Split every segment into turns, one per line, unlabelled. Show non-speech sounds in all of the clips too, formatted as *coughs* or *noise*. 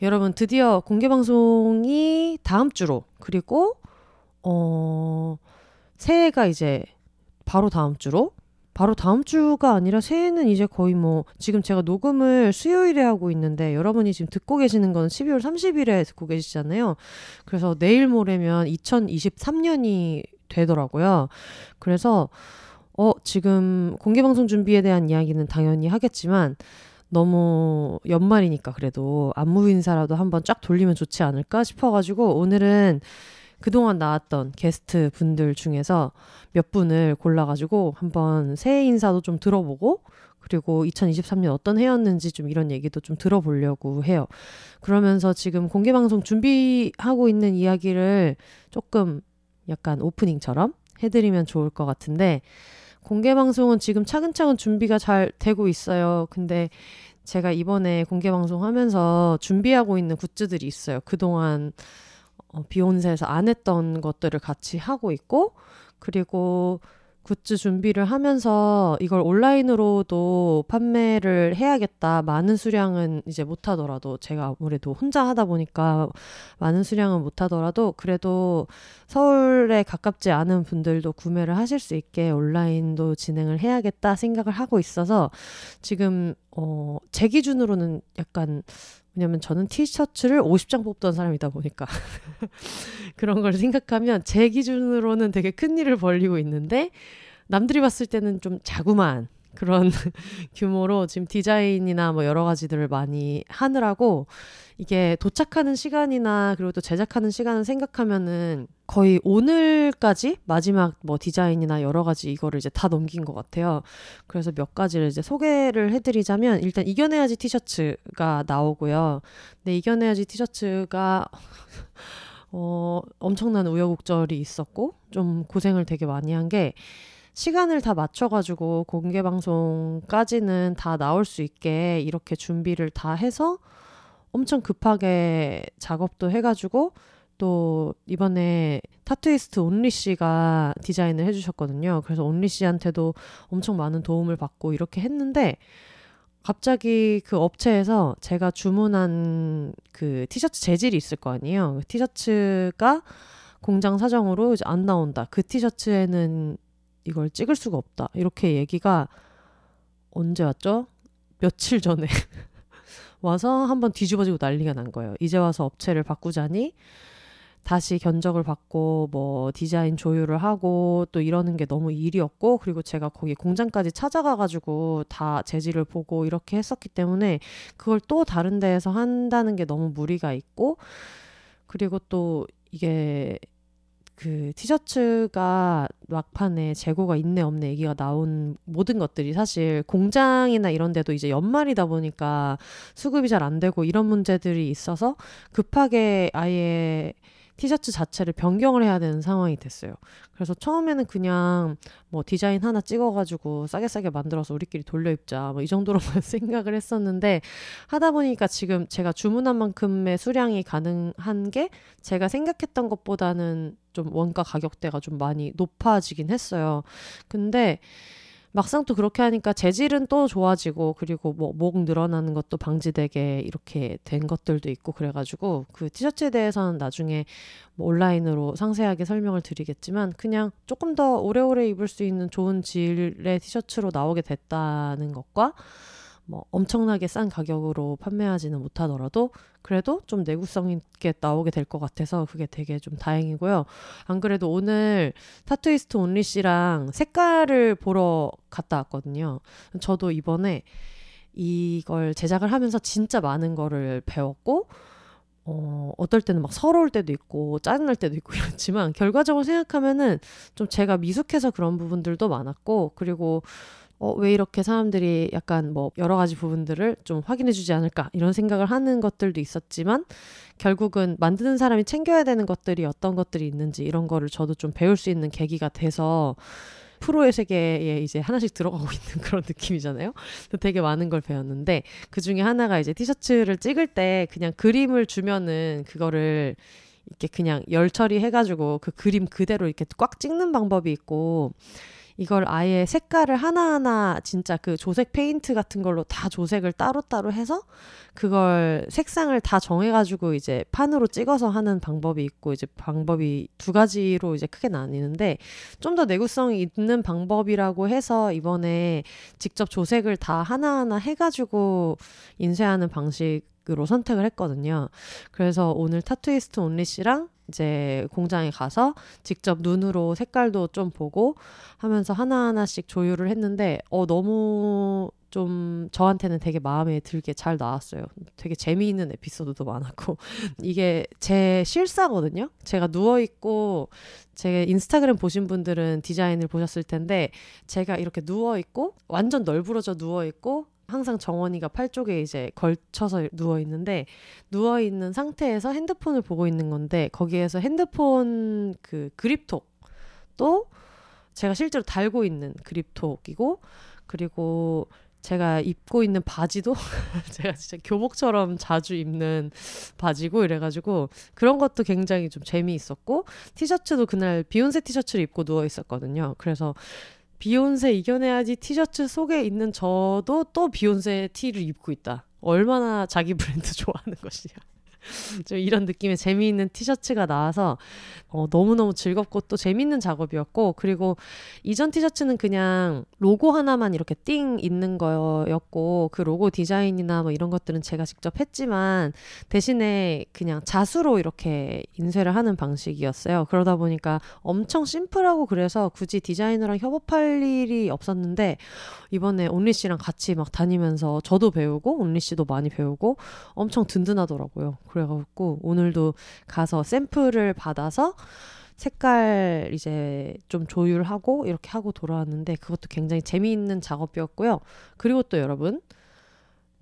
여러분 드디어 공개 방송이 다음 주로 그리고 어 새해가 이제 바로 다음 주로 바로 다음 주가 아니라 새해는 이제 거의 뭐 지금 제가 녹음을 수요일에 하고 있는데 여러분이 지금 듣고 계시는 건 12월 30일에 듣고 계시잖아요. 그래서 내일 모레면 2023년이 되더라고요. 그래서 어 지금 공개 방송 준비에 대한 이야기는 당연히 하겠지만 너무 연말이니까 그래도 안무 인사라도 한번 쫙 돌리면 좋지 않을까 싶어가지고 오늘은 그동안 나왔던 게스트 분들 중에서 몇 분을 골라가지고 한번 새해 인사도 좀 들어보고 그리고 2023년 어떤 해였는지 좀 이런 얘기도 좀 들어보려고 해요. 그러면서 지금 공개 방송 준비하고 있는 이야기를 조금 약간 오프닝처럼 해드리면 좋을 것 같은데 공개 방송은 지금 차근차근 준비가 잘 되고 있어요. 근데 제가 이번에 공개 방송 하면서 준비하고 있는 굿즈들이 있어요. 그동안 어, 비욘세에서 안 했던 것들을 같이 하고 있고 그리고 굿즈 준비를 하면서 이걸 온라인으로도 판매를 해야겠다. 많은 수량은 이제 못 하더라도 제가 아무래도 혼자 하다 보니까 많은 수량은 못 하더라도 그래도 서울에 가깝지 않은 분들도 구매를 하실 수 있게 온라인도 진행을 해야겠다 생각을 하고 있어서 지금 어, 제 기준으로는 약간 왜냐면 저는 티셔츠를 50장 뽑던 사람이다 보니까 *laughs* 그런 걸 생각하면 제 기준으로는 되게 큰 일을 벌리고 있는데 남들이 봤을 때는 좀 자구만 그런 *laughs* 규모로 지금 디자인이나 뭐 여러 가지들을 많이 하느라고 이게 도착하는 시간이나 그리고 또 제작하는 시간을 생각하면은 거의 오늘까지 마지막 뭐 디자인이나 여러 가지 이거를 이제 다 넘긴 것 같아요. 그래서 몇 가지를 이제 소개를 해드리자면 일단 이겨내야지 티셔츠가 나오고요. 네, 이겨내야지 티셔츠가 *laughs* 어, 엄청난 우여곡절이 있었고 좀 고생을 되게 많이 한 게 시간을 다 맞춰가지고 공개 방송까지는 다 나올 수 있게 이렇게 준비를 다 해서 엄청 급하게 작업도 해가지고 또 이번에 타투이스트 온리 씨가 디자인을 해주셨거든요. 그래서 온리 씨한테도 엄청 많은 도움을 받고 이렇게 했는데 갑자기 그 업체에서 제가 주문한 그 티셔츠 재질이 있을 거 아니에요. 그 티셔츠가 공장 사정으로 이제 안 나온다. 그 티셔츠에는 이걸 찍을 수가 없다. 이렇게 얘기가 언제 왔죠? 며칠 전에 *laughs* 와서 한번 뒤집어지고 난리가 난 거예요. 이제 와서 업체를 바꾸자니 다시 견적을 받고 뭐 디자인 조율을 하고 또 이러는 게 너무 일이었고 그리고 제가 거기 공장까지 찾아가 가지고 다 재질을 보고 이렇게 했었기 때문에 그걸 또 다른 데에서 한다는 게 너무 무리가 있고 그리고 또 이게 그 티셔츠가 막판에 재고가 있네 없네 얘기가 나온 모든 것들이 사실 공장이나 이런 데도 이제 연말이다 보니까 수급이 잘 안 되고 이런 문제들이 있어서 급하게 아예 티셔츠 자체를 변경을 해야 되는 상황이 됐어요. 그래서 처음에는 그냥 뭐 디자인 하나 찍어가지고 싸게 싸게 만들어서 우리끼리 돌려 입자 뭐 이 정도로만 *laughs* 생각을 했었는데 하다 보니까 지금 제가 주문한 만큼의 수량이 가능한 게 제가 생각했던 것보다는 좀 원가 가격대가 좀 많이 높아지긴 했어요. 근데 막상 또 그렇게 하니까 재질은 또 좋아지고 그리고 뭐 목 늘어나는 것도 방지되게 이렇게 된 것들도 있고 그래가지고 그 티셔츠에 대해서는 나중에 뭐 온라인으로 상세하게 설명을 드리겠지만 그냥 조금 더 오래오래 입을 수 있는 좋은 질의 티셔츠로 나오게 됐다는 것과 뭐 엄청나게 싼 가격으로 판매하지는 못하더라도 그래도 좀 내구성 있게 나오게 될 것 같아서 그게 되게 좀 다행이고요. 안 그래도 오늘 타투이스트 온리 씨랑 색깔을 보러 갔다 왔거든요. 저도 이번에 이걸 제작을 하면서 진짜 많은 거를 배웠고 어, 어떨 때는 막 서러울 때도 있고 짜증날 때도 있고 *laughs* 이렇지만 결과적으로 생각하면은 좀 제가 미숙해서 그런 부분들도 많았고 그리고 어, 왜 이렇게 사람들이 약간 뭐 여러 가지 부분들을 좀 확인해 주지 않을까 이런 생각을 하는 것들도 있었지만 결국은 만드는 사람이 챙겨야 되는 것들이 어떤 것들이 있는지 이런 거를 저도 좀 배울 수 있는 계기가 돼서 프로의 세계에 이제 하나씩 들어가고 *laughs* 있는 그런 느낌이잖아요. 되게 많은 걸 배웠는데 그 중에 하나가 이제 티셔츠를 찍을 때 그냥 그림을 주면은 그거를 이렇게 그냥 열 처리해가지고 그 그림 그대로 이렇게 꽉 찍는 방법이 있고 이걸 아예 색깔을 하나하나 진짜 그 조색 페인트 같은 걸로 다 조색을 따로따로 해서 그걸 색상을 다 정해가지고 이제 판으로 찍어서 하는 방법이 있고 이제 방법이 두 가지로 이제 크게 나뉘는데 좀 더 내구성이 있는 방법이라고 해서 이번에 직접 조색을 다 하나하나 해가지고 인쇄하는 방식 으로 선택을 했거든요. 그래서 오늘 타투이스트 온리 씨랑 이제 공장에 가서 직접 눈으로 색깔도 좀 보고 하면서 하나하나씩 조율을 했는데 어 너무 좀 저한테는 되게 마음에 들게 잘 나왔어요. 되게 재미있는 에피소드도 많았고 *laughs* 이게 제 실사거든요. 제가 누워 있고 제 인스타그램 보신 분들은 디자인을 보셨을 텐데 제가 이렇게 누워 있고 완전 널브러져 누워 있고 항상 정원이가 팔 쪽에 이제 걸쳐서 누워 있는데 누워 있는 상태에서 핸드폰을 보고 있는 건데 거기에서 핸드폰 그 그립톡 또 제가 실제로 달고 있는 그립톡이고 그리고 제가 입고 있는 바지도 *laughs* 제가 진짜 교복처럼 자주 입는 바지고 이래가지고 그런 것도 굉장히 좀 재미있었고 티셔츠도 그날 비욘세 티셔츠를 입고 누워 있었거든요. 그래서 비욘세 이겨내야지 티셔츠 속에 있는 저도 또 비욘세 티를 입고 있다. 얼마나 자기 브랜드 *laughs* 좋아하는 것이냐. 좀 이런 느낌의 재미있는 티셔츠가 나와서 어, 너무너무 즐겁고 또 재미있는 작업이었고 그리고 이전 티셔츠는 그냥 로고 하나만 이렇게 띵 있는 거였고 그 로고 디자인이나 뭐 이런 것들은 제가 직접 했지만 대신에 그냥 자수로 이렇게 인쇄를 하는 방식이었어요. 그러다 보니까 엄청 심플하고 그래서 굳이 디자이너랑 협업할 일이 없었는데 이번에 온리 씨랑 같이 막 다니면서 저도 배우고 온리 씨도 많이 배우고 엄청 든든하더라고요. 그래갖고 오늘도 가서 샘플을 받아서 색깔 이제 좀 조율하고 이렇게 하고 돌아왔는데 그것도 굉장히 재미있는 작업이었고요. 그리고 또 여러분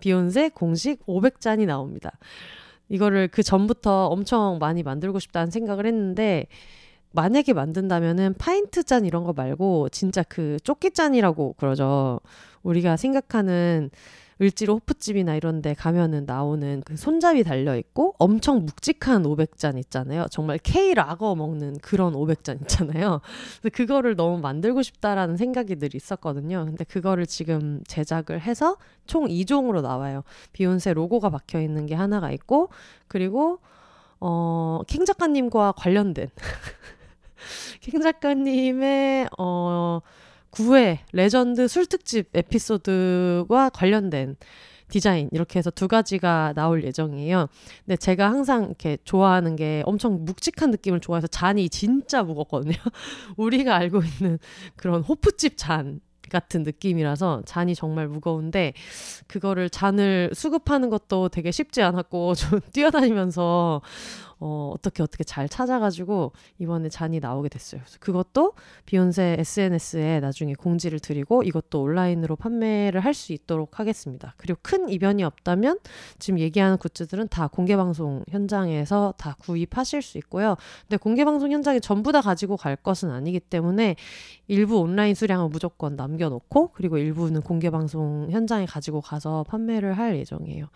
비욘세 공식 500잔이 나옵니다. 이거를 그 전부터 엄청 많이 만들고 싶다는 생각을 했는데 만약에 만든다면은 파인트 잔 이런 거 말고 진짜 그 쪼끼 잔이라고 그러죠. 우리가 생각하는 을지로 호프집이나 이런 데 가면은 나오는 그 손잡이 달려 있고 엄청 묵직한 500잔 있잖아요. 정말 K 라거 먹는 그런 500잔 있잖아요. 그래서 그거를 너무 만들고 싶다라는 생각이 늘 있었거든요. 근데 그거를 지금 제작을 해서 총 2종으로 나와요. 비욘세 로고가 박혀 있는 게 하나가 있고 그리고 어, 캥 작가님과 관련된 *laughs* 캥 작가님의 어 9회 레전드 술특집 에피소드와 관련된 디자인 이렇게 해서 두 가지가 나올 예정이에요. 근데 제가 항상 이렇게 좋아하는 게 엄청 묵직한 느낌을 좋아해서 잔이 진짜 무겁거든요. *laughs* 우리가 알고 있는 그런 호프집 잔 같은 느낌이라서 잔이 정말 무거운데 그거를 잔을 수급하는 것도 되게 쉽지 않았고 *laughs* 좀 뛰어다니면서 어, 어떻게 어떻게 잘 찾아가지고 이번에 잔이 나오게 됐어요. 그래서 그것도 비욘세 SNS에 나중에 공지를 드리고 이것도 온라인으로 판매를 할 수 있도록 하겠습니다. 그리고 큰 이변이 없다면 지금 얘기하는 굿즈들은 다 공개 방송 현장에서 다 구입하실 수 있고요. 근데 공개 방송 현장에 전부 다 가지고 갈 것은 아니기 때문에 일부 온라인 수량은 무조건 남겨놓고 그리고 일부는 공개 방송 현장에 가지고 가서 판매를 할 예정이에요.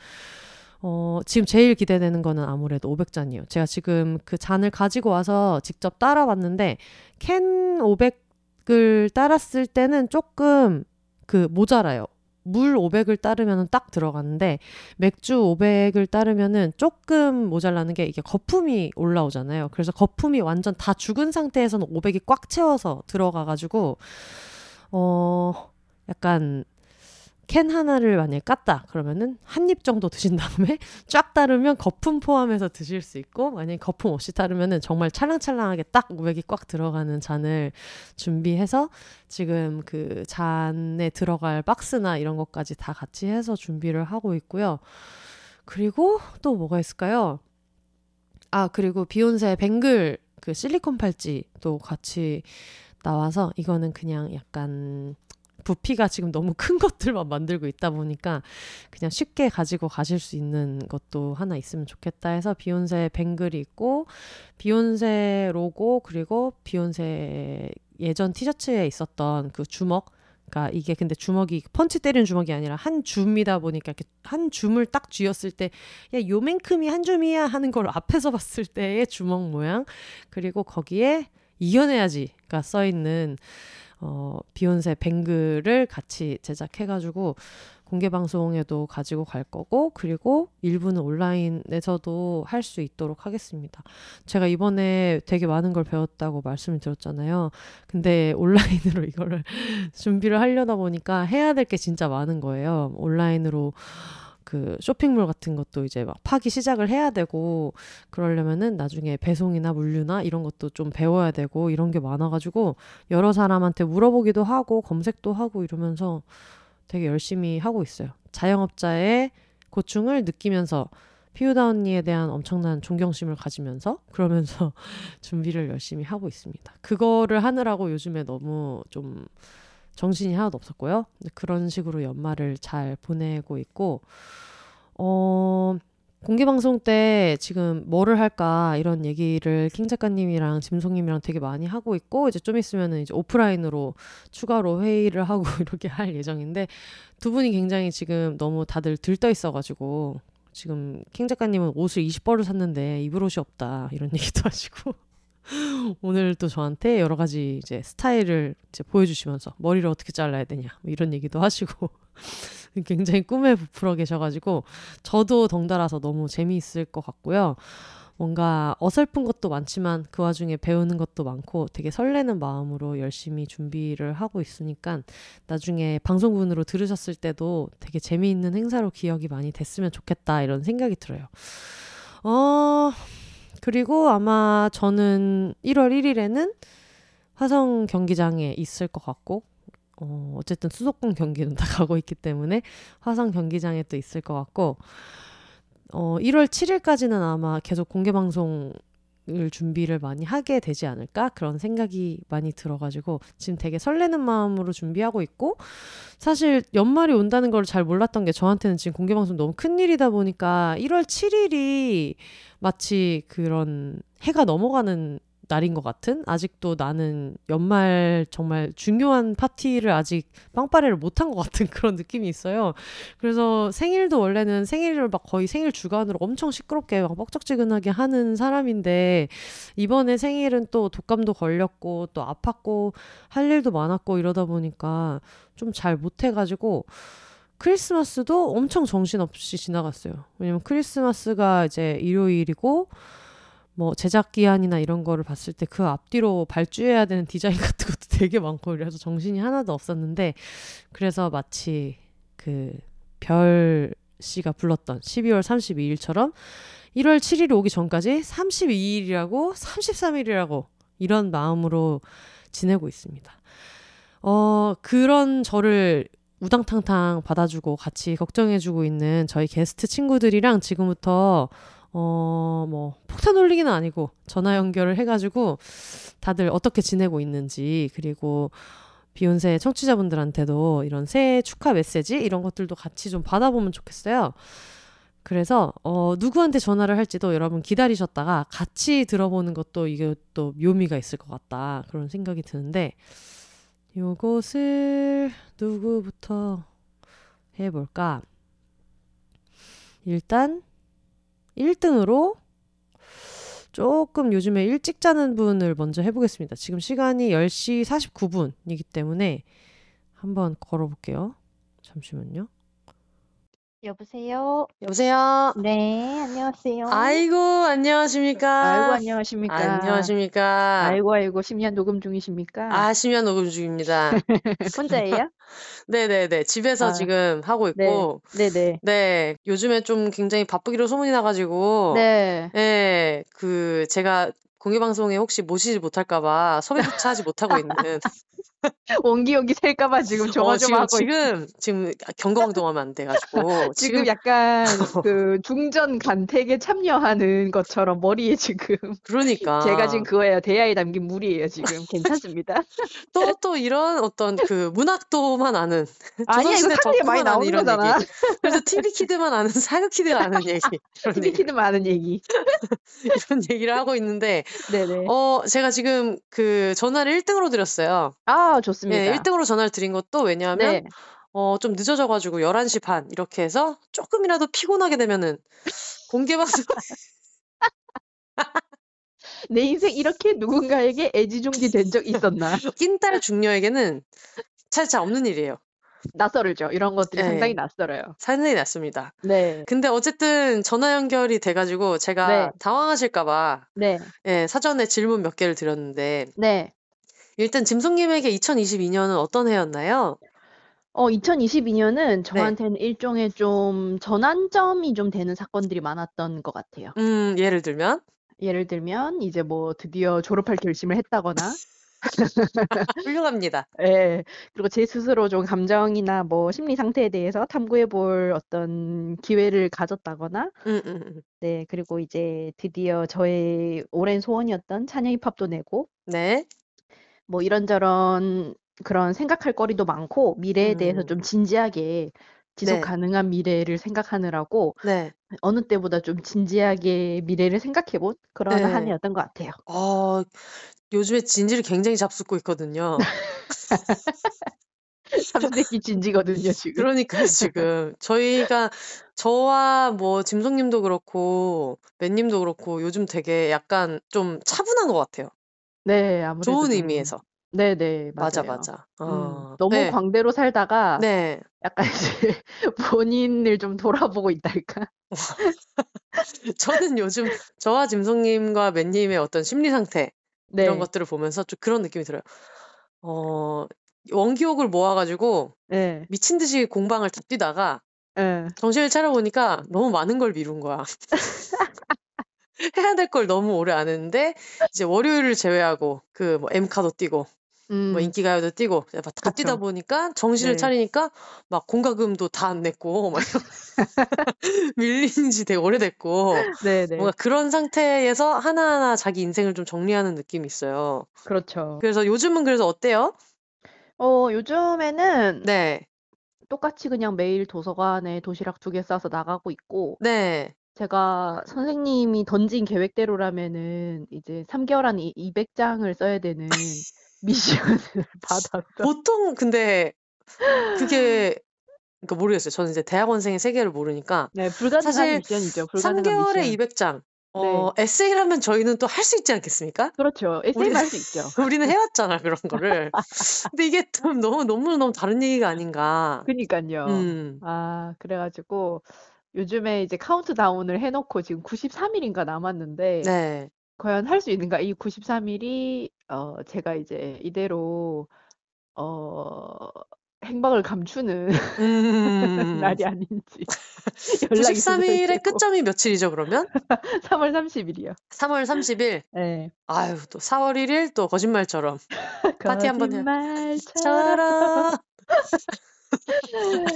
어, 지금 제일 기대되는 거는 아무래도 500잔이에요. 제가 지금 그 잔을 가지고 와서 직접 따라봤는데 캔 500을 따랐을 때는 조금 그 모자라요. 물 500을 따르면 딱 들어가는데 맥주 500을 따르면은 조금 모자라는 게 이게 거품이 올라오잖아요. 그래서 거품이 완전 다 죽은 상태에서는 500이 꽉 채워서 들어가가지고 어 약간 캔 하나를 만약에 깠다 그러면은 한 입 정도 드신 다음에 *laughs* 쫙 따르면 거품 포함해서 드실 수 있고 만약에 거품 없이 따르면은 정말 찰랑찰랑하게 딱 500이 꽉 들어가는 잔을 준비해서 지금 그 잔에 들어갈 박스나 이런 것까지 다 같이 해서 준비를 하고 있고요. 그리고 또 뭐가 있을까요? 아 그리고 비욘세 뱅글 그 실리콘 팔찌도 같이 나와서 이거는 그냥 약간 부피가 지금 너무 큰 것들만 만들고 있다 보니까 그냥 쉽게 가지고 가실 수 있는 것도 하나 있으면 좋겠다 해서 비욘세 뱅글이 있고 비욘세 로고 그리고 비욘세 예전 티셔츠에 있었던 그 주먹. 그러니까 이게 근데 주먹이 펀치 때리는 주먹이 아니라 한 줌이다 보니까 이렇게 한 줌을 딱 쥐었을 때 야 요만큼이 한 줌이야 하는 걸 앞에서 *laughs* 봤을 때의 주먹 모양. 그리고 거기에 이겨내야지가 써 있는 어 비욘세 뱅글을 같이 제작해가지고 공개 방송에도 가지고 갈 거고 그리고 일부는 온라인에서도 할 수 있도록 하겠습니다. 제가 이번에 되게 많은 걸 배웠다고 말씀을 드렸잖아요. 근데 온라인으로 *laughs* 이거를 준비를 하려다 보니까 해야 될 게 진짜 많은 거예요. 온라인으로 그 쇼핑몰 같은 것도 이제 막 파기 시작을 해야 되고 그러려면은 나중에 배송이나 물류나 이런 것도 좀 배워야 되고 이런 게 많아가지고 여러 사람한테 물어보기도 하고 검색도 하고 이러면서 되게 열심히 하고 있어요. 자영업자의 고충을 느끼면서 피우다 언니에 대한 엄청난 존경심을 가지면서 그러면서 *laughs* 준비를 열심히 하고 있습니다. 그거를 하느라고 요즘에 너무 좀 정신이 하나도 없었고요. 그런 식으로 연말을 잘 보내고 있고 어 공개 방송 때 지금 뭐를 할까 이런 얘기를 킹 작가님이랑 짐송님이랑 되게 많이 하고 있고 이제 좀 있으면은 이제 오프라인으로 추가로 회의를 하고 *laughs* 이렇게 할 예정인데 두 분이 굉장히 지금 너무 다들 들떠 있어가지고 지금 킹 작가님은 옷을 20벌을 샀는데 입을 옷이 없다 이런 *laughs* 얘기도 하시고 오늘 또 저한테 여러 가지 이제 스타일을 이제 보여주시면서 머리를 어떻게 잘라야 되냐 뭐 이런 얘기도 하시고 *laughs* 굉장히 꿈에 부풀어 계셔가지고 저도 덩달아서 너무 재미있을 것 같고요. 뭔가 어설픈 것도 많지만 그 와중에 배우는 것도 많고 되게 설레는 마음으로 열심히 준비를 하고 있으니까 나중에 방송분으로 들으셨을 때도 되게 재미있는 행사로 기억이 많이 됐으면 좋겠다 이런 생각이 들어요. 어, 그리고 아마 저는 1월 1일에는 화성 경기장에 있을 것 같고 어, 어쨌든 수도권 경기는 다 *laughs* 가고 있기 때문에 화성 경기장에 또 있을 것 같고 어, 1월 7일까지는 아마 계속 공개 방송 을 준비를 많이 하게 되지 않을까? 그런 생각이 많이 들어가지고 지금 되게 설레는 마음으로 준비하고 있고 사실 연말이 온다는 걸 잘 몰랐던 게 저한테는 지금 공개 방송 너무 큰 일이다 보니까 1월 7일이 마치 그런 해가 넘어가는 날인 것 같은 아직도 나는 연말 정말 중요한 파티를 아직 빵빠레를 못한 것 같은 *laughs* 그런 느낌이 있어요. 그래서 생일도 원래는 생일을 막 거의 생일 주간으로 엄청 시끄럽게 막 뻑적지근하게 하는 사람인데 이번에 생일은 또 독감도 걸렸고 또 아팠고 할 일도 많았고 이러다 보니까 좀 잘 못해가지고 크리스마스도 엄청 정신없이 지나갔어요. 왜냐면 크리스마스가 이제 일요일이고 뭐 제작 기한이나 이런 거를 봤을 때 그 앞뒤로 발주해야 되는 디자인 *laughs* 같은 것도 되게 많고 그래서 정신이 하나도 없었는데 그래서 마치 그 별 씨가 불렀던 12월 32일처럼 1월 7일 오기 전까지 32일이라고 33일이라고 이런 마음으로 지내고 있습니다. 어, 그런 저를 우당탕탕 받아주고 같이 걱정해주고 있는 저희 게스트 친구들이랑 지금부터 어, 뭐, 폭탄 올리기는 아니고 전화 연결을 해가지고 다들 어떻게 지내고 있는지, 그리고 비욘세 청취자분들한테도 이런 새해 축하 메시지 이런 것들도 같이 좀 받아보면 좋겠어요. 그래서 어 누구한테 전화를 할지도 여러분 기다리셨다가 같이 들어보는 것도 이게 또 묘미가 있을 것 같다 그런 생각이 드는데 요것을 누구부터 해볼까? 일단 1등으로 조금 요즘에 일찍 자는 분을 먼저 해보겠습니다. 지금 시간이 10시 49분이기 때문에 한번 걸어볼게요. 잠시만요.
여보세요?
여보세요?
네, 안녕하세요.
아이고, 안녕하십니까?
아이고, 안녕하십니까?
안녕하십니까?
아이고, 아이고, 심야 녹음 중이십니까?
아, 심야 녹음 중입니다. *laughs*
혼자예요? *laughs*
네네네. 집에서
아,
지금 하고
네,
있고,
네, 네.
네, 요즘에 좀 굉장히 바쁘기로 소문이 나가지고,
네.
예, 그, 제가 공개방송에 혹시 모시지 못할까봐 섭외조차 하지 못하고 있는 *laughs* *laughs*
원기 용기 셀까봐 지금
어,
조마조마하고
지금,
있
지금, 지금 경거방동하면 안 돼가지고. *laughs*
지금 약간 *laughs* 그 중전 간택에 참여하는 것처럼 머리에 지금
그러니까.
제가 지금 그거예요. 대야에 담긴 물이에요. 지금 괜찮습니다.
또, 또 이런 어떤 그 문학도만 아는.
아니야 이거 사람들이 많이 나오는
이런
거잖아.
얘기. 그래서 TV키드만 아는, 사교키드가 아는 얘기. 이런, 얘기,
TV키드만 아는 얘기.
이런 얘기를 하고 있는데,
네네.
어, 제가 지금 그 전화를 1등으로 드렸어요.
아 좋습니다.
예, 1등으로 전화를 드린 것도 왜냐하면,
네.
어, 좀 늦어져가지고 11시 반 이렇게 해서 조금이라도 피곤하게 되면은 공개방송 *laughs*
내 인생 이렇게 누군가에게 애지중지 된 적 있었나? *laughs*
낀딸 중녀에게는 차차 없는 일이에요.
낯설죠. 이런 것들이
네.
상당히 낯설어요.
상당히 났습니다.
네.
근데 어쨌든 전화 연결이 돼가지고 제가
네.
당황하실까봐
네.
예, 사전에 질문 몇 개를 드렸는데
네.
일단 짐송님에게 2022년은 어떤 해였나요?
어, 2022년은
네.
저한테는 일종의 좀 전환점이 좀 되는 사건들이 많았던 것 같아요.
음, 예를 들면
예를 들면 이제 뭐 드디어 졸업할 결심을 했다거나 *laughs*
훌륭합니다.
예. 그리고 제 스스로 좀 감정이나 뭐 심리 상태에 대해서 탐구해 볼 어떤 기회를 가졌다거나
음, 음, 음.
네. 그리고 이제 드디어 저의 오랜 소원이었던 자녀 입학도 내고
네.
뭐 이런저런 그런 생각할 거리도 많고 미래에 대해서
음.
좀 진지하게 지속
네.
가능한 미래를 생각하느라고
네.
어느 때보다 좀 진지하게 미래를 생각해 본 그런
네.
한 해였던 것 같아요.
어, 요즘에 진지를 굉장히 잡숫고 있거든요. *laughs*
삼세기 진지거든요, 지금.
그러니까 지금 저희가 저와 뭐 짐송님도 그렇고 맨님도 그렇고 요즘 되게 약간 좀 차분한 것 같아요.
네, 아무래도
좋은
좀
의미에서.
네네,
맞아,
맞아요.
맞아.
음,
어,
너무
네,
광대로 살다가
네.
약간 이제 *laughs* 본인을 좀 돌아보고 있달까? *laughs*
저는 요즘 저와 짐송님과 맨님의 어떤 심리 상태 이런
네,
것들을 보면서 좀 그런 느낌이 들어요. 어, 원기옥을 모아 가지고
네,
미친 듯이 공방을 다 뛰다가
네.
정신을 차려 보니까 너무 많은 걸 미룬 거야. *laughs* 해야 될 걸 너무 오래 안 했는데 이제 월요일을 제외하고 그 뭐 M카도 뛰고 뭐
음,
인기가요도 뛰고 다
그쵸.
뛰다 보니까 정신을
네.
차리니까 막 공과금도 다 안 냈고 막 *laughs* 밀린 지 되게 오래됐고
네네,
뭔가 그런 상태에서 하나하나 자기 인생을 좀 정리하는 느낌이 있어요.
그렇죠.
그래서 요즘은 그래서 어때요?
어, 요즘에는
네,
똑같이 그냥 매일 도서관에 도시락 두 개 싸서 나가고 있고,
네.
제가 선생님이 던진 계획대로라면은 이제 3개월 안에 200장을 써야 되는 *laughs* 미션을 *laughs* 받았어.
보통 근데 그게 *laughs* 그러니까 모르겠어요. 저는 이제 대학원생의 세계를 모르니까
네, 불가능한
사실
미션이죠. 불가능한
3개월에
미션.
200장.
네,
어, 에세이라면 저희는 또 할 수 있지 않겠습니까?
그렇죠. 에세이만 할수 있죠.
우리는 해왔잖아 그런 거를. 근데 이게 좀 너무 너무 너무 다른 얘기가 아닌가.
그니까요.
음,
아, 그래가지고 요즘에 이제 카운트다운을 해 놓고 지금 93일인가 남았는데
네.
과연 할 수 있는가? 이 93일이 어 제가 이제 이대로 어 행방을 감추는 *laughs*
음,
날이 아닌지 *laughs* 연락이
93일의
두절되고
끝점이 며칠이죠 그러면?
3월 30일이요.
3월 30일.
네.
아유 또 4월 1일 또 거짓말처럼 *laughs* 파티 한번 해.
거짓말처럼.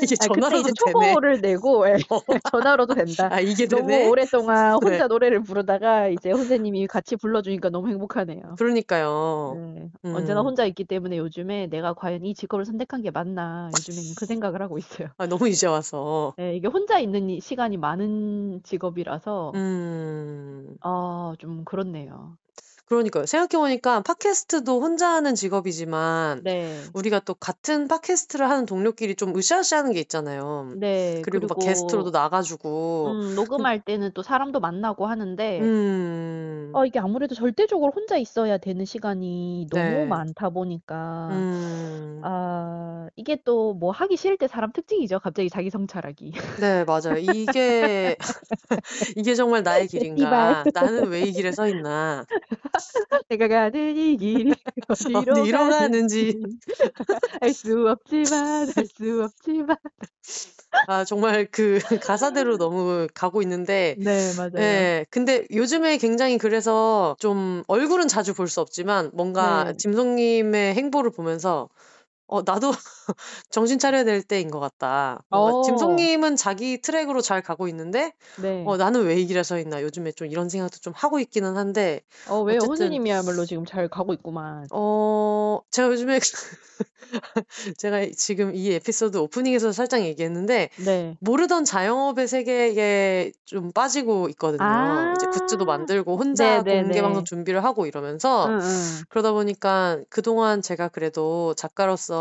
이게
아, 그때
전화로도
이제. 초보를 내고 예, *laughs* 전화로도 된다.
아 이게
너무
되네.
오랫동안
네. *laughs*
혼자 노래를 부르다가 이제 선생님이 같이 불러주니까 너무 행복하네요.
그러니까요.
네, 언제나
음.
혼자 있기 때문에 요즘에 내가 과연 이 직업을 선택한 게 맞나 요즘에는 그 생각을 하고 있어요.
아 너무 이제 와서.
네, 이게 혼자 있는 이- 시간이 많은 직업이라서
음.
아, 좀 그렇네요.
그러니까요. 생각해보니까 팟캐스트도 혼자 하는 직업이지만
네,
우리가 또 같은 팟캐스트를 하는 동료끼리 좀 으쌰으쌰 하는 게 있잖아요.
네,
그리고 막 게스트로도 나가주고.
음, 녹음할 때는 또 사람도 만나고 하는데
음.
어, 이게 아무래도 절대적으로 혼자 있어야 되는 시간이 너무
네.
많다 보니까
음.
아, 이게 또 뭐 하기 싫을 때 사람 특징이죠. 갑자기 자기 성찰하기.
네, 맞아요. 이게, *laughs* 이게 정말 나의 길인가? 나는 왜 이 길에 서 있나? *laughs*
내가 가는 이 길이 *laughs* 어디로
어디로 가는지.
가는지 알 수 없지만 알 수 없지만
아 정말 그 *laughs* 가사대로 너무 가고 있는데
네 맞아요.
예. 근데 요즘에 굉장히 그래서 좀 얼굴은 자주 볼 수 없지만 뭔가
네.
짐송님의 행보를 보면서 어 나도 *laughs* 정신 차려야 될 때인 것 같다. 뭔가
어.
짐송님은 자기 트랙으로 잘 가고 있는데
네.
어 나는 왜 이 길에 서 있나 요즘에 좀 이런 생각도 좀 하고 있기는 한데
어 왜요?
어쨌든
호주님이야말로 지금 잘 가고 있구만.
어 제가 요즘에 *laughs* 제가 지금 이 에피소드 오프닝에서 살짝 얘기했는데
네.
모르던 자영업의 세계에 좀 빠지고 있거든요. 이제 굿즈도
아.
만들고 혼자 공개
네네네.
방송 준비를 하고 이러면서
응응.
그러다 보니까 그동안 제가 그래도 작가로서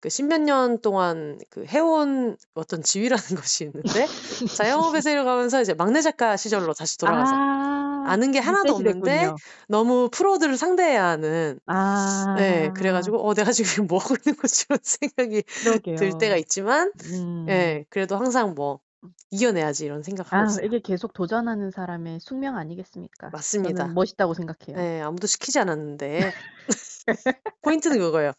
그 십몇 년 동안 그 해온 어떤 지위라는 *laughs* 것이 있는데 자영업의 *laughs* 세계로 가면서 이제 막내 작가 시절로 다시 돌아가서
아.
아는 게 하나도 없는데
됐군요.
너무 프로들을 상대해야 하는 네. 그래
아.
가지고 '어 내가 지금 *laughs* 뭐 하고 있는 거지?' 이런 생각이 들 때가
그러게요.
있지만
음.
예 그래도 항상 뭐 '이겨내야지.' 이런 생각하고
아
있어요.
이게 계속 도전하는 사람의 숙명 아니겠습니까?
맞습니다.
멋있다고 생각해요.
예. 아무도 시키지 않았는데. 포인트는 그거예요.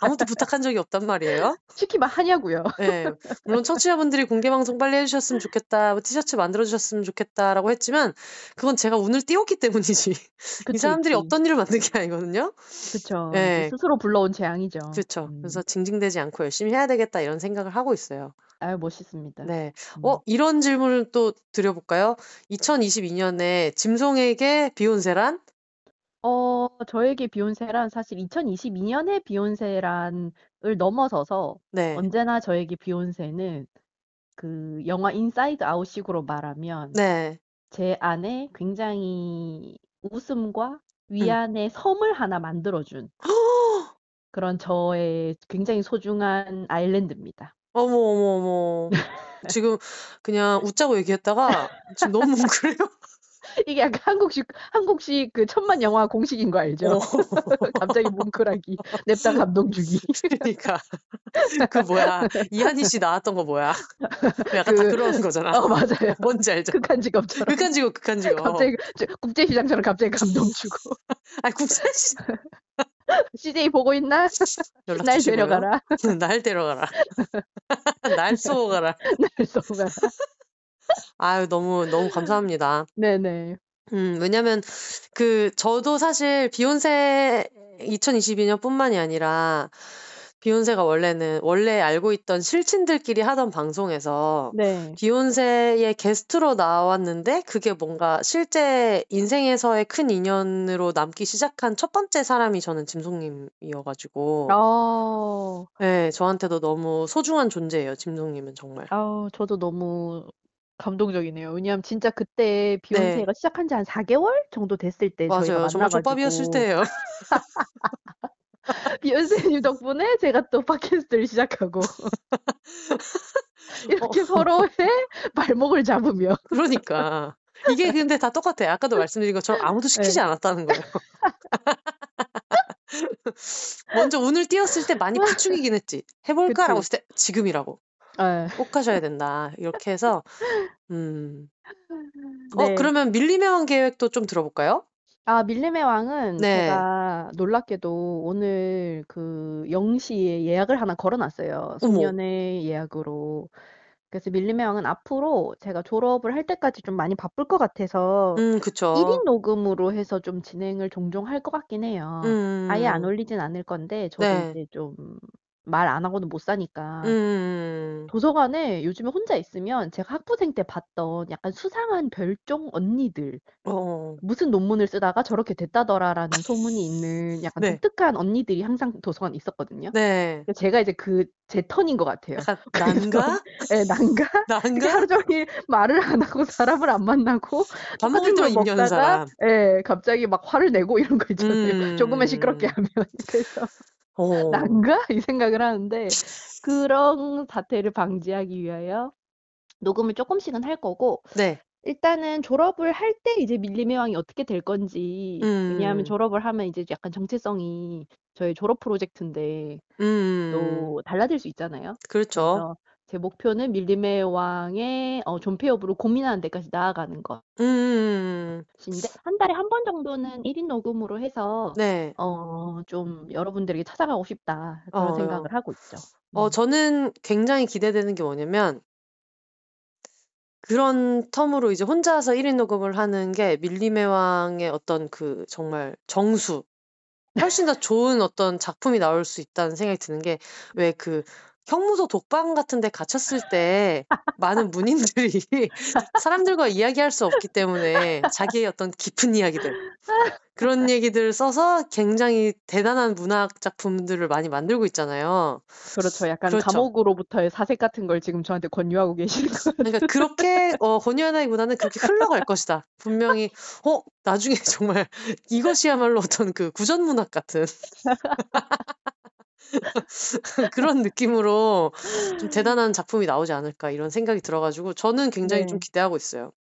아무도 부탁한 적이 없단 말이에요.
시키면 하냐고요.
예. 물론 청취자분들이 "공개 방송 빨리 해 주셨으면 좋겠다. 뭐 티셔츠 만들어 주셨으면 좋겠다."라고 했지만 그건 제가 운을 띄웠기 때문이지. 이
그치,
사람들이
그치.
없던 일을 만든 게 아니거든요.
이제
예.
스스로 불러온 재앙이죠.
그쵸.
음.
그래서 '징징대지 않고 열심히 해야 되겠다.' 이런 생각을 하고 있어요.
아유 멋있습니다.
네.
음.
어 이런 질문을 또 드려 볼까요? 2022년에 짐송에게 비욘세란?
어 저에게 비욘세란 사실 2022 년의 비욘세란을 넘어서서
네.
언제나 저에게 비욘세는 그 영화 인사이드 아웃 식으로 말하면
네.
제 안에 굉장히 웃음과
음.
위안의 섬을 하나 만들어 준 *gasps* 그런 저의 굉장히 소중한 island입니다.
어머, 어머, 어머. 지금 그냥 웃자고 얘기했다가 지금 너무 *laughs* 뭉클해요. *laughs*
이게 약간 한국식 한국식 그 천만 영화 공식인 거 알죠?
어. *laughs*
갑자기 뭉클하기, 냅다 감동 주기.
그러니까. 그 뭐야 이한희 씨 나왔던 거 뭐야? 약간
다그
그런 거잖아.
어 맞아요.
뭔지 알죠?
극한 직업처럼.
극한 직업, 극한 직업.
갑자기 저 국제시장처럼 갑자기 감동 주고. *laughs*
아니 국제시장
CJ 보고 있나? 날. 데려가라.
날 데려가라. 날 쏘고 가라.
날 쏘고 가라.
아유 너무, 너무 감사합니다.
네네.
음 왜냐면 그 저도 사실 비욘세 2022년뿐만이 아니라 비욘세가 원래는 원래 알고 있던 실친들끼리 하던 방송에서
네.
비욘세의 게스트로 나왔는데 그게 뭔가 실제 인생에서의 큰 인연으로 남기 시작한 첫 번째 사람이 저는 짐송님이어 가지고
어.
예 저한테도 너무 소중한 존재예요 짐송님은 정말.
아우 저도 너무 감동적이네요. 왜냐하면 진짜 그때
네.
비욘세가 시작한 지 한 4 개월 정도 됐을 때 저희가
맞아요.
만나
정말 족밥이었을
가지고
때예요.
비욘세님 덕분에 제가 또 팟캐스트를 시작하고 *laughs* 이렇게
어.
서로의 *laughs* 발목을 잡으며 *laughs*
그러니까. 이게 근데 다 똑같아요. 아까도 말씀드린 것처럼 아무도 시키지
네.
않았다는 거예요. 먼저 운을 띄웠을 때 많이 부추기긴 했지. "해 볼까?"라고
그치.
했을 때 "지금이라고.
예.
꼭 하셔야 된다." 이렇게 해서 음. *laughs* 어
네.
그러면 밀림의 왕 계획도 좀 들어 볼까요?
아 밀림의 왕은
네.
제가 놀랍게도 오늘 그 0 시에 예약을 하나 걸어 놨어요.
어머.
송년회 예약으로. 그래서 밀림의 왕은 앞으로 제가 졸업을 할 때까지 좀 많이 바쁠 것 같아서
음
1인
그쵸.
녹음으로 해서 좀 진행을 종종 할 것 같긴 해요. 아예 안
음음음.
올리진 않을 건데 저도
네.
이제 좀 말 안 하고는 못 사니까.
음음음.
도서관에 요즘에 혼자 있으면 제가 학부생 때 봤던 약간 수상한 별종 언니들
어.
무슨 논문을 쓰다가 저렇게 됐다더라라는 소문이 있는 약간
네.
독특한 언니들이 항상 도서관에 있었거든요.
네.
그 제가 이제 그 제 턴인 것 같아요.
약간 *laughs*
그래서
난가?
예 난가?
난가?
하루 종일 말을 안 하고 *laughs* 사람을 안 만나고
밥입 여는
먹다가
사람.
예 갑자기 막 화를 내고 이런 거 있잖아요. 조금만 시끄럽게
음.
하면. *laughs* 그래서
어.
'난가?' *laughs* 이 생각을 하는데 *laughs* 그런 사태를 방지하기 위하여 녹음을 쪼끔씩은 할 거고
네.
일단은 졸업을 할 때 이제 밀림의 왕이 어떻게 될 건지 왜냐하면
음.
졸업을 하면 이제 약간 정체성이 저의 졸업 프로젝트인데
음음음.
또 달라질 수 있잖아요.
그렇죠.
제 목표는 밀림의 왕의 어, 존폐 여부를 고민하는 데까지 나아가는
음.
것인데 한 달에 한 번 정도는 1인 녹음으로 해서
네.
어, 좀 여러분들에게 찾아가고 싶다 그런
어,
생각을 하고 있죠.
어,
음.
저는 굉장히 기대되는 게 뭐냐면 그런 텀으로 이제 혼자서 1인 녹음을 하는 게 밀림의 왕의 어떤 그 정말 정수 훨씬 더 좋은 어떤 작품이 나올 수 있다는 생각이 드는 게 왜그 형무소 독방 같은 데 갇혔을 때 많은 문인들이 *laughs* 사람들과 이야기할 수 없기 때문에 자기의 어떤 깊은 이야기들 그런 얘기들을 써서 굉장히 대단한 문학 작품들을 많이 만들고 있잖아요.
그렇죠. 약간
그렇죠.
감옥으로부터의 사색 같은 걸 지금 저한테 권유하고 계시는 거예요.
그러니까 그렇게 어, 권유하기보다는 그렇게 흘러갈 것이다. 분명히 어 나중에 정말 이것이야말로 어떤 그 구전 문학 같은 *laughs* 그런 느낌으로 좀 대단한 작품이 나오지 않을까 이런 생각이 들어 가지고 저는 굉장히 좀
네.
기대하고 있어요.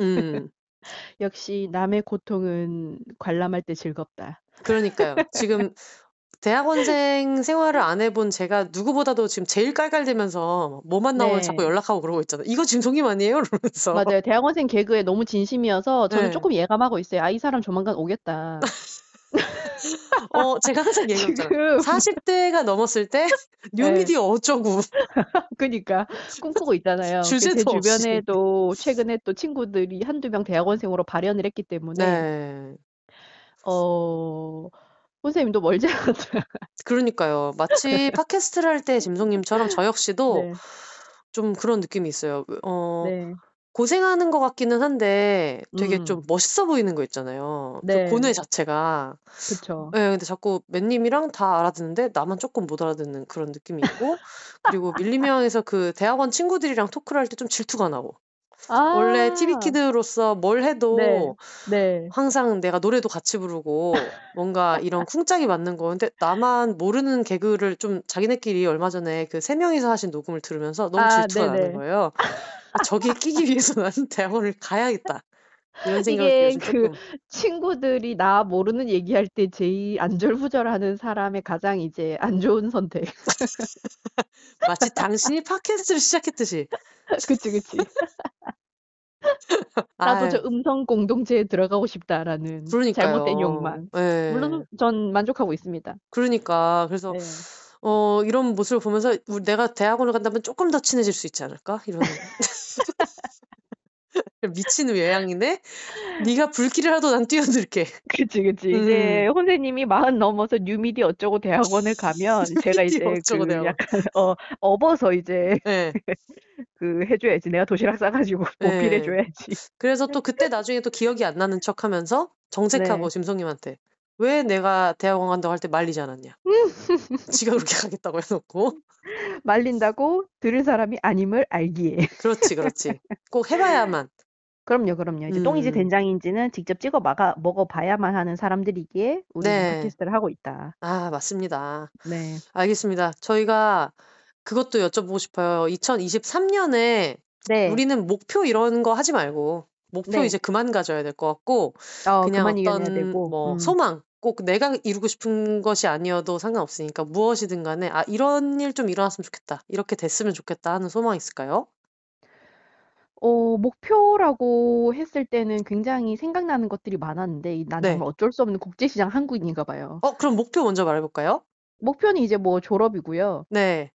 음, *laughs*
역시 남의 고통은 관람할 때 즐겁다.
그러니까요. 지금 대학원생 생활을 안 해본 제가 누구보다도 지금 제일 깔깔대면서 뭐만 나오면 자꾸
네.
연락하고 그러고 있잖아요. 이거 짐송님 아니에요? 이러면서.
맞아요. 대학원생 개그에 너무 진심이어서 저는
네.
조금 예감하고 있어요. 아, 이 사람 조만간 오겠다.
어, 제가 항상 얘기했잖아요.
지금
40대가 넘었을 때 *laughs* 뉴미디어 어쩌고. *laughs*
그니까 꿈꾸고 있잖아요. 그제
주제도 없이.
주변에도 최근에 또 친구들이 한두 명 대학원생으로 발현을 했기 때문에
네.
어 선생님도 멀지 않았어요.
그러니까요. 마치 *laughs* 팟캐스트를 할 때 짐송님처럼 저 역시도
네.
좀 그런 느낌이 있어요. 어,
네.
고생하는 것 같기는 한데 되게
음.
좀 멋있어 보이는 거 있잖아요.
네.
그 고뇌 자체가.
그쵸.
네, 근데 자꾸 맨님이랑 다 알아듣는데 나만 조금 못 알아듣는 그런 느낌이 있고 그리고 밀리명에서 그 대학원 친구들이랑 토크를 할 때 좀 질투가 나고
아.
원래 TV 키드로서 뭘 해도
네. 네.
항상 내가 노래도 같이 부르고 뭔가 이런 *laughs* 쿵짝이 맞는 거. 근데 나만 모르는 개그를 좀 자기네끼리 얼마 전에 그 세 명이서 하신 녹음을 들으면서 너무
아,
질투가
네네.
나는 거예요. 아, 저기에 끼기 위해서 *laughs* 나는 대학원을 가야겠다. 이런 생각이
이게
요즘
그
조금.
친구들이 나 모르는 얘기할 때 제일 안절부절하는 사람의 가장 이제 안 좋은 선택. *laughs*
마치 당신이 팟캐스트를 시작했듯이. *laughs*
그치, 그치. *laughs* 나도
아유,
저 음성 공동체에 들어가고 싶다라는
그러니까요.
잘못된 욕망.
예.
물론 전 만족하고 있습니다.
그러니까 그래서
네.
어 이런 모습을 보면서 우리 내가 대학원을 간다면 조금 더 친해질 수 있지 않을까? 이런 *laughs* 미친 외양이네. 네가 불길을 하도 난 뛰어들게. *laughs*
그치, 그치. 이제
음.
혼세님이 마흔 넘어서 뉴미디 어쩌고 대학원을 가면 *laughs* 제가 이제 그
대학원.
약간 어 업어서 이제
예.
그 해줘야지. 내가 도시락 싸가지고
예.
보필해줘야지.
그래서 또 그때 나중에 또 기억이 안 나는 척하면서 정색하고
네.
짐송님한테 왜 내가 대학원 간다고 할 때 말리지 않았냐? 지가 그렇게 가겠다고 해놓고.
말린다고 들을 사람이 아님을 알기에.
그렇지, 그렇지. 꼭 해봐야만.
그럼요, 그럼요. 이제 똥인지
음.
된장인지는 직접 찍어 막아 먹어봐야만 하는 사람들이기에 우리는
네.
팟캐스트를 하고 있다.
아, 맞습니다.
네.
알겠습니다. 저희가 그것도 여쭤보고 싶어요. 2023년에
네.
우리는 목표 이런 거 하지 말고 목표
네.
이제 그만 가져야 될 것 같고
어,
그냥 어떤. 뭐
음.
소망 꼭 내가 이루고 싶은 것이 아니어도 상관없으니까 무엇이든 간에 아 이런 일 좀 일어났으면 좋겠다. 이렇게 됐으면 좋겠다 하는 소망 있을까요?
어, 목표라고 했을 때는 굉장히 생각나는 것들이 많았는데 이- 난
네.
정말 어쩔 수 없는 국제시장 한국인인가 봐요.
어, 그럼 목표 먼저 말해볼까요?
목표는 이제 뭐 졸업이고요.
네.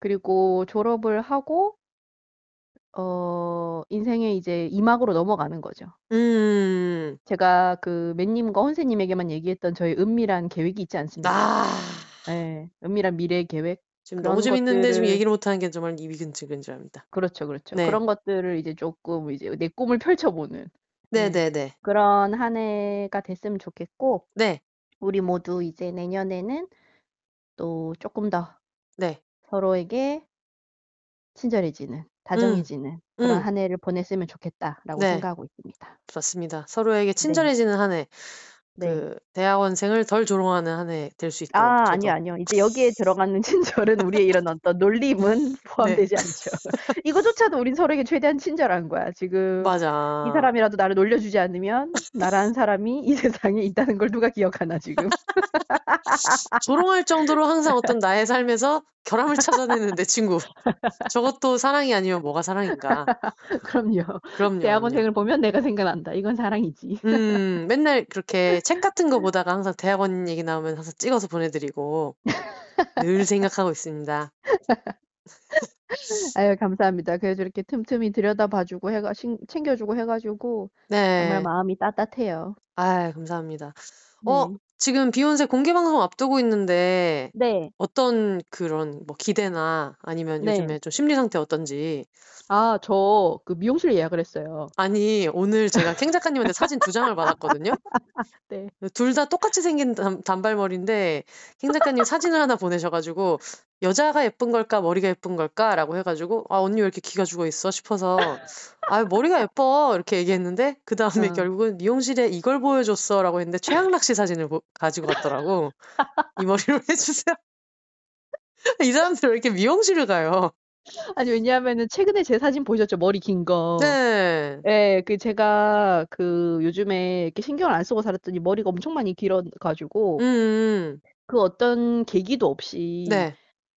그리고 졸업을 하고 어, 인생의 이제 이막으로 넘어가는 거죠.
음.
제가 그 맨님과 혼세님에게만 얘기했던 저의 은밀한 계획이 있지 않습니까?
아.
네, 은밀한 미래 계획.
지금
그런
너무 재밌는데 지금
것들을-
얘기를 못 하는 게 정말 입이 근질근질합니다.
그렇죠, 그렇죠.
네.
그런 것들을 이제 조금 이제 내 꿈을 펼쳐보는
네,
음.
네, 네.
그런 한 해가 됐으면 좋겠고,
네.
우리 모두 이제 내년에는 또 조금 더
네.
서로에게 친절해지는, 다정해지는 그런
음.
한 해를 보냈으면 좋겠다라고
네.
생각하고 있습니다.
좋습니다. 서로에게 친절해지는 한 해.
네.
그 대학원생을 덜 조롱하는 한 해 될 수 있도록
아,
저도.
아니요, 아니요. 이제 여기에 들어가는 *laughs* 친절은 우리의 이런 어떤 놀림은 *laughs* 포함되지
네.
않죠. 이거조차도 우린 서로에게 최대한 친절한 거야. 지금
맞아.
이 사람이라도 나를 놀려주지 않으면 나라는 사람이 이 *laughs* 세상에 있다는 걸 누가 기억하나 지금.
조롱할 정도로 항상 어떤 나의 삶에서 결함을 찾아내는 내 친구. 저것도 사랑이 아니면 뭐가 사랑인가.
그럼요.
그럼요. 그럼요.
대학원생을 보면 내가 생각난다. 이건 사랑이지.
음, 맨날 그렇게 책 같은 거 보다가 항상 대학원 얘기 나오면 항상 찍어서 보내드리고 늘 생각하고 있습니다.
아유, 감사합니다. 그래도 이렇게 틈틈이 들여다봐주고 해가, 신- 챙겨주고 해가지고 정말
네.
마음이 따뜻해요.
아, 감사합니다. 어,
네.
지금 비욘세 공개 방송 앞두고 있는데
네.
어떤 그런 뭐 기대나 아니면
네.
요즘에 좀 심리 상태 어떤지.
아, 저 그 미용실 예약을 했어요.
아니, 오늘 제가 캥 작가님한테 사진 두 장을 받았거든요. *laughs*
네.
둘 다 똑같이 생긴 단, 단발머리인데 캥 작가님 사진을 하나 보내셔가지고 여자가 예쁜 걸까 머리가 예쁜 걸까라고 해가지고 아 언니 왜 이렇게 기가 죽어 있어? 싶어서 아 머리가 예뻐. 이렇게 얘기했는데 그 다음에
어.
결국은 미용실에 이걸 보여줬어라고 했는데 최양락 씨 사진을 보- 가지고 갔더라고. 이 머리로 *laughs* 해주세요. 이 사람들 왜 이렇게 미용실을 가요?
아니, 왜냐하면은 최근에 제 사진 보셨죠? 머리 긴 거.
네.
예, 그 제가 그 요즘에 이렇게 신경을 안 쓰고 살았더니 머리가 엄청 많이 길어가지고
음,
그 어떤 계기도 없이
네,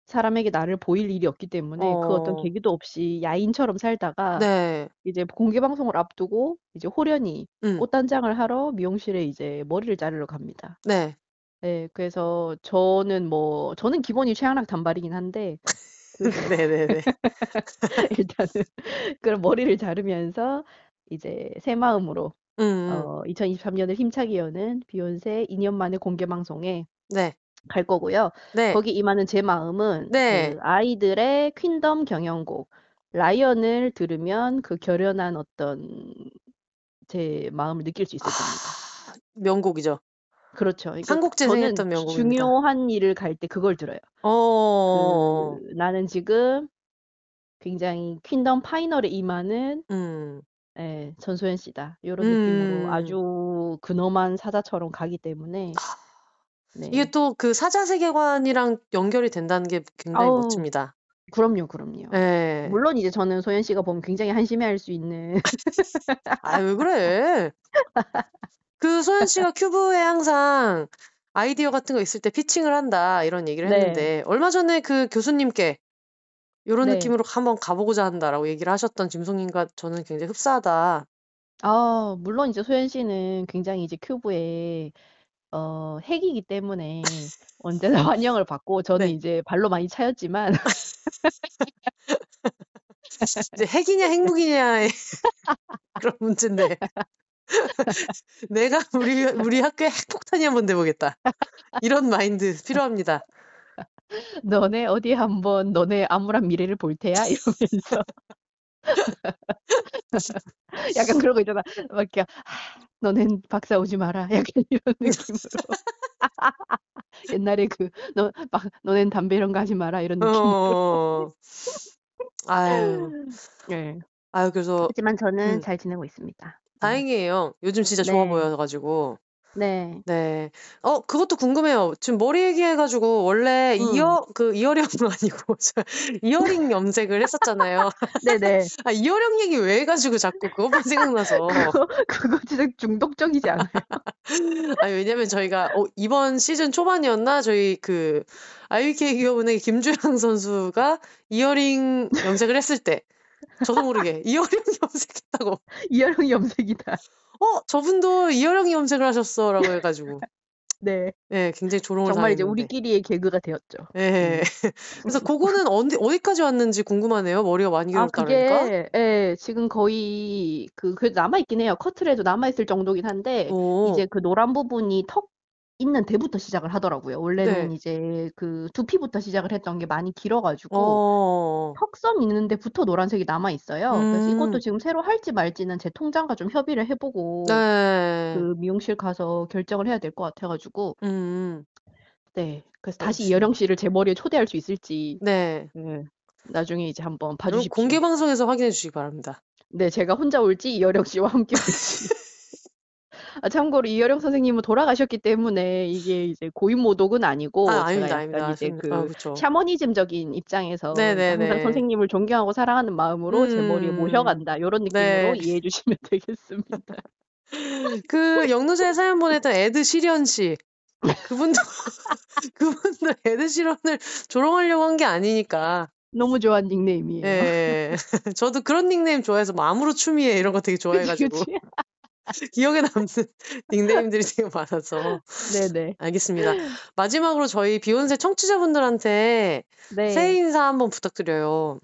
사람에게 나를 보일 일이 없기 때문에 그 어떤
어,
계기도 없이 야인처럼 살다가
네,
이제 공개 방송을 앞두고 이제 호련히
음,
꽃단장을 하러 미용실에 이제 머리를 자르러 갑니다.
네,
예, 그래서 저는 뭐 저는 기본이 최양락 단발이긴 한데 그
네, 네, 네,
일단은 그런 머리를 자르면서 이제 새 마음으로
음,
어 2023년을 힘차게 여는 비욘세 2년 만에 공개 방송에
네,
갈 거고요.
네,
거기 임하는 제 마음은
네.
그 아이들의 퀸덤 경연곡 라이언을 들으면 그 결연한 어떤 제 마음을 느낄 수 있을 겁니다.
아, 명곡이죠.
그렇죠. 그러니까
재생했던 명곡입니다.
중요한 일을 갈 때 그걸 들어요.
어,
그 나는 지금 굉장히 퀸덤 파이널에 임하는
음,
예, 전소연 씨다. 이런 느낌으로
음.
아주 근엄한 사자처럼 가기 때문에 네.
이게 또 그 사자 세계관이랑 연결이 된다는 게 굉장히
아우,
멋집니다.
그럼요, 그럼요.
예.
물론 이제 저는 소연 씨가 보면 굉장히 한심해할 수 있는
아, 왜 그래? 그 소연 씨가 큐브에 항상 아이디어 같은 거 있을 때 피칭을 한다 이런 얘기를
네.
했는데 얼마 전에 그 교수님께 이런
네.
느낌으로 한번 가보고자 한다라고 얘기를 하셨던 짐송님과 저는 굉장히 흡사하다.
아, 물론 이제 소연 씨는 굉장히 이제 큐브에 어, 핵이기 때문에 *laughs* 언제나 *laughs* 환영을 받고 저는
네.
이제 발로 많이 차였지만 *laughs*
이제 핵이냐 핵무기냐의 그런 문제인데 내가 우리 우리 학교에 핵폭탄이 한번 돼보겠다. 이런 마인드 필요합니다.
너네 어디 한번 너네 암울한 미래를 볼 테야 이러면서 *laughs* 약간 그런 거 있잖아. 막 이렇게 하, 너넨 박사 오지 마라. *laughs* 약간 이런 느낌으로. *laughs* 옛날에 그 너 막 너넨 담배 이런 거 하지 마라 이런 느낌으로.
어. 아유.
네.
아유 그래서
하지만 저는
음.
잘 지내고 있습니다. 네.
다행이에요. 요즘 진짜 좋아
네.
보여가지고.
네.
네. 어, 그것도 궁금해요. 지금 머리 얘기해가지고 원래
음.
이어 그 이어령 *laughs* 아니고 저 이어링 염색을 했었잖아요. *laughs*
네네.
아 이어령 얘기 왜 해가지고 자꾸 그것만 생각나서.
그거 그거 진짜 중독적이지 않아요? *laughs*
아니 왜냐면 저희가 어, 이번 시즌 초반이었나 저희 그 IBK 기업은행 김주영 선수가 이어링 염색을 했을 때 저도 모르게 이어링 염색했다고.
이하령 염색이다.
어 저분도 이어령 염색을 하셨어라고 해가지고. *laughs*
네.
네, 굉장히 조롱을
정말 이제
당했는데.
우리끼리의 개그가 되었죠.
예. *laughs* 그래서 그거는 어디 어디까지 왔는지 궁금하네요. 머리가 많이
아,
길었다 그러니까.
그게, 예, 지금 거의, 그, 그래도 남아있긴 해요. 커트라도 남아있을 정도긴 한데,
오.
이제 그 노란 부분이 턱 있는 데부터 시작을 하더라고요. 원래는
네.
이제 그 두피부터 시작을 했던 게 많이 길어가지고,
어.
턱선 있는 데부터 노란색이 남아 있어요. 그래서 이것도
음.
지금 새로 할지 말지는 제 통장과 좀 협의를 해보고,
네.
그 미용실 가서 결정을 해야 될 것 같아가지고,
음.
네. 그래서 다시. 이여령 씨를 제 머리에 초대할 수 있을지,
네.
네, 나중에 이제 한번 봐주십시오.
공개 방송에서 확인해 주시기 바랍니다.
네, 제가 혼자 올지 이여령 씨와 함께 올지. *laughs* 아, 참고로 이여령 선생님은 돌아가셨기 때문에 이게 이제 고인 모독은 아니고
아, 아닙니다, 아닙니다.
이제 그
아, 그쵸.
샤머니즘적인 입장에서
네네네.
항상 선생님을 존경하고 사랑하는 마음으로 제 머리에
음.
모셔간다. 이런 느낌으로
네.
이해해 주시면 *laughs* 되겠습니다.
그 영노제 사연 보냈던 에드 시련 씨. 그분도 *laughs* 그분도 에드 시런을 조롱하려고 한 게 아니니까.
너무 좋아하는 닉네임이에요.
예. 저도 그런 닉네임 좋아해서 뭐 아무로 추미애 이런 거 되게 좋아해
그치,
가지고
그치. *laughs*
기억에 남는 닉네임들이 되게 많아서.
네네.
알겠습니다. 마지막으로 저희 비욘세 청취자분들한테
네.
새해 인사 한번 부탁드려요.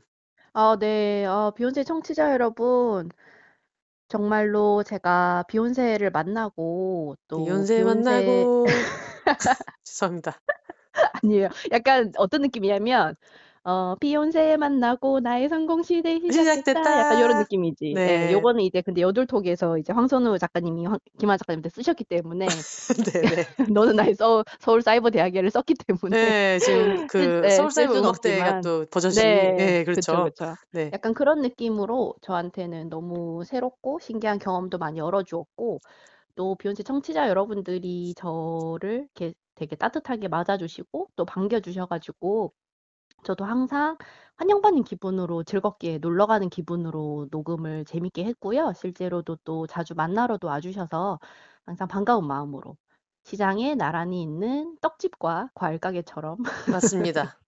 아, 네. 어, 비욘세 청취자 여러분, 정말로 제가 비욘세를 만나고 또
비욘세
비욘세
만나고 *laughs* *laughs* 죄송합니다.
아니에요. 약간 어떤 느낌이냐면 어, 비욘세 만나고 나의 성공 시대 시작됐다.
시작됐다.
약간 이런 느낌이지.
네.
예, 요거는 이제 근데 여둘톡에서 이제 황선우 작가님이 황- 김한 작가님한테 쓰셨기 때문에
네네. *laughs* *laughs*
너는 나의 서, 서울 사이버 대학예를 썼기 때문에
네, 지금 *laughs* 그
쓸- 네,
서울 사이버
수는
음악대회가
없지만.
또 버젓이
네,
예,
그쵸,
그렇죠.
그쵸.
네.
약간 그런 느낌으로 저한테는 너무 새롭고 신기한 경험도 많이 열어주었고 또 비욘세 청취자 여러분들이 저를 이렇게 되게 따뜻하게 맞아주시고 또 반겨주셔가지고 저도 항상 환영받는 기분으로 즐겁게 놀러 가는 기분으로 녹음을 재밌게 했고요. 실제로도 또 자주 만나러도 와 주셔서 항상 반가운 마음으로 시장에 나란히 있는 떡집과 과일 가게처럼
맞습니다.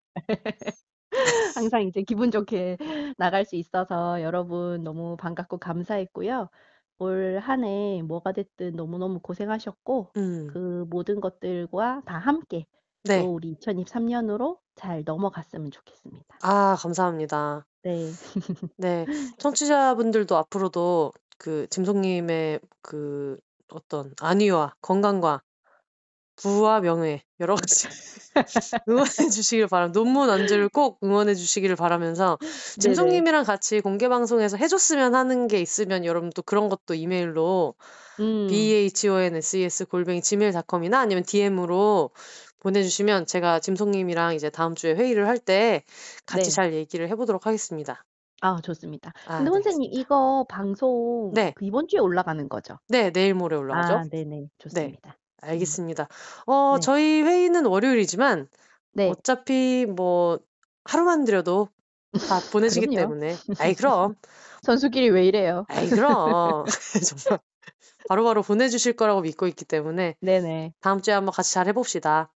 *laughs*
항상 이제 기분 좋게 나갈 수 있어서 여러분 너무 반갑고 감사했고요. 올 한 해 뭐가 됐든 너무너무 고생하셨고
음.
그 모든 것들과 다 함께
네.
또 우리 2023년으로 잘 넘어갔으면 좋겠습니다.
아, 감사합니다.
네.
네. *laughs* 청취자분들도 앞으로도 그 짐송님의 그 어떤 안위와 건강과 부와 명예 여러 가지 *laughs* 응원해 주시길 바람 논문 안주를 꼭 응원해 주시기를 바라면서. 짐송님이랑 같이 공개 방송에서 해줬으면 하는 게 있으면 여러분 또 그런 것도 이메일로
음.
bhonses 골뱅이 gmail.com이나 아니면 DM으로 보내주시면 제가 짐송님이랑 이제 다음 주에 회의를 할 때 같이
네.
잘 얘기를 해보도록 하겠습니다.
아, 좋습니다.
아,
근데
네.
선생님 이거 방송
네.
그 이번 주에 올라가는 거죠?
네, 내일 모레 올라가죠.
아, 네네. 좋습니다.
알겠습니다. 어,
네.
저희 회의는 월요일이지만
네.
어차피 뭐 하루만 들여도 다 *laughs* 보내시기
그럼요.
때문에. 아이 그럼. *laughs*
선수끼리 왜 이래요?
아이 그럼. *laughs* 정말 바로바로 보내주실 거라고 믿고 있기 때문에
네네.
다음 주에 한번 같이 잘 해봅시다.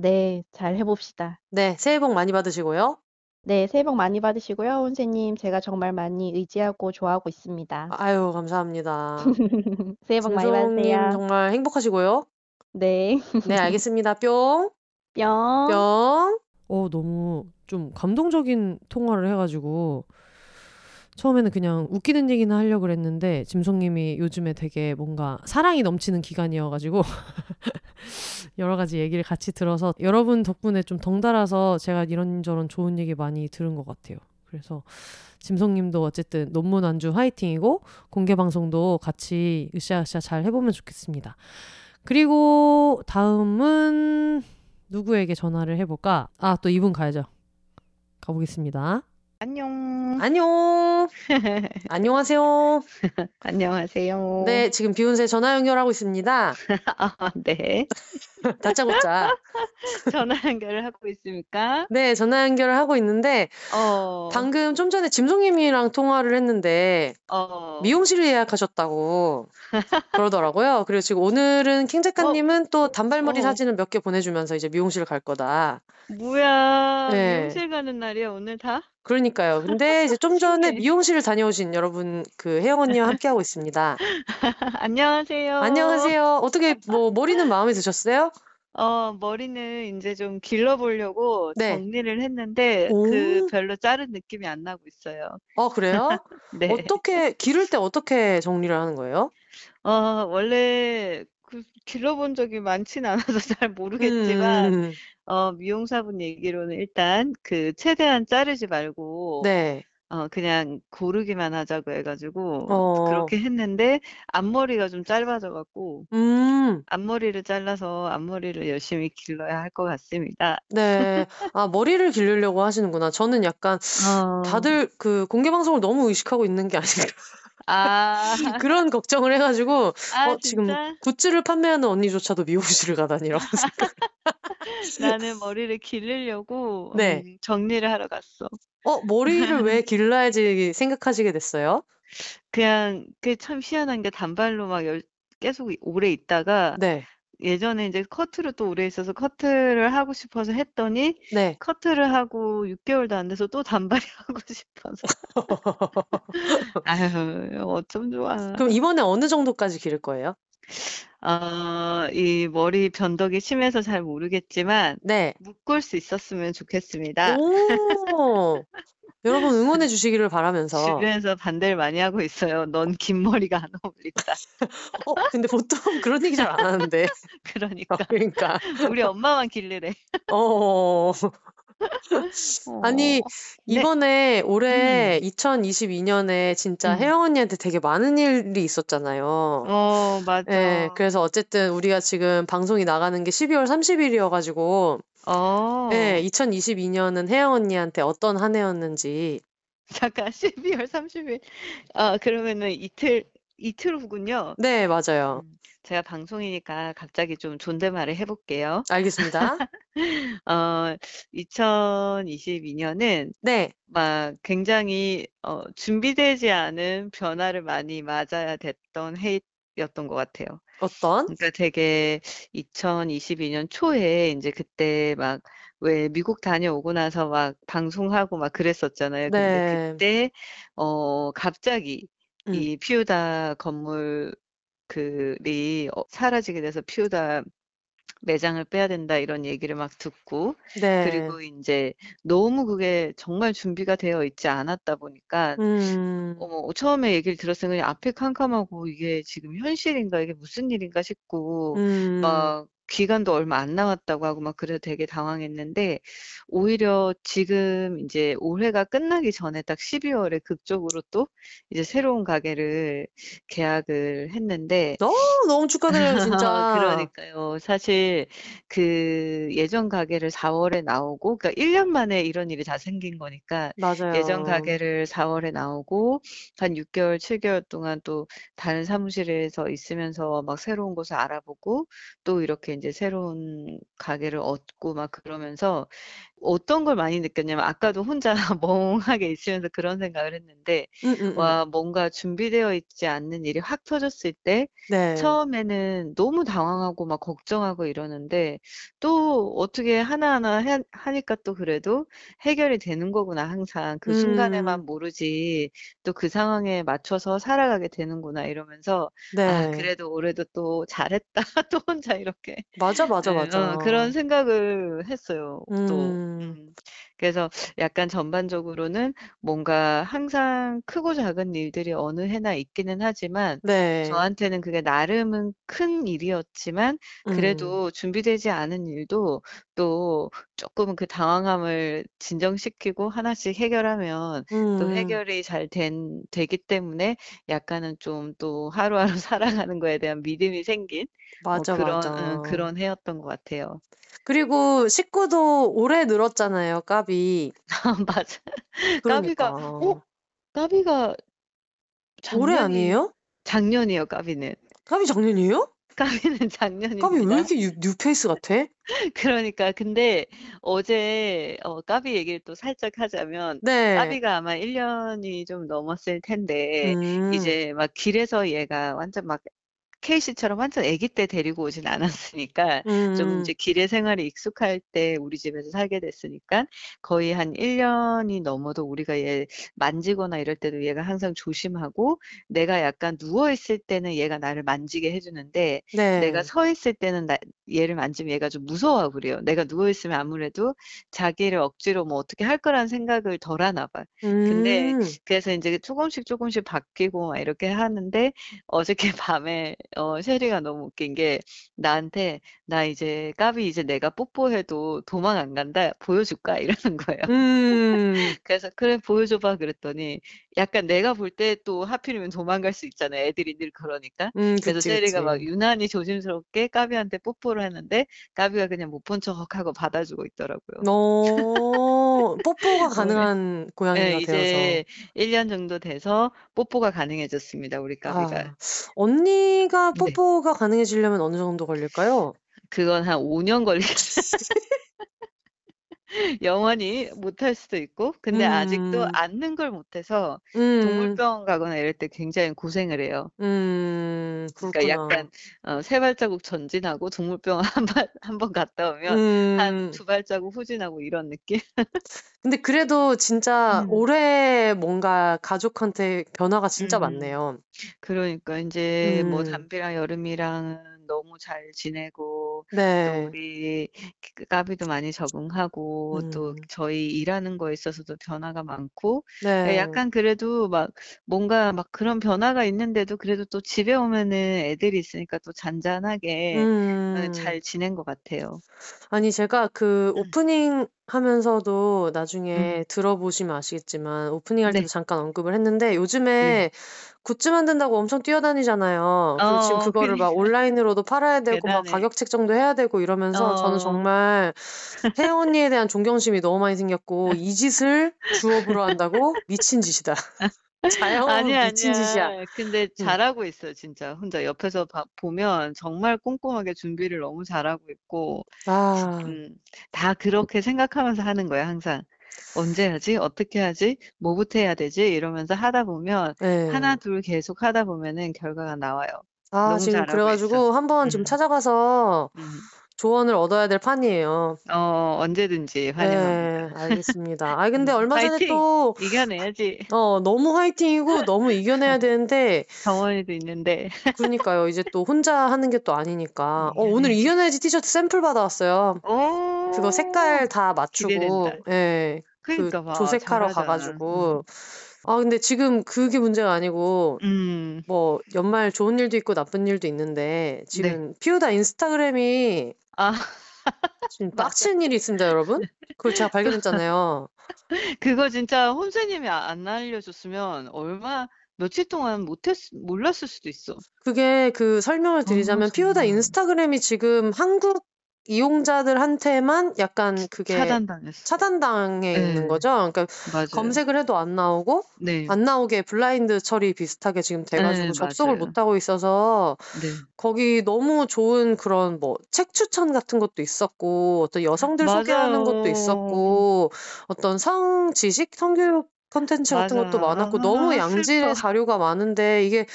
네, 잘 해봅시다.
네, 새해 복 많이 받으시고요.
네, 새해 복 많이 받으시고요. 선생님, 제가 정말 많이 의지하고 좋아하고 있습니다.
아유 감사합니다. *laughs*
새해 복 많이
김성님
받으세요.
정말 행복하시고요.
네,
네, 알겠습니다. 뿅, *laughs*
뿅.
뿅.
어, 너무 좀 감동적인 통화를 해가지고 처음에는 그냥 웃기는 얘기나 하려고 그랬는데 짐송님이 요즘에 되게 뭔가 사랑이 넘치는 기간이어가지고 *laughs* 여러 가지 얘기를 같이 들어서 여러분 덕분에 좀 덩달아서 제가 이런저런 좋은 얘기 많이 들은 것 같아요. 그래서 짐송님도 어쨌든 논문 안주 화이팅이고 공개 방송도 같이 으쌰으쌰 잘 해보면 좋겠습니다. 그리고 다음은 누구에게 전화를 해볼까? 아, 또 이분 가야죠. 가보겠습니다.
안녕.
안녕. *laughs* 안녕하세요. *laughs*
안녕하세요.
네, 지금 비욘세 전화 연결하고 있습니다. *laughs*
아, 네.
다짜고짜.
전화 연결을 하고 있습니까?
네, 전화 연결을 하고 있는데
어,
방금 좀 전에 짐송님이랑 통화를 했는데
어,
미용실을 예약하셨다고 그러더라고요. 그리고 지금 오늘은 킹 작가님은 또 단발머리
어.
사진을 몇 개 보내주면서 이제 미용실 갈 거다.
뭐야,
네.
미용실 가는 날이야, 오늘 다?
그러니까요. 근데 이제 좀 전에
신기해.
미용실을 다녀오신 여러분 그 혜영 언니와 함께하고 있습니다. *laughs*
안녕하세요.
안녕하세요. 어떻게 뭐 *laughs* 머리는 마음에 드셨어요?
어, 머리는 이제 좀 길러보려고
네.
정리를 했는데,
오.
그 별로 자른 느낌이 안 나고 있어요.
어, 그래요? *laughs*
네.
어떻게 기를 때 어떻게 정리를 하는 거예요?
어, 원래 그 길러본 적이 많진 않아서 잘 모르겠지만,
음,
어, 미용사분 얘기로는 일단 그 최대한 자르지 말고,
네.
어, 그냥 고르기만 하자고 해가지고,
어.
그렇게 했는데, 앞머리가 좀 짧아져 갖고,
음,
앞머리를 잘라서 앞머리를 열심히 길러야 할 것 같습니다.
네. 아, 머리를 기르려고 하시는구나. 저는 약간 *laughs*
어,
다들 그 공개 방송을 너무 의식하고 있는 게 아닌가.
아, *laughs*
그런 걱정을 해가지고,
아,
어, 지금? 굿즈를 판매하는 언니조차도 미용실을 가다니라고 *laughs* 생각.
나는 머리를 기르려고
네.
음, 정리를 하러 갔어.
어, 머리를 왜 *laughs* 길러야지 생각하시게 됐어요?
그냥 그게 참 희한한 게 단발로 막 열, 계속 오래 있다가
네.
예전에 이제 커트를 또 오래 있어서 커트를 하고 싶어서 했더니
네.
커트를 하고 6개월도 안 돼서 또 단발이 *laughs* 하고 싶어서. *laughs* 아유, 어쩜 좋아.
그럼 이번에 어느 정도까지 기를 거예요?
어, 이 머리 변덕이 심해서 잘 모르겠지만
네.
묶을 수 있었으면 좋겠습니다.
오. *laughs* 여러분 응원해 주시기를 바라면서.
주변에서 반대를 많이 하고 있어요. 넌 긴 머리가 안 어울린다. *laughs*
어, 근데 보통 그런 얘기 잘 안 하는데. *laughs*
그러니까
그러니까.
우리 엄마만 길르래.
어. 아니,
어.
이번에 올해
음.
2022년에 진짜
음.
혜영 언니한테 되게 많은 일이 있었잖아요.
어, 맞아.
예, 그래서 어쨌든 우리가 지금 방송이 나가는 게 12월 30일이어가지고,
어.
예, 2022년은 혜영 언니한테 어떤 한 해였는지.
잠깐 *laughs* 12월 30일. 아, 그러면은 이틀 이틀 후군요.
네, 맞아요.
음, 제가 방송이니까 갑자기 좀 존댓말을 해볼게요.
알겠습니다. *laughs*
어, 2022년은
네,
막 굉장히 어, 준비되지 않은 변화를 많이 맞아야 됐던 해였던 것 같아요.
어떤?
그러니까 되게 2022년 초에 이제 그때 막 왜 미국 다녀오고 나서 막 방송하고 막 그랬었잖아요. 근데
네.
그때 어 갑자기
음.
이 피우다 건물 그리 어, 사라지게 돼서 피우다 매장을 빼야 된다 이런 얘기를 막 듣고
네.
그리고 이제 너무 그게 정말 준비가 되어 있지 않았다 보니까
음,
어, 처음에 얘기를 들었을 때 앞에 캄캄하고 이게 지금 현실인가 이게 무슨 일인가 싶고
음,
막 기간도 얼마 안 남았다고 하고 막 그래서 되게 당황했는데 오히려 지금 이제 올해가 끝나기 전에 딱 12월에 극적으로 또 이제 새로운 가게를 계약을 했는데
너무, 너무 축하드려요, 진짜. *laughs*
그러니까요. 사실 그 예전 가게를 4월에 나오고 그러니까 1년 만에 이런 일이 다 생긴 거니까
맞아요.
예전 가게를 4월에 나오고 한 6개월, 7개월 동안 또 다른 사무실에서 있으면서 막 새로운 곳을 알아보고 또 이렇게 이제 새로운 가게를 얻고 막 그러면서 어떤 걸 많이 느꼈냐면 아까도 혼자 *laughs* 멍하게 있으면서 그런 생각을 했는데
음, 음, 음.
와, 뭔가 준비되어 있지 않는 일이 확 터졌을 때
네.
처음에는 너무 당황하고 막 걱정하고 이러는데 또 어떻게 하나하나 해- 하니까 또 그래도 해결이 되는 거구나 항상 그 순간에만
음,
모르지 또 그 상황에 맞춰서 살아가게 되는구나 이러면서 아
네.
그래도 올해도 또 잘했다 *laughs* 또 혼자 이렇게
맞아, 맞아,
네, 어,
맞아.
그런 생각을 했어요 또
음,
음, 그래서 약간 전반적으로는 뭔가 항상 크고 작은 일들이 어느 해나 있기는 하지만
네.
저한테는 그게 나름은 큰 일이었지만
음,
그래도 준비되지 않은 일도 또 조금은 그 당황함을 진정시키고 하나씩 해결하면 또
음,
해결이 잘 된, 되기 때문에 약간은 좀 또 하루하루 *laughs* 살아가는 거에 대한 믿음이 생긴 뭐
맞아,
그런,
맞아.
응, 그런 해였던 것 같아요.
그리고 식구도 오래 늘었잖아요, 까비. *laughs*
맞아. 까비가,
그러니까.
어? 까비가
올해
작년이,
아니에요?
작년이요, 까비는.
까비 작년이에요?
까비는
까비 왜
작년입니다.
이렇게 뉴, 뉴페이스 같아? *laughs*
그러니까 근데 어제 어, 까비 얘기를 또 살짝 하자면
네.
까비가 아마 1년이 좀 넘었을 텐데
음,
이제 막 길에서 얘가 완전 막 케이씨처럼 완전 아기 때 데리고 오진 않았으니까 좀
음,
이제 길의 생활이 익숙할 때 우리 집에서 살게 됐으니까 거의 한 1년이 넘어도 우리가 얘 만지거나 이럴 때도 얘가 항상 조심하고 내가 약간 누워 있을 때는 얘가 나를 만지게 해주는데 내가
네.
서 있을 때는 나, 얘를 만지면 얘가 좀 무서워하고 그래요. 내가 누워 있으면 아무래도 자기를 억지로 뭐 어떻게 할 거라는 생각을 덜 하나 봐. 근데
음,
그래서 이제 조금씩 조금씩 바뀌고 막 이렇게 하는데 어저께 *laughs* 밤에 어 셰리가 너무 웃긴 게 나한테 나 이제 까비 이제 내가 뽀뽀해도 도망 안 간다. 보여줄까? *laughs* 이러는 거예요.
음,
그래서 그래 보여줘봐. 그랬더니 약간 내가 볼 때 또 하필이면 도망갈 수 있잖아요. 애들이 늘 그러니까.
음,
그래서
그치,
셰리가 막
그치.
유난히 조심스럽게 까비한테 뽀뽀를 하는데 까비가 그냥 못 본 척하고 받아주고 있더라고요.
어, 뽀뽀가 *laughs* 가능한
네,
고양이가 되어서.
이제 1년 정도 돼서 뽀뽀가 가능해졌습니다. 우리 까비가.
아, 언니가
네.
뽀뽀가 가능해지려면 어느 정도 걸릴까요?
그건 한 5년 걸리겠어요. *laughs* *laughs* *laughs* 영원히 못할 수도 있고 근데 아직도
음.
앉는 걸 못해서
음.
동물병원 가거나 이럴 때 굉장히 고생을 해요.
음.
그러니까
그렇구나.
약간 어, 세 발자국 전진하고 동물병원 한 발 *laughs* 한번 갔다 오면 한
음.
두 발자국 후진하고 이런 느낌?
근데 그래도 진짜
음.
올해 뭔가 가족한테 변화가 진짜
음.
많네요.
그러니까 이제 뭐
음.
담비랑 여름이랑은 너무 잘 지내고 또
네.
우리 그 까비도 많이 적응하고 또
음.
저희 일하는 거에 있어서도 변화가 많고 예,
네.
약간 그래도 막 뭔가 막 그런 변화가 있는데도 그래도 또 집에 오면은 애들이 있으니까 또 잔잔하게 어,
음.
잘 지낸 것 같아요.
아니 제가 그
음.
오프닝 하면서도
음.
나중에 들어보시면 아시겠지만 오프닝 할 때도
네.
잠깐 언급을 했는데 요즘에
네.
굿즈 만든다고 엄청 뛰어다니잖아요. 그리고 지금
어,
그거를 막 온라인으로도 팔아야 되고 막
대단해.
가격 책정도 해야 되고 이러면서 저는
어.
정말 혜영 언니에 대한 존경심이 너무 많이 생겼고 *laughs* 이 짓을 주업으로 한다고 미친 짓이다. 자영업은
아니야,
미친 짓이야.
아니야. 근데
음.
잘하고 있어요, 진짜. 혼자 옆에서 봐, 보면 정말 꼼꼼하게 준비를 너무 잘하고 있고,
아,
음, 다 그렇게 생각하면서 하는 거야, 항상. 언제 하지? 어떻게 하지? 뭐부터 해야 되지? 이러면서 하다 보면 하나,
네.
둘 계속 하다 보면은 결과가 나와요.
아,
너무
지금
잘하고 있어.
그래가지고 한번 좀
음,
찾아가서
음.
조언을 얻어야 될 판이에요.
어, 언제든지 환영합니다.
네, 알겠습니다. 아, 근데
음,
얼마 전에! 또,
이겨내야지.
어, 너무 화이팅이고 너무 이겨내야 되는데,
정원이도 있는데.
그러니까요. 이제 또 혼자 하는 게 또 아니니까. 어, 오늘
이겨내야지.
티셔츠 샘플 받아왔어요. 그거 색깔
오,
다 맞추고. 예, 그
그러니까 봐,
조색하러
잘하잖아. 음.
가가지고. 아, 근데 지금 그게 문제가 아니고,
음,
뭐, 연말 좋은 일도 있고 나쁜 일도 있는데,
네.
지금 피우다 인스타그램이
아,
지금. *laughs* 빡치는 일이 있습니다, 여러분. 그걸 제가 발견했잖아요. *laughs*
그거 진짜 혼세님이 아- 안 알려줬으면 얼마, 며칠 동안 못했, 몰랐을 수도 있어.
그게 그 설명을
아,
드리자면 피우다
정말.
인스타그램이 지금 한국 이용자들한테만 약간 그게
차단당했어.
차단당해 있는
네,
거죠. 그러니까
맞아요.
검색을 해도 안 나오고
네,
안 나오게 블라인드 처리 비슷하게 지금 돼가지고
네,
접속을
맞아요.
못 하고 있어서
네,
거기 너무 좋은 그런 뭐 책 추천 같은 것도 있었고 어떤 여성들 소개하는 것도
맞아요.
있었고 어떤 성 지식 성교육 컨텐츠 같은 것도. 많았고 너무
아,
양질의
슬퍼.
자료가 많은데 이게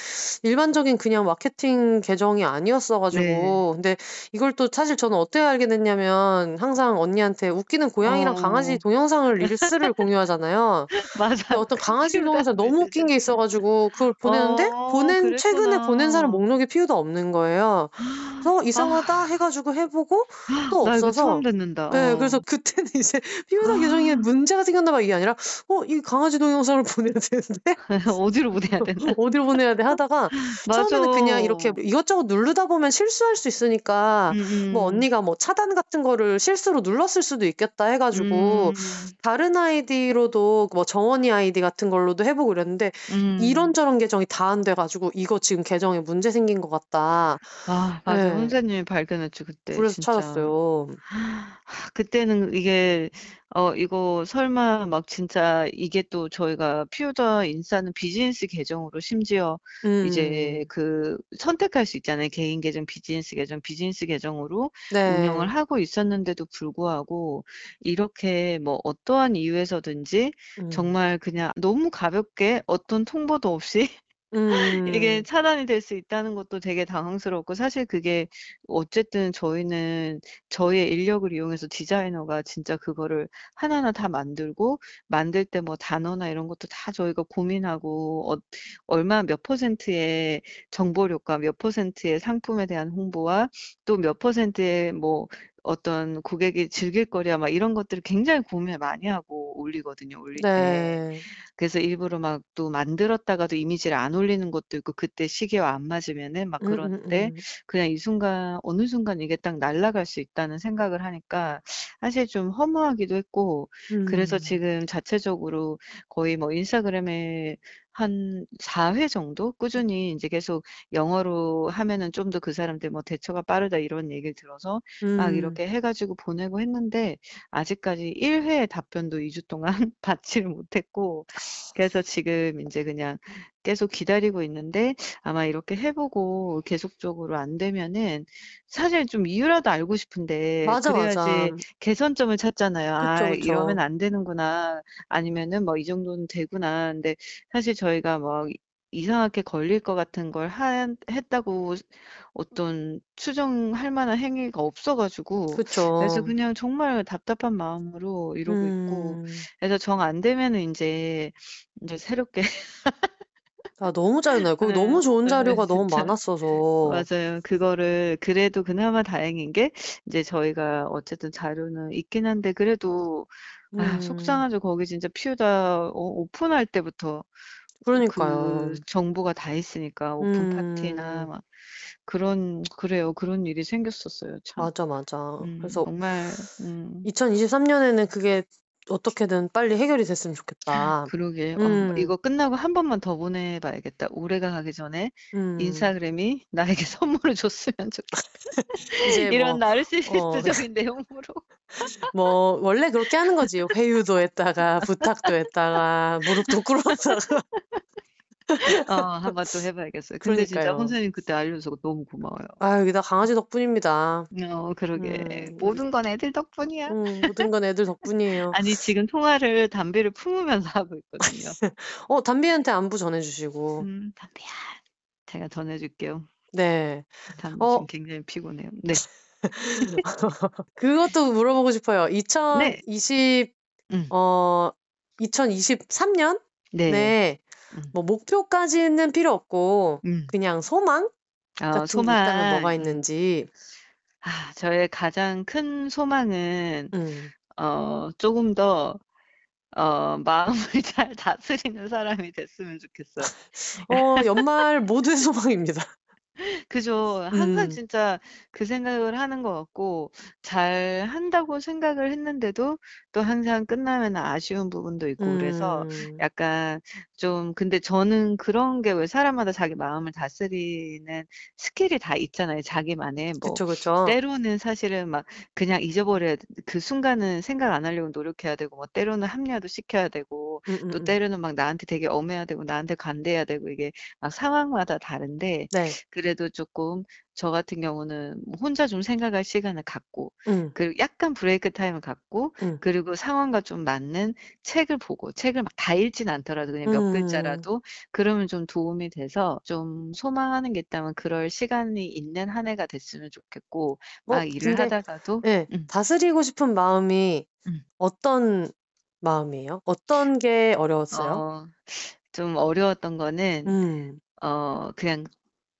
일반적인 그냥 마케팅 계정이
네,
아니었어가지고 근데 이걸 또 사실 저는 어떻게 알게 됐냐면 항상 언니한테 웃기는 고양이랑 강아지
어,
동영상을 릴스를 *laughs* 공유하잖아요. 근데
맞아.
어떤 강아지
피우다 *laughs*
동영상 너무 웃긴 게
메시지.
있어 가지고 그걸 보내는데
어,
보낸 최근에 보낸 사람
그랬구나.
목록에 피우다 없는 거예요. 그래서
아,
이상하다 해 가지고 해 보고 또
나 이거
없어서
처음 듣는다.
네,
어.
그래서 그때는 이제 *laughs* 피우다 계정에 문제가 생겼나 봐 이게 아니라 어, 이 강아지 동영상을 *laughs* 보내야 되는데 *laughs*
어디로 보내야 되나? *laughs*
어디로 보내야 돼 하다가. 처음에는 그냥 이렇게 이것저것 누르다 보면 실수할 수 있으니까
음,
뭐
음,
언니가 뭐 차단 같은 거를 실수로 눌렀을 수도 있겠다 해가지고
음,
다른 아이디로도 뭐 정원이 아이디 같은 걸로도 해보고 그랬는데
음.
이런저런 계정이 다 안 돼가지고 이거 지금 계정에 문제 생긴 것 같다.
아, 맞아.
네.
혼자님이 발견했죠, 그때.
그래서
진짜.
찾았어요.
하, *gasps* 그때는 이게, 어, 이거 설마 막 진짜 이게 또 저희가 피우더 인싸는 비즈니스 계정으로 심지어 이제
음,
그 선택할 수 있잖아요. 개인 계정, 비즈니스 계정, 비즈니스 계정으로
네.
운영을 하고 있었는데도 불구하고 이렇게 뭐 어떠한 이유에서든지
음,
정말 그냥 너무 가볍게 어떤 통보도 없이 이게
음,
차단이 될 수 있다는 것도 되게 당황스럽고 사실 그게 어쨌든 저희는 저희의 인력을 이용해서 디자이너가 진짜 그거를 하나하나 다 만들고 만들 때 뭐 단어나 이런 것도 다 저희가 고민하고 어, 얼마 몇 퍼센트의 정보료과 몇 퍼센트의 상품에 대한 홍보와 또 몇 퍼센트의 뭐 어떤 고객이 즐길 거리야 막 이런 것들을 굉장히 고민을 많이 하고 올리거든요, 올릴 때.
네.
그래서 일부러 막 또 만들었다가도 이미지를 안 올리는 것도 있고 그때 시기와 안 맞으면은 막
음, 음,
그러는데
음.
그냥 이 순간 어느 순간 이게 딱 날아갈 수 있다는 생각을 하니까 사실 좀 허무하기도 했고 그래서
음,
지금 자체적으로 거의 뭐 인스타그램에 한 4회 정도? 꾸준히 이제 계속 영어로 하면은 좀 더 그 사람들 뭐 대처가 빠르다 이런 얘기를 들어서 막
음,
이렇게 해 가지고 보내고 했는데 아직까지 1회 답변도 2 주 동안 *laughs* 받지를 못했고 그래서 지금 이제 그냥 계속 기다리고 있는데 아마 이렇게 해 보고 계속적으로 안 되면은 사실 좀 이유라도 알고 싶은데
맞아,
그래야지
맞아.
개선점을 찾잖아요. '아
그쵸,
이러면
그쵸.
안 되는구나.' 아니면은 뭐 '이 정도는 되구나.' 근데 사실 저희가 막 이상하게 걸릴 것 같은 걸한 했다고 어떤 추정할 만한 행위가 없어 가지고 그래서
그쵸.
그냥 정말 답답한 마음으로 이러고 있고
음.
그래서 정 안 되면은 인제 인제 새롭게 *laughs*
아 너무 짜증나요. 거기
네.
너무 좋은
네
자료가 너무
진짜.
많았어서.
맞아요. 그거를 그래도 그나마 다행인 게 이제 저희가 어쨌든 자료는 있긴 한데 그래도 아
음.
속상하죠. 거기 진짜 피우다 어 오픈할 때부터
그러니까요.
그 정보가 다 있으니까 오픈 파티나
음.
막 그런 그래요. 그런 일이 생겼었어요 참.
맞아, 맞아.
음
그래서
정말 음.
2023 년에는 그게 어떻게든 빨리 해결이 됐으면 좋겠다. *laughs*
그러게. 어
음.
이거 끝나고 한 번만 더 보내 봐야겠다. 올해가 가기 전에
음.
인스타그램이 나에게 *laughs* 선물을 줬으면 좋겠다.
이제 *laughs*
이런
뭐어
나르시시스트적인 내용으로.
뭐 원래 그렇게 하는 거지. 회유도 했다가 부탁도 했다가 무릎도 꿇었다가.
어 *laughs* 한번 또 해 봐야겠어요. 근데 진짜
그러니까요.
선생님 그때 알려줘서 너무 고마워요.
아 여기 다 강아지 덕분입니다.
어 그러게.
음.
모든 건 애들 덕분이야.
음 모든 건 애들 덕분이에요. *laughs*
아니 지금 통화를 담배를 품으면서 하고 있거든요. *laughs*
어 담비한테 안부 전해 주시고.
음 담비야. 제가 전해 줄게요.
네.
담비
어
지금 굉장히 피곤해요. 네.
그것도 물어보고 싶어요.
네.
2020
음.
어 2023년
네.
네.
음.
뭐 목표까지는 필요 없고
음.
그냥 소망
아
같은 게 있다면 뭐가
소망. 음.
있는지.
아 저의 가장 큰 소망은
음.
어 쪼금 더 어 *laughs* 마음을 잘 다스리는 사람이 됐으면 좋겠어요.
어 연말 *laughs* 모두의 소망입니다.
그죠. 항상
음.
진짜 그 생각을 하는 것 같고 잘 한다고 생각을 했는데도 또 항상 끝나면은 아쉬운 부분도 있고 그래서
음.
약간 좀 근데 저는 그런 게 왜 사람마다 자기 마음을 다스리는 스킬이 다 있잖아요, 자기만의. 뭐
그쵸, 그쵸.
때로는 사실은 막 그냥 잊어버려야 그 순간은 생각 안 하려고 노력해야 되고 뭐 때로는 합리화도 시켜야 되고 또
음음음.
때로는 막 나한테 되게 엄해야 되고 나한테 관대해야 되고 이게 막 상황마다 다른데
네.
그래도 쪼끔 저 같은 경우는 뭐 혼자 좀 생각할 시간을 갖고
음.
그리고 약간 break time을 갖고
음.
그리고 상황과 좀 맞는 책을 보고 책을 막 다 읽진 않더라도 그냥 몇
음.
글자라도 그러면 좀 도움이 돼서 좀 소망하는 게 있다면 그럴 시간이 있는 한 해가 됐으면 좋겠고 뭐막 일을
근데
하다가도
예.
음.
다스리고 싶은 마음이
음.
어떤 마음이에요? 어떤 게 어려웠어요?
어 좀 어려웠던 거는
음.
어 그냥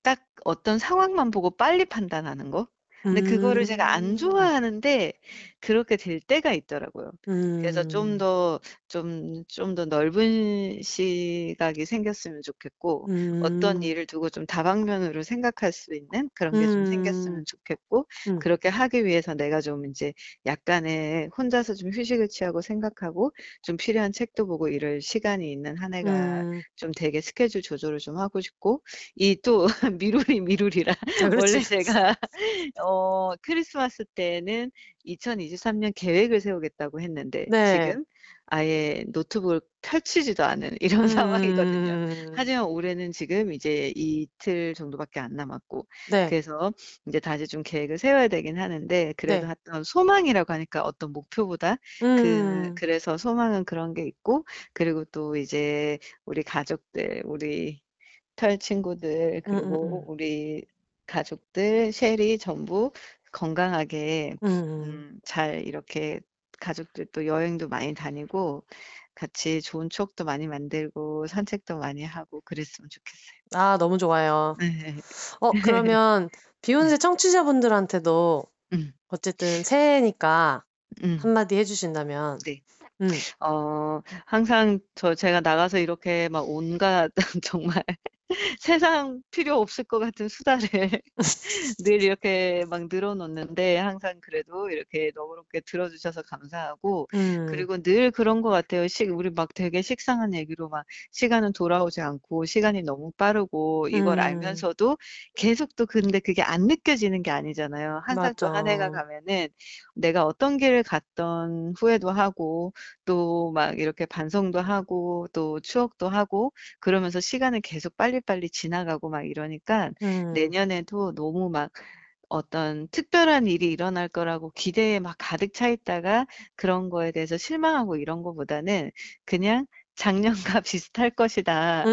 딱 어떤 상황만 보고 빨리 판단하는 거? 근데 그거를 제가 안
음.
좋아하는데 그렇게 될 때가 있더라고요. 그래서 좀
음.
더 좀 좀 더 넓은 시각이 생겼으면 좋겠고 어떤
음.
일을 두고 좀 다방면으로 생각할 수 있는 그런 게좀 생겼으면
음.
좋겠고
음.
그렇게 하기 위해서 내가 좀 인제 약간의 혼자서 좀 휴식을 취하고 생각하고 좀 필요한 책도 보고 이럴 시간이 있는 한 해가
음.
좀 되게 스케줄 조절을 좀 하고 싶고 이 또 *laughs* 미루리 미루리라
아
원래
그렇지.
제가 *laughs* *laughs* 어 크리스마스 때는 2023년 계획을 세우겠다고 했는데
네.
지금 아예 노트북을 펼치지도 않은 *laughs* 이런 상황이거든요.
음.
하지만 올해는 지금 이제 이틀 정도밖에 안 남았고
네.
그래서 인제 다시 좀 계획을 세워야 되긴 하는데 그래도
네.
어떤 소망이라고 하니까 어떤 목표보다 그
음.
그래서 소망은 그런 게 있고 그리고 또 이제 우리 가족들, 우리 털 친구들 그리고
음음음.
우리 가족들 셰리 전부 건강하게
음음.
음 잘 이렇게 가족들 또 여행도 많이 다니고 같이 좋은 추억도 많이 만들고 산책도 많이 하고 그랬으면 좋겠어요.
아 너무 좋아요.
네. *laughs*
어 그러면
네.
비욘세 청취자분들한테도
음.
어쨌든 새해니까
음.
한마디 해 주신다면.
네.
음.
어 항상 저 제가 나가서 이렇게 막 온갖 *laughs* 정말 *laughs* 세상 필요 없을 것 같은 수다를 *laughs* 늘 이렇게 막 늘어놓는데 항상 그래도 이렇게 너그럽게 들어주셔서 감사하고
음.
그리고 늘 그런 것 같아요. 시, 우리 막 되게 식상한 얘기로 막 시간은 돌아오지 않고 시간이 너무 빠르고 이걸
음.
알면서도 계속 또 근데 그게 안 느껴지는 게 아니잖아요. 항상 또 한 해가. 가면은 내가 어떤 길을 갔던 후회도 하고 또 막 이렇게 반성도 하고 또 추억도 하고 그러면서 시간은 계속 빨리 빨리 지나가고 막 이러니까
음.
내년에도 너무 막 어떤 특별한 일이 일어날 거라고 기대에 막 가득 차 있다가 그런 거에 대해서 실망하고 이런 거보다는 그냥 작년과 *laughs* 비슷할 것이다.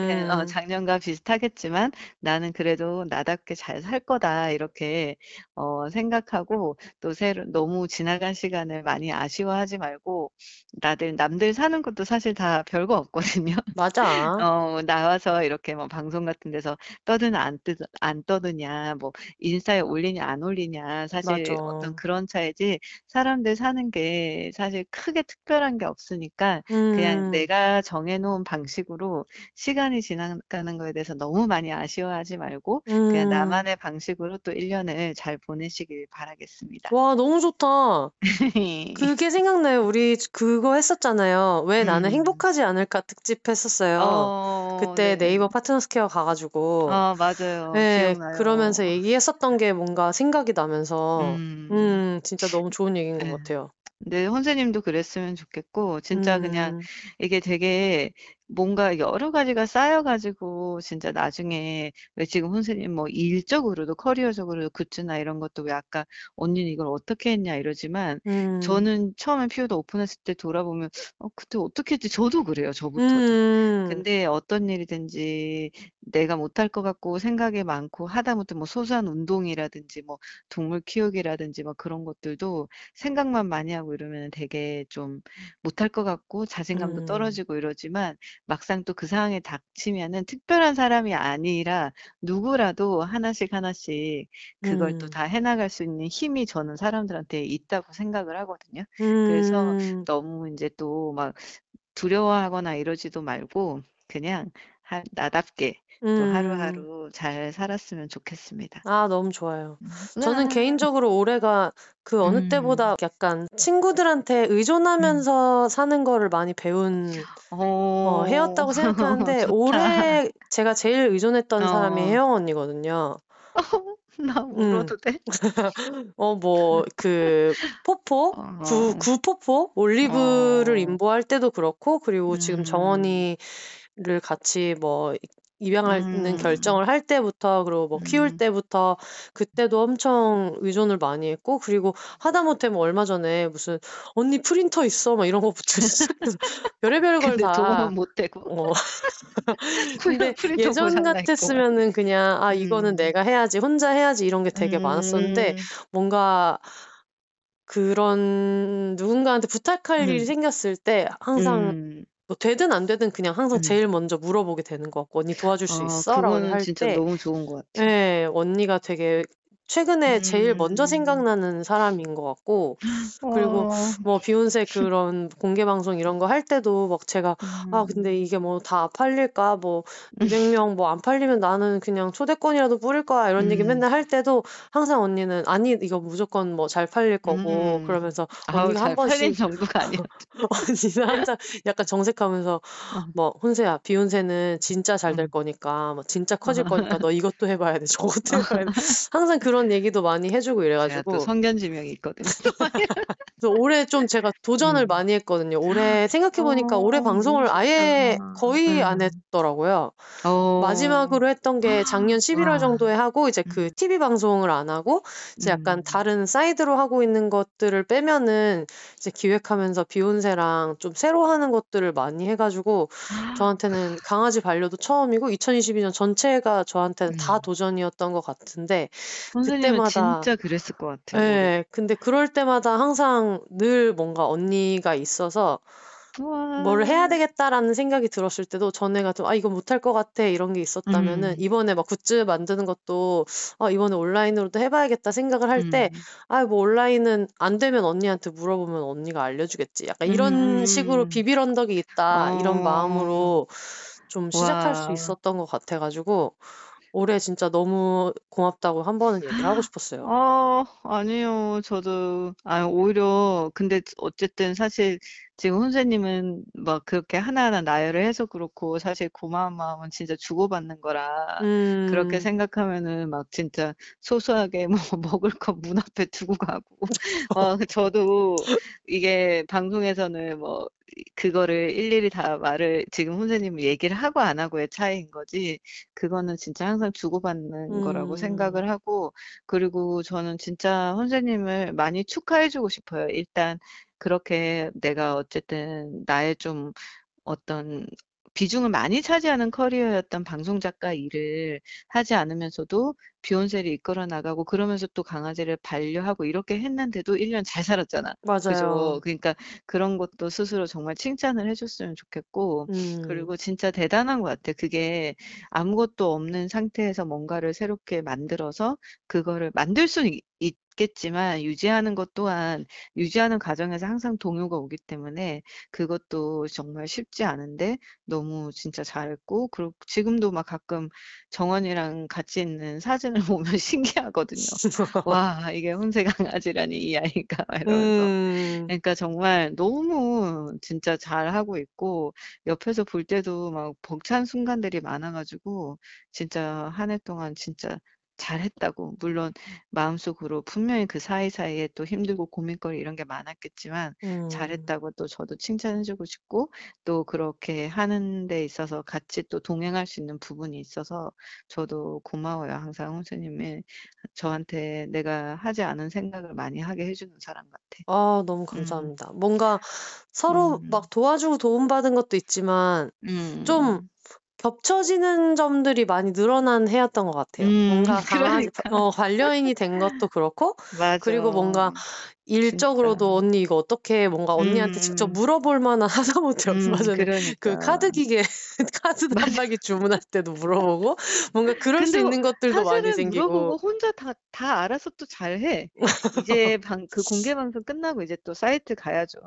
그냥 어,
음.
작년과 비슷하겠지만 나는 그래도 나답게 잘 살 거다. 이렇게 어, 생각하고 또 새로 너무 지나간 시간을 많이 아쉬워하지 말고 나들 남들 사는 것도 사실 다 별거 없거든요. *laughs*
맞아.
어, 나와서 이렇게 뭐 방송 같은 데서 떠드냐 안, 뜨, 안 떠드냐, 뭐 인스타에 올리냐 안 올리냐, 사실
맞아.
어떤 그런 차이지 사람들 사는 게 사실 크게 특별한 게 없으니까 그냥
음.
내가 정해놓은 방식으로 시간이 지나가는 거에 대해서 너무 많이 아쉬워하지 말고 그냥
음.
나만의 방식으로 또 1년을 잘 보내시길 바라겠습니다.
와, 너무 좋다. *laughs* 그게 생각나요. 우리 그거 했었잖아요. 왜 나는
음.
행복하지 않을까 특집 했었어요.
어,
그때
네.
네이버 파트너스퀘어 가가지고.
아, 맞아요.
네,
기억나요.
그러면서 얘기했었던 게 뭔가 생각이 나면서,
음.
음, 진짜 너무 좋은 얘기인 것
네.
같아요.
네, 선생님도 그랬으면 좋겠고, 진짜 그냥
음,
이게 되게 뭔가 여러 가지가 쌓여가지고, 진짜 나중에, 왜 지금 선생님 뭐 일적으로도 커리어적으로도 굿즈나 이런 것도 왜 아까 언니는 이걸 어떻게 했냐 이러지만,
음,
저는 처음에 피우도 오픈했을 때 돌아보면, 어, 그때 어떻게 했지? 저도 그래요, 저부터도.
음,
근데 어떤 일이든지 내가 못할 것 같고 생각이 많고 하다못해 뭐 소소한 운동이라든지 뭐 동물 키우기라든지 뭐 그런 것들도 생각만 많이 하고 이러면 되게 좀 못할 것 같고 자신감도
음,
떨어지고 이러지만 막상 또 그 상황에 닥치면은 특별한 사람이 아니라 누구라도 하나씩 하나씩 그걸 또
음,
다 해나갈 수 있는 힘이 저는 사람들한테 있다고 생각을 하거든요. 그래서
음.
너무 이제 또 막 두려워하거나 이러지도 말고 그냥 하, 나답게 또
음.
하루하루 잘 살았으면 좋겠습니다.
아, 너무 좋아요.
음.
저는. 개인적으로 올해가 그 어느
음.
때보다 약간 친구들한테
음.
의존하면서 사는 거를 많이 배운 어,
어,
해였다고 생각하는데 *laughs*
좋다.
올해 제가 제일 의존했던 사람이
어,
혜영 언니거든요. *laughs*
나
음.
울어도 돼? *laughs*
어, 뭐, 그, 포포? 구,
어,
구포포? 올리브를
어,
임보할 때도 그렇고, 그리고 지금
음,
정원이 를 같이 뭐, 입양하는
음,
결정을 할 때부터, 그리고 뭐, 키울
음,
때부터, 그때도 엄청 의존을 많이 했고, 그리고 하다못해 뭐, 얼마 전에 무슨, 언니 프린터 있어? 막 이런 거부터 *laughs* 시작해서, 별의별 걸
근데
다,
도움은 못 되고.
어, *laughs* 근데 *laughs* 예전 같았으면은 그냥, 아, 이거는
음,
내가 해야지, 혼자 해야지, 이런 게 되게 많았었는데,
음,
뭔가 그런 누군가한테 부탁할 일이
음,
생겼을 때 항상
음,
뭐 되든 안 되든 그냥 항상
음.
제일 먼저 물어보게 되는 것 같고, 언니 도와줄 수
어,
있어? 라고
그거는
할
진짜
때,
너무 좋은 것 같아.
예, 언니가 되게 최근에 제일 먼저
음,
생각나는 사람인 것 같고, 그리고
어,
뭐 비욘세 그런 공개 방송 이런 거 할 때도 막 제가 아 근데
음,
이게 뭐 다 팔릴까? 뭐 200명 뭐 안 팔리면 나는 그냥 초대권이라도 뿌릴 거야 이런 얘기
음,
맨날 할 때도 항상 언니는 아니 이거 무조건 뭐 잘 팔릴 거고
음.
그러면서
아우,
언니가 한 번씩
정도가 아니야. *laughs*
언니는 항상 약간 정색하면서
어.
뭐 혼세야 비욘세는 진짜 잘될
음.
거니까 뭐 진짜 커질 거니까 너 이것도 해봐야 돼 저것도 해봐야 돼. 항상 그 *laughs* 런 얘기도 많이 해주고 이래가지고
성견지명이 있거든요. *laughs*
그래서 올해 좀 제가 도전을
음.
많이 했거든요. 올해 생각해보니까 올해
어,
방송을
너무
아예. 거의 안
음.
했더라고요.
어.
마지막으로 했던 게 작년 *gasps* 11월
와.
정도에 하고 이제 그
음.
TV 방송을 안 하고 이제 약간
음.
다른 사이드로 하고 있는 것들을 빼면은 이제 기획하면서 비욘세랑 좀 새로 하는 것들을 많이 해가지고 저한테는 *gasps* 강아지 반려도 처음이고 2022년 전체가 저한테는 다
음.
도전이었던 것 같은데
선생님은
그때마다
진짜 그랬을 것 같아요.
네, 근데 그럴 때마다 항상 늘 뭔가 언니가 있어서 뭐를 해야
우와.
되겠다라는 생각이 들었을 때도 전에가 좀, 아, 이거 못할 것 같아, 이런 게 있었다면은,
음.
이번에 막 굿즈 만드는 것도, 아, 이번에 온라인으로도 해 봐야겠다 생각을 할 때,
음.
아, 뭐 온라인은 안 되면 언니한테 물어보면 언니가 알려 주겠지. 약간 이런 식으로
음.
비빌 언덕이 있다, 이런
어.
마음으로 좀 시작할 수 있었던 것 같아 가지고 올해 진짜 너무 고맙다고 한 번은 얘기하고 싶었어요.
아, 아니요. 저도, 아, 오히려, 근데 어쨌든 사실 지금 혼세님은 막 그렇게 하나하나 나열을 해서 그렇고 사실 고마운 마음은 진짜 주고받는 거라 그렇게
음.
생각하면은 막 진짜 소소하게 뭐 *laughs* 먹을 거 문 앞에 두고 가고 *laughs* 어 저도 이게 방송에서는 뭐 그거를 일일이 다 말을 지금 혼세님은 얘기를 하고 안 하고의 차이인 거지 그거는 진짜 항상 주고받는 거라고
음.
생각을 하고 그리고 저는 진짜 혼세님을 많이 축하해주고 싶어요. 일단 그렇게 내가 어쨌든 나의 좀 어떤 비중을 많이 차지하는 커리어였던 방송 작가 일을 하지 않으면서도 비욘세를 이끌어 나가고 그러면서 또 강아지를 반려하고 이렇게 했는데도 1년 잘 살았잖아. 그죠?
맞아요.
그러니까 그런 것도 스스로 정말 칭찬을 해줬으면 좋겠고
음.
그리고 진짜 대단한 것 같아. 그게 아무것도 없는 상태에서 뭔가를 새롭게 만들어서 그거를 만들 수는 있- 있겠지만 유지하는 것 또한 유지하는 과정에서 항상 동요가 오기 때문에 그것도 정말 쉽지 않은데 너무 진짜 잘했고 그리고 지금도 막 가끔 정원이랑 같이 있는 사진 *laughs* 을 보면 신기하거든요. *laughs* 와, 이게 혼세 강아지라니 이 아이가 막 *laughs* 이러면서.
음.
그러니까 정말 너무 진짜 잘하고 있고 옆에서 볼 때도 막 벅찬 순간들이 많아 가지고 진짜 한 해 동안 진짜 잘했다고. 물론 마음속으로 분명히 그 사이사이에 또 힘들고 고민거리 이런 게 많았겠지만
음.
잘했다고 또 저도 칭찬해 주고 싶고 또 그렇게 하는 데 있어서 같이 또 동행할 수 있는 부분이 있어서 저도 고마워요. 항상 홍수님이 저한테 내가 하지 않은 생각을 많이 하게 해주는 사람 같아.
아, 너무
음,
감사합니다. 뭔가 서로
음,
막 도와주고 도움받은 것도 있지만 좀
음,
겹쳐지는 점들이 많이 늘어난 해였던 것 같아요.
음,
뭔가 강아지,
그러니까.
어, 반려인이 된 것도 그렇고. *laughs* 그리고 뭔가
진짜.
일적으로도 언니 이거 어떻게 뭔가 언니한테 직접
음,
물어볼 만한 *laughs* 하다못해 얼마
음,
전에 그
그러니까.
카드 기계, *laughs* 카드. 단말기 주문할 때도 물어보고, 뭔가 그럴 수 있는 것들도 많이
사실은 물어보고
생기고,
혼자 다, 다 알아서 또 잘해. 이제 방, 그 공개 방송 끝나고 이제 또 사이트 가야죠.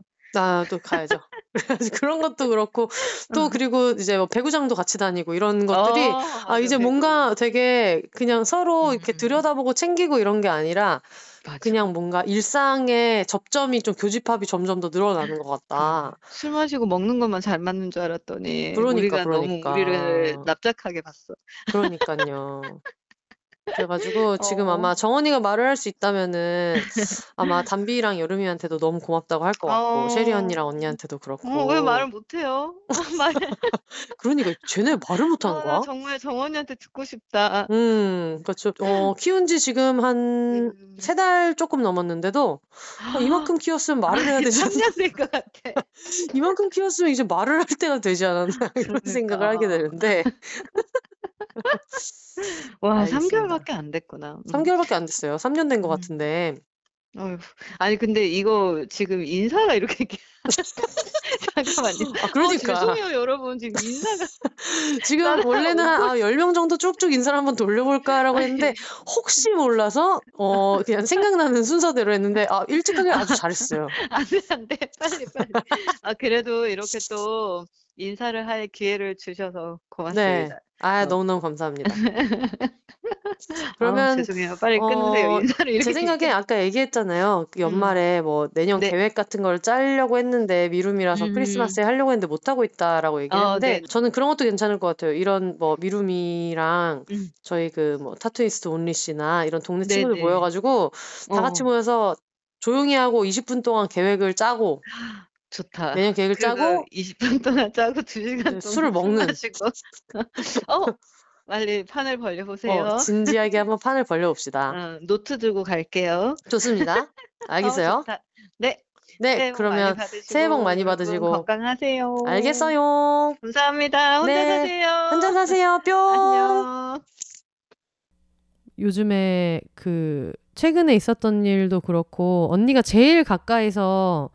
아, 또 가야죠. *laughs* 그런 것도 그렇고, 또
어,
그리고 이제 뭐 배구장도 같이 다니고 이런 것들이,
어,
아. 이제
배구.
뭔가 되게 그냥 서로
음,
이렇게
음,
들여다보고 챙기고 이런 게 아니라,
맞아.
그냥 뭔가 일상의 접점이 좀 교집합이 점점 더 늘어나는 것. 같다.
술 마시고 먹는 것만 잘 맞는 줄 알았더니
그러니까,
우리가 너무 우리를
그러니까.
납작하게 봤어.
그러니까요. *laughs* *laughs* 그래가지고 *laughs* 지금
어.
아마 정원이가 말을 할 수 있다면은 아마 담비랑 여름이한테도 너무 고맙다고 할 것 같고, 셰리 언니랑
어,
언니한테도
어,
그렇고.
왜 말을 못해요? *laughs* 말, *laughs*
그러니까 쟤네 말을 못하는
아,
거야?
나 정말 정원이한테 듣고 싶다.
음, 그렇죠. 어, 키운 지 지금 한
음.
세 달 조금 넘었는데도 어, 이만큼 키웠으면 말을 해야 되지 않나?
3년 된것 같아.
이만큼 키웠으면 이제 말을 할 때가 되지 않았나? 이런 생각을 하게
그러니까.
되는데. *laughs*
와,
알겠습니다.
3개월밖에 안 됐구나. 음.
3개월밖에 안 됐어요. 3년 된 것
음.
같은데.
어휴. 아니 근데 이거 지금 인사가 이렇게 *laughs* 잠깐만요.
아,
어,
그러니까.
죄송해요 여러분 지금 인사가 *laughs*
지금 원래는 한 아, 10명 정도 쭉쭉 인사를 한번 돌려볼까라고 했는데, 혹시 몰라서, 어, 그냥 생각나는 순서대로 했는데, 아, 일찍 하길 아주 잘했어요.
안 돼 안 돼 빨리 빨리. 아 그래도 이렇게 또 인사를 할 기회를 주셔서
네.
고맙습니다.
아,
어.
너무너무 감사합니다. *laughs*
아,
그러면,
죄송해요. 빨리 끝내세요.
어,
인사를 이렇게
제 생각에
길게. *laughs*
아까 얘기했잖아요. 그
음.
연말에 뭐 내년
네.
계획 같은 걸 짜려고 했는데 미룸이라서
음.
크리스마스에 하려고 했는데 못 하고 있다라고 얘기를
어,
했는데
네.
저는 그런 것도 괜찮을 것 같아요. 이런 뭐 미룸이랑
음.
저희 그 뭐 타투이스트 온리 씨나 이런 동네 친구들
네네.
모여가지고 다 같이
어.
모여서 조용히 하고 20분 동안 계획을 짜고
좋다.
내년 계획을
그거
짜고
20분 동안 짜고 2시간
이제
동안
술을
술
먹는
마시고 *laughs* 어 빨리 판을 벌려보세요.
어, 진지하게 한번 판을 벌려봅시다.
어, 노트 들고 갈게요.
좋습니다. *laughs*
어,
알겠어요?
좋다. 네,
네,
새해 복 많이
그러면
받으시고
새해 복 많이
여러분
받으시고
건강하세요.
알겠어요.
감사합니다. 혼자
네,
사세요.
한잔 사세요. *laughs* 뿅.
안녕.
요즘에 그 최근에 있었던 일도 그렇고 언니가 제일 가까이서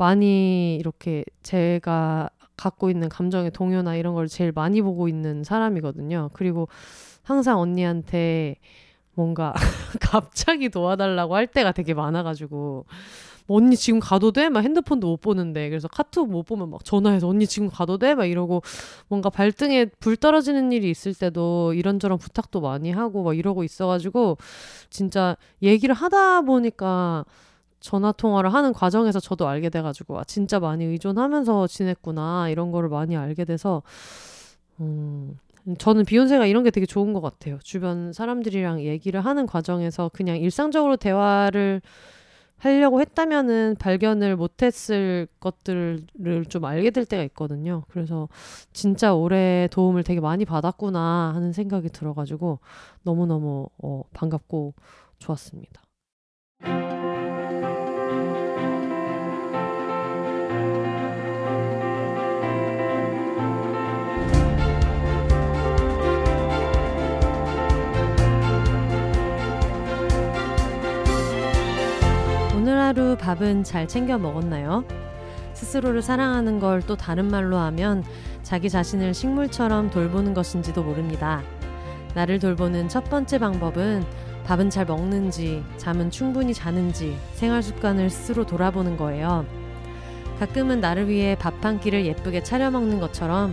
많이 이렇게 제가 갖고 있는 감정의 동요나 이런 걸 제일 많이 보고 있는 사람이거든요. 그리고 항상 언니한테 뭔가 *laughs* 갑자기 도와달라고 할 때가 되게 많아가지고
언니 지금 가도 돼? 막 핸드폰도 못 보는데 그래서 카톡 못 보면 막 전화해서 언니 지금 가도 돼? 막 이러고 뭔가 발등에 불 떨어지는 일이 있을 때도 이런저런 부탁도 많이 하고 막 이러고 있어가지고 진짜 얘기를 하다 보니까 전화 통화를 하는 과정에서 저도 알게 돼가지고 아 진짜 많이 의존하면서 지냈구나 이런 거를 많이 알게 돼서 음 저는 비욘세가 이런 게 되게 좋은 것 같아요. 주변 사람들이랑 얘기를 하는 과정에서 그냥 일상적으로 대화를 하려고 했다면은 발견을 못했을 것들을 좀 알게 될 때가 있거든요. 그래서 진짜 올해 도움을 되게 많이 받았구나 하는 생각이 들어가지고 너무너무 어, 반갑고 좋았습니다. 오늘 하루 밥은 잘 챙겨 먹었나요? 스스로를 사랑하는 걸 또 다른 말로 하면 자기 자신을 식물처럼 돌보는 것인지도 모릅니다. 나를 돌보는 첫 번째 방법은 밥은 잘 먹는지, 잠은 충분히 자는지, 생활 습관을 스스로 돌아보는 거예요. 가끔은 나를 위해 밥 한 끼를 예쁘게 차려 먹는 것처럼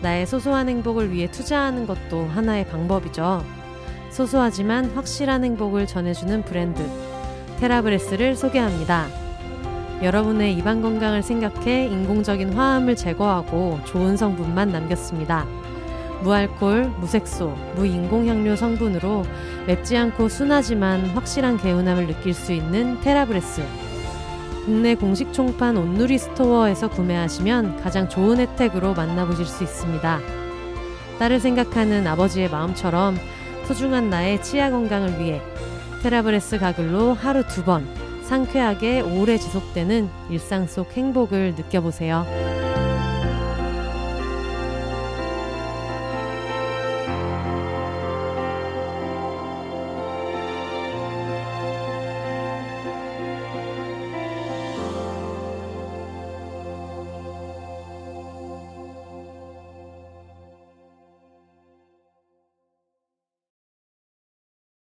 나의 소소한 행복을 위해 투자하는 것도 하나의 방법이죠. 소소하지만 확실한 행복을 전해주는 브랜드. 테라브레스를 소개합니다. 여러분의 입안 건강을 생각해 인공적인 화합을 제거하고 좋은 성분만 남겼습니다. 무알콜, 무색소, 무인공향료 성분으로 맵지 않고 순하지만 확실한 개운함을 느낄 수 있는 테라브레스. 국내 공식 총판 온누리 스토어에서 구매하시면 가장 좋은 혜택으로 만나보실 수 있습니다. 딸을 생각하는 아버지의 마음처럼 소중한 나의 치아 건강을 위해 테라브레스 가글로 하루 두 번 상쾌하게 오래 지속되는 일상 속 행복을 느껴보세요.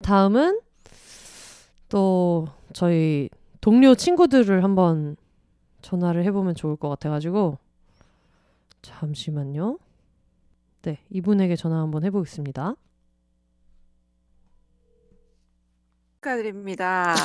다음은 또 저희 동료 친구들을 한번 전화를 해보면 좋을 것 같아가지고 잠시만요. 네, 이분에게 전화 한번 해보겠습니다.
축하드립니다.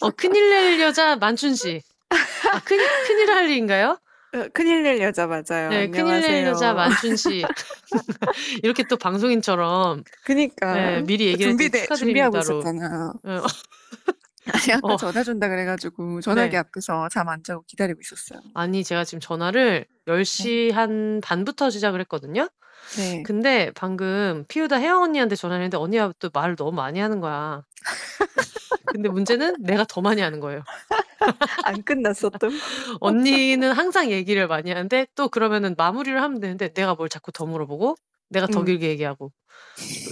어, 큰일 낼 여자 만춘 씨. 아, 큰일, 큰일 할 일인가요?
어, 큰일 낼 여자 맞아요.
네, 큰일 낼 여자 만춘 씨. *laughs* *laughs* 이렇게 또 방송인처럼
그니까
네, 미리 얘기를
준비돼 준비하고. 있었잖아.
어, *laughs*
아니 아까
어.
전화 준다 그래가지고 전화기
네.
앞에서 잠 안 자고 기다리고 있었어요.
아니, 제가 지금 전화를 10시 한 반부터 시작을 했거든요.
네.
근데 방금 피우다 혜영 언니한테 전화를 했는데 언니가 또 말을 너무 많이 하는 거야. 근데 문제는 내가 더 많이 하는 거예요.
안 끝났어 또. *laughs*
언니는 항상 얘기를 많이 하는데 또 그러면은 마무리를 하면 되는데 내가 뭘 자꾸 더 물어보고 내가 더
음.
길게 얘기하고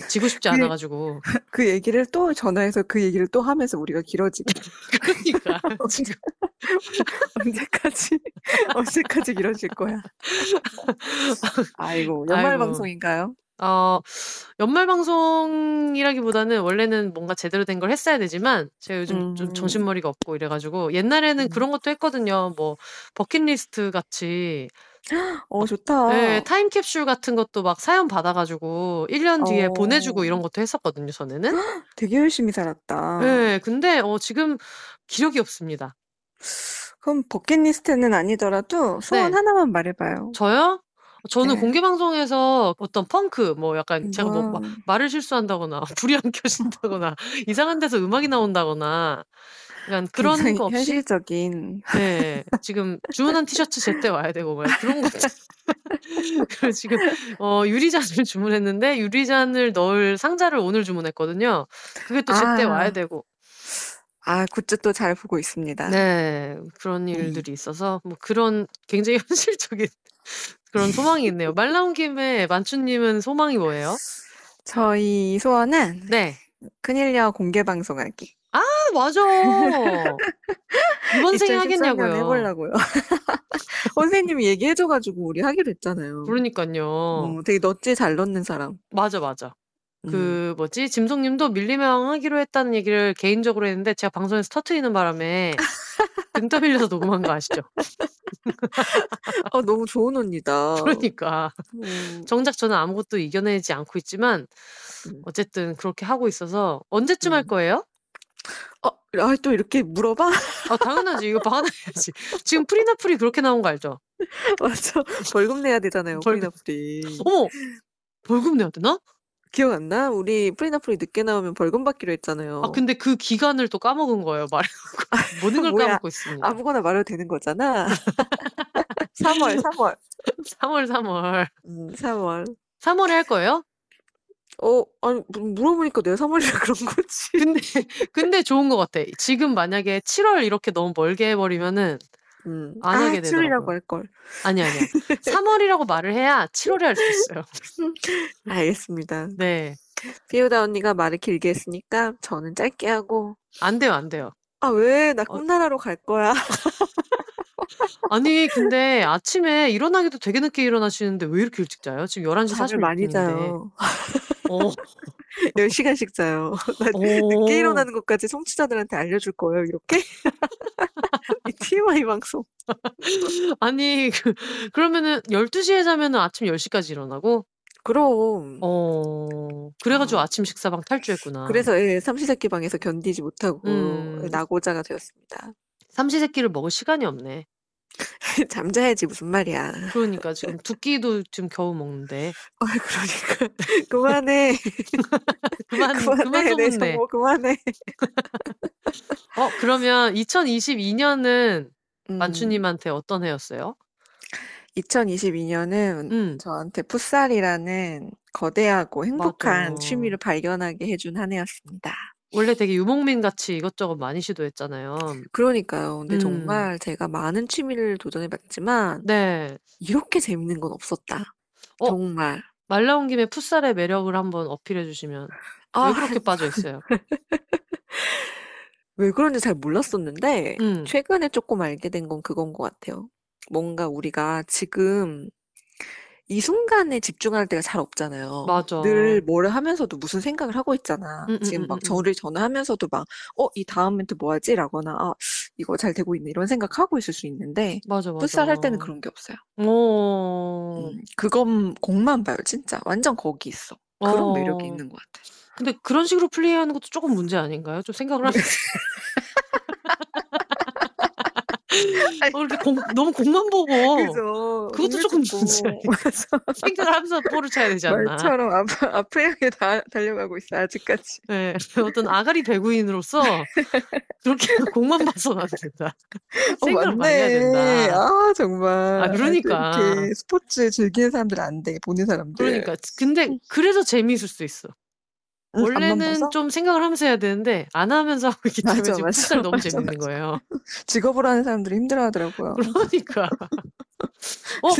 지고 싶지
그-
않아가지고 *laughs*
그 얘기를 또 전화해서 그 얘기를 또 하면서 우리가 길어지고 *laughs*
그러니까 지금 *laughs*
언제까지 언제까지 길어질 거야. 아이고 연말
아이고.
방송인가요?
어 연말 방송이라기보다는 원래는 뭔가 제대로 된 걸 했어야 되지만 제가 요즘 좀
음.
정신머리가 없고 이래가지고 옛날에는
음.
그런 것도 했거든요. 뭐 버킷리스트 같이
어 좋다.
네, 타임캡슐 같은 것도 막 사연 받아 가지고 1년 뒤에
어.
보내 주고 이런 것도 했었거든요, 전에는. *gasps*
되게 열심히 살았다.
네, 근데 어, 지금 기력이 없습니다.
그럼 버킷리스트는 아니더라도 소원
네.
하나만 말해봐요.
저요? 저는
네.
공개 방송에서 어떤 펑크, 뭐 약간 제가 뭐 마-
와.
말을 실수한다거나 *laughs* 불이 안 켜진다거나 *laughs* 이상한 데서 음악이 나온다거나 약간 *laughs* 그런 거 없이
현실적인
네, 지금 주문한 티셔츠 제때 와야 되고 막 그런 거 *laughs* 그리고 지금 어, 유리잔을 *laughs* 주문했는데 유리잔을 넣을 상자를 오늘 주문했거든요. 그게 또 제때
아.
와야 되고
아 굿즈 또 잘 보고 있습니다.
네, 그런 일들이 있어서 뭐 그런 굉장히 현실적인 그런 소망이 있네요. 말 나온 김에 만추님은 소망이 뭐예요?
저희 소원은
네.
큰일녀 공개 방송하기.
아, 맞아. 이번 생에
2014년
하겠냐고요.
해보려고요. *laughs* 선생님이 얘기해줘가지고 우리 하기로 했잖아요.
그러니까요.
어, 되게 넛지 잘 넣는 사람.
맞아, 맞아.
음.
그 뭐지 짐송님도 밀리명 하기로 했다는 얘기를 개인적으로 했는데 제가 방송에서 터트리는 바람에 *laughs* 등 떠밀려서 녹음한 거 아시죠?
아, *laughs* 너무 좋은 언니다.
그러니까
음,
정작 저는 아무것도 이겨내지 않고 있지만
음.
어쨌든 그렇게 하고 있어서 언제쯤 할
음.
거예요?
어, 아, 또 이렇게 물어봐?
아 당연하지 이거 받아야지 지금 프리나플이 그렇게 나온 거 알죠? *laughs*
맞아. 벌금 내야 되잖아요,
벌금.
프리나플이.
어머 벌금 내야 되나?
기억 안 나? 우리 프리나플이 늦게 나오면 벌금 받기로 했잖아요.
아 근데 그 기간을 또 까먹은 거예요 말해놓고 *laughs* 모든 걸
뭐야.
까먹고 있습니다.
아무거나 말해도 되는 거잖아. 3월, 3월.
3월 3월
음, 3월.
3월에 할 거예요?
어, 아니, 물- 물어보니까 내가 3월이라 *laughs* 그런 거지.
근데 근데 좋은 것 같아. 지금 만약에 7월 이렇게 너무 멀게 해버리면은
음.
안
아,
하게
7월이라고
되더라고요.
할걸.
아니 아니야. *laughs* 3월이라고 말을 해야 7월에 할 수 있어요. *laughs*
알겠습니다.
네.
피우다 언니가 말을 길게 했으니까 저는 짧게 하고.
안 돼요, 안 돼요.
아, 왜? 나
어.
꿈나라로 갈 거야.
아니 근데 아침에 일어나기도 되게 늦게 일어나시는데 왜 이렇게 일찍 자요? 지금 11시
잠을 많이
46분인데.
자요.
어. *laughs*
10시간씩 자요. *laughs* 나 늦게
오.
일어나는 것까지 청취자들한테 알려줄 거예요, 이렇게? *laughs* 이 TMI 방송.
아니 그, 그러면은 12시에 자면은 아침 10시까지 일어나고
그럼.
어. 그래가지고
아.
아침 식사방 탈주했구나.
그래서 예, 삼시세끼 방에서 견디지 못하고
음.
낙오자가 되었습니다.
삼시세끼를 먹을 시간이 없네. *laughs*
잠자야지 무슨 말이야.
그러니까 지금 두 끼도 지금 겨우 먹는데.
아, 그러니까 *laughs* *laughs* 그만해.
그만 그만
그만해. 내
소문내.
정보 그만해.
어 그러면 2022년은
음,
만추님한테 어떤 해였어요?
2022년은
음.
저한테 풋살이라는 거대하고 행복한
맞아.
취미를 발견하게 해준 한 해였습니다.
원래 되게 유목민 같이 이것저것 많이 시도했잖아요.
그러니까요. 근데
음.
정말 제가 많은 취미를 도전해 봤지만
네.
이렇게 재밌는 건 없었다.
어?
정말.
말 나온 김에 풋살의 매력을 한번 어필해 주시면
아,
왜 그렇게 빠져 있어요? *laughs*
왜 그런지 잘 몰랐었는데
음.
최근에 조금 알게 된 건 그건 것 같아요. 뭔가 우리가 지금 이 순간에 집중할 때가 잘 없잖아요.
맞아.
늘 뭐를 하면서도 무슨 생각을 하고 있잖아.
음, 음,
지금
음,
막
음, 음.
저를 전화하면서도 막, 어, 이 다음 멘트 뭐 하지? 라거나, 아, 이거 잘 되고 있네. 이런 생각하고 있을 수 있는데,
맞아 맞아.
풋살 할 때는 그런 게 없어요.
어.
음, 그건 공만 봐요, 진짜. 완전 거기 있어. 그런 매력이
어.
있는 것 같아.
근데 그런 식으로 플레이하는 것도 조금 문제 아닌가요? 좀 생각을 하면 어, *laughs* *laughs* 이렇게 공, 너무 공만 보고
그죠.
그것도 조금 문제? 생각을 하면서 볼을 차야 되지 않나?
말처럼 앞, 앞을 향해 다, 달려가고 있어, 아직까지.
네, 어떤 아가리 배구인으로서 그렇게 *laughs* 공만 봐서는 안 된다.
어,
생각을 많이 해야. 된다.
아, 정말.
아, 그러니까.
이렇게 스포츠 즐기는 사람들 안 돼, 보는 사람들.
그러니까 근데 그래서 재미있을 수 있어. 원래는? 좀 생각을 하면서 해야 되는데 안 하면서 하고 있기 때문에
맞아,
지금
맞아,
풋살 너무
맞아,
재밌는. 거예요.
직업으로 하는 사람들이 힘들어 하더라고요.
그러니까. *laughs* 어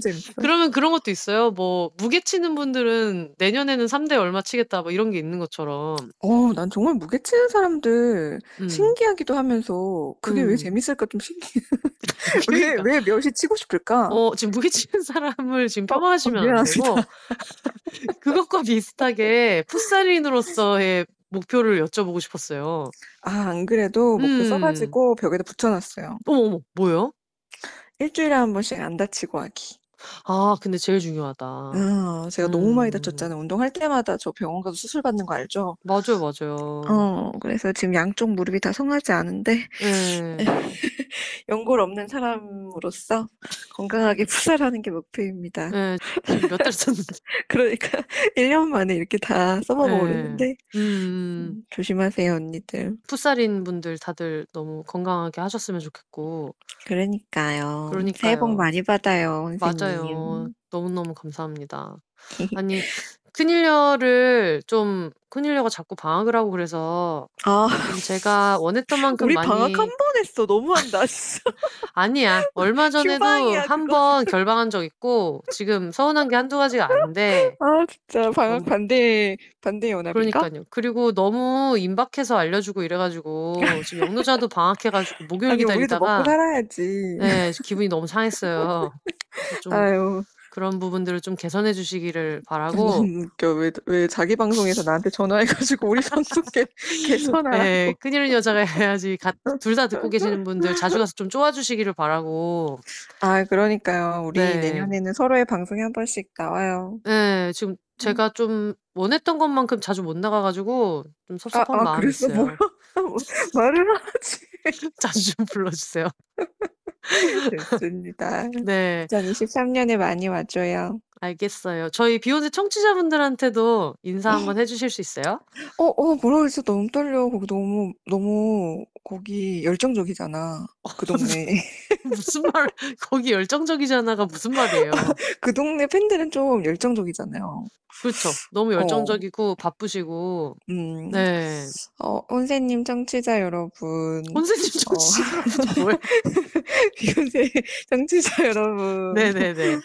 재밌어.
그러면 그런 것도 있어요. 뭐 무게 치는 분들은 내년에는 3대 얼마 치겠다 뭐 이런 게 있는 것처럼.
어, 난 정말 무게 치는 사람들
음.
신기하기도 하면서 그게 왜
음.
재밌을까 좀 신기해. *laughs*
그러니까.
왜, 왜 몇이 치고 싶을까?
어, 지금 무게 치는 사람을 지금
어,
폄하하시면 안
미안합니다.
되고 *laughs* 그것과 비슷하게 풋살 인으로서의 목표를 여쭤보고 싶었어요.
아, 안 그래도 목표
음.
써가지고 벽에다 붙여놨어요.
어머 어머 뭐요?
일주일에 한 번씩 안 다치고 하기.
아 근데 제일 중요하다.
아, 제가 너무 많이
음.
다쳤잖아요. 운동할 때마다 저 병원 가서 수술 받는 거 알죠?
맞아요 맞아요.
어, 그래서 지금 양쪽 무릎이 다 성하지 않은데
네. *laughs*
연골 없는 사람으로서 건강하게 *laughs* 풋살하는 게 목표입니다.
네, 지금 몇달 쳤는데. *laughs*
그러니까 1년 만에 이렇게 다 써먹어
네.
버리는데
음,
음, 조심하세요, 언니들.
풋살인 분들 다들 너무 건강하게 하셨으면 좋겠고.
그러니까요. 새해 복
그러니까요.
많이 받아요,
맞아요.
선생님.
너무너무 감사합니다. *laughs* 아니, 큰일녀를 좀, 큰일녀가 자꾸 방학을 하고 그래서
아,
좀 제가 원했던 만큼
우리
많이.
방학 한 번 했어. 너무한다.
아니야. 얼마 전에도
휴방이야,
한
그거.
번 결방한 적 있고, 지금 서운한 게 한두 가지가 아닌데,
아, 진짜 방학 반대 반대 연합인가?
그러니까요. 그리고 너무 임박해서 알려주고 이래가지고, 지금 영노자도 방학해가지고 목요일
아니, 우리도
기다리다가,
먹고 살아야지.
네, 기분이 너무 상했어요. 좀
아유,
그런 부분들을 좀 개선해 주시기를 바라고
웃겨. 왜, 왜 자기 방송에서 나한테 전화해가지고 우리 방송 개, *laughs* 개선하라고.
네, 큰일은 여자가 해야지. 둘 다 듣고 계시는 분들 자주 가서 좀 쪼아 주시기를 바라고.
아, 그러니까요. 우리
네.
내년에는 서로의 방송에 한 번씩 나와요.
네, 지금
음.
제가 좀 원했던 것만큼 자주 못 나가 가지고 좀
아,
섭섭한
아,
마음이. 있어요.
뭐야? *laughs* 말을 하지. *laughs*
자주 좀 불러 주세요. *laughs*
좋습니다.
네.
2023년에 많이 와줘요.
알겠어요. 저희 비욘세 청취자분들한테도 인사 한번 해 주실 수 있어요?
어, 어, 뭐라 그랬어? 너무 떨려. 거기 너무, 너무, 거기 열정적이잖아. 그 동네.
무슨 말 거기 열정적이잖아가 무슨 말이에요.
그 동네 팬들은 좀 열정적이잖아요.
그렇죠. 너무
어.
열정적이고 바쁘시고.
음.
네.
어, 혼세님 청취자 여러분.
혼세님
어,
청취자 뭐예요? *laughs*
비욘세 청취자 여러분.
네네네.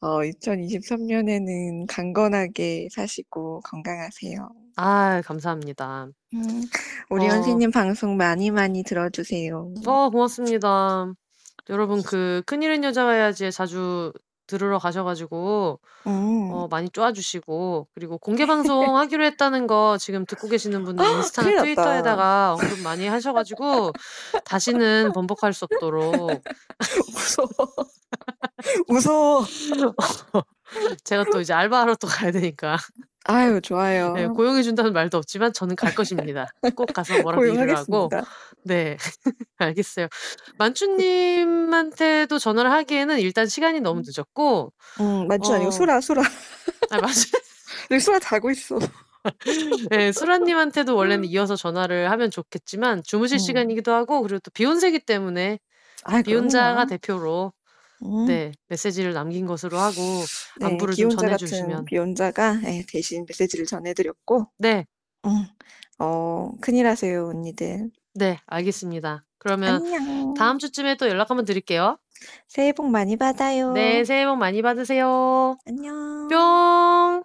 어, 2023년에는 강건하게 사시고 건강하세요.
아, 감사합니다.
음, 우리
어.
선생님 방송 많이 많이 들어주세요.
어, 고맙습니다. 여러분 그 큰일은 여자가 해야지에 자주 들으러 가셔가지고
음.
어, 많이 쪼아주시고 그리고 공개 *laughs* 방송 하기로 했다는 거 지금 듣고 계시는 분들 인스타나
큰일 났다.
트위터에다가 언급 많이 하셔가지고 다시는 번복할 수 없도록
무서워. *laughs* 무서워. *laughs*
제가 또 이제 알바하러 또 가야 되니까
아유, 좋아요.
네, 고용해 준다는 말도 없지만 저는 갈 것입니다. 꼭 가서 *laughs* 뭐라도 일을 하고
고용하겠습니다.
네 *laughs* 알겠어요. 만추님한테도 전화를 하기에는 일단 시간이 너무 늦었고
음, 만추 아니고
어.
수라, 수라. *laughs*
아 맞아요.
수라 자고 있어.
네, 수라님한테도 원래는 이어서 전화를 하면 좋겠지만 주무실
음.
시간이기도 하고 그리고 또 비욘세기 때문에
아,
비혼자가. 대표로
음.
네 메시지를 남긴 것으로 하고
네,
안부를 좀
같은
전해주시면
비혼자가 예, 대신 메시지를 전해 드렸고,
네,
음, 어, 큰일 하세요, 언니들.
네 알겠습니다. 그러면
안녕.
다음 주쯤에 또 연락 한번 드릴게요.
새해 복 많이 받아요.
네, 새해 복 많이 받으세요.
안녕.
뿅.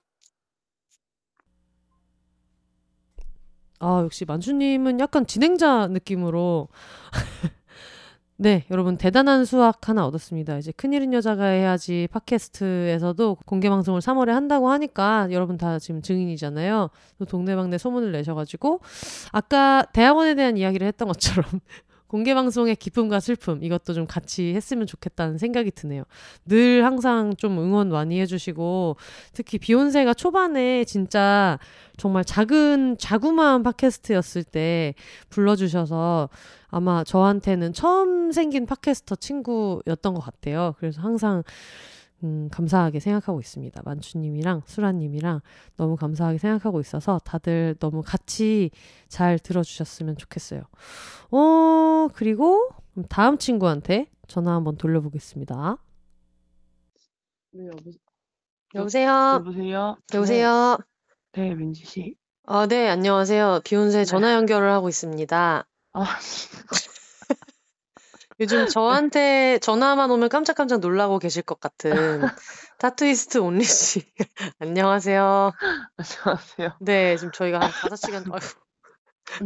아, 역시 만수님은 약간 진행자 느낌으로. *laughs* 네, 여러분 대단한 수학 하나 얻었습니다. 이제 큰일은 여자가 해야지 팟캐스트에서도 공개 방송을 3월에 한다고 하니까 여러분 다 지금 증인이잖아요. 또 동네방네 소문을 내셔가지고 아까 대학원에 대한 이야기를 했던 것처럼 *laughs* 공개 방송의 기쁨과 슬픔 이것도 좀 같이 했으면 좋겠다는 생각이 드네요. 늘 항상 좀 응원 많이 해주시고 특히 비욘세가 초반에 진짜 정말 작은 자구마한 팟캐스트였을 때 불러주셔서 아마 저한테는 처음 생긴 팟캐스터 친구였던 것 같아요. 그래서 항상 음, 감사하게 생각하고 있습니다. 만추님이랑 수라님이랑 너무 감사하게 생각하고 있어서 다들 너무 같이 잘 들어주셨으면 좋겠어요. 어, 그리고 다음 친구한테 전화 한번 돌려보겠습니다.
네, 여보,
여보세요?
여보세요?
여보세요?
네, 네, 민지 씨.
아, 네, 안녕하세요. 비욘세 전화 연결을 하고 있습니다.
아,
요즘 저한테 전화만 오면 깜짝깜짝 놀라고 계실 것 같은 타투이스트 온리 씨. *laughs* 안녕하세요.
안녕하세요.
네, 지금 저희가 한 5시간, 아이고,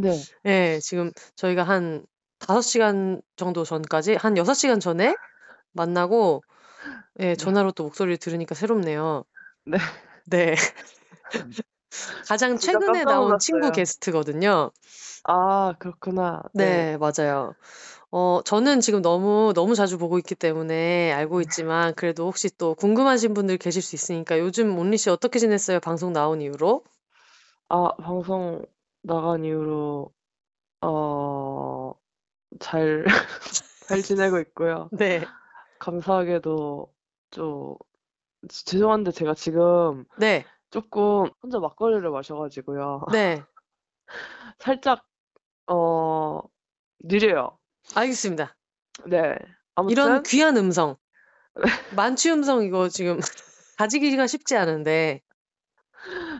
네,
네, 지금 저희가 한 5시간 정도 전까지, 한 6시간 전에 만나고, 네, 전화로 또 목소리를 들으니까 새롭네요.
네.
네. *laughs* 가장 최근에 나온 친구. 게스트거든요.
아, 그렇구나.
네, 맞아요. 어, 저는 지금 너무, 너무 자주 보고 있기 때문에 알고 있지만, 그래도 혹시 또 궁금하신 분들 계실 수 있으니까, 요즘 온리 씨 어떻게 지냈어요? 방송 나온 이후로?
아, 방송 나간 이후로, 어, 잘, *laughs* 잘 지내고 있고요. *laughs*
네.
감사하게도 좀, 죄송한데 제가 지금
네,
조금 혼자 막걸리를 마셔가지고요.
네. *laughs*
살짝, 어, 느려요.
알겠습니다.
네.
이런
아무튼,
귀한 음성. 만취 음성 이거 지금 *laughs* 가지기가 쉽지 않은데,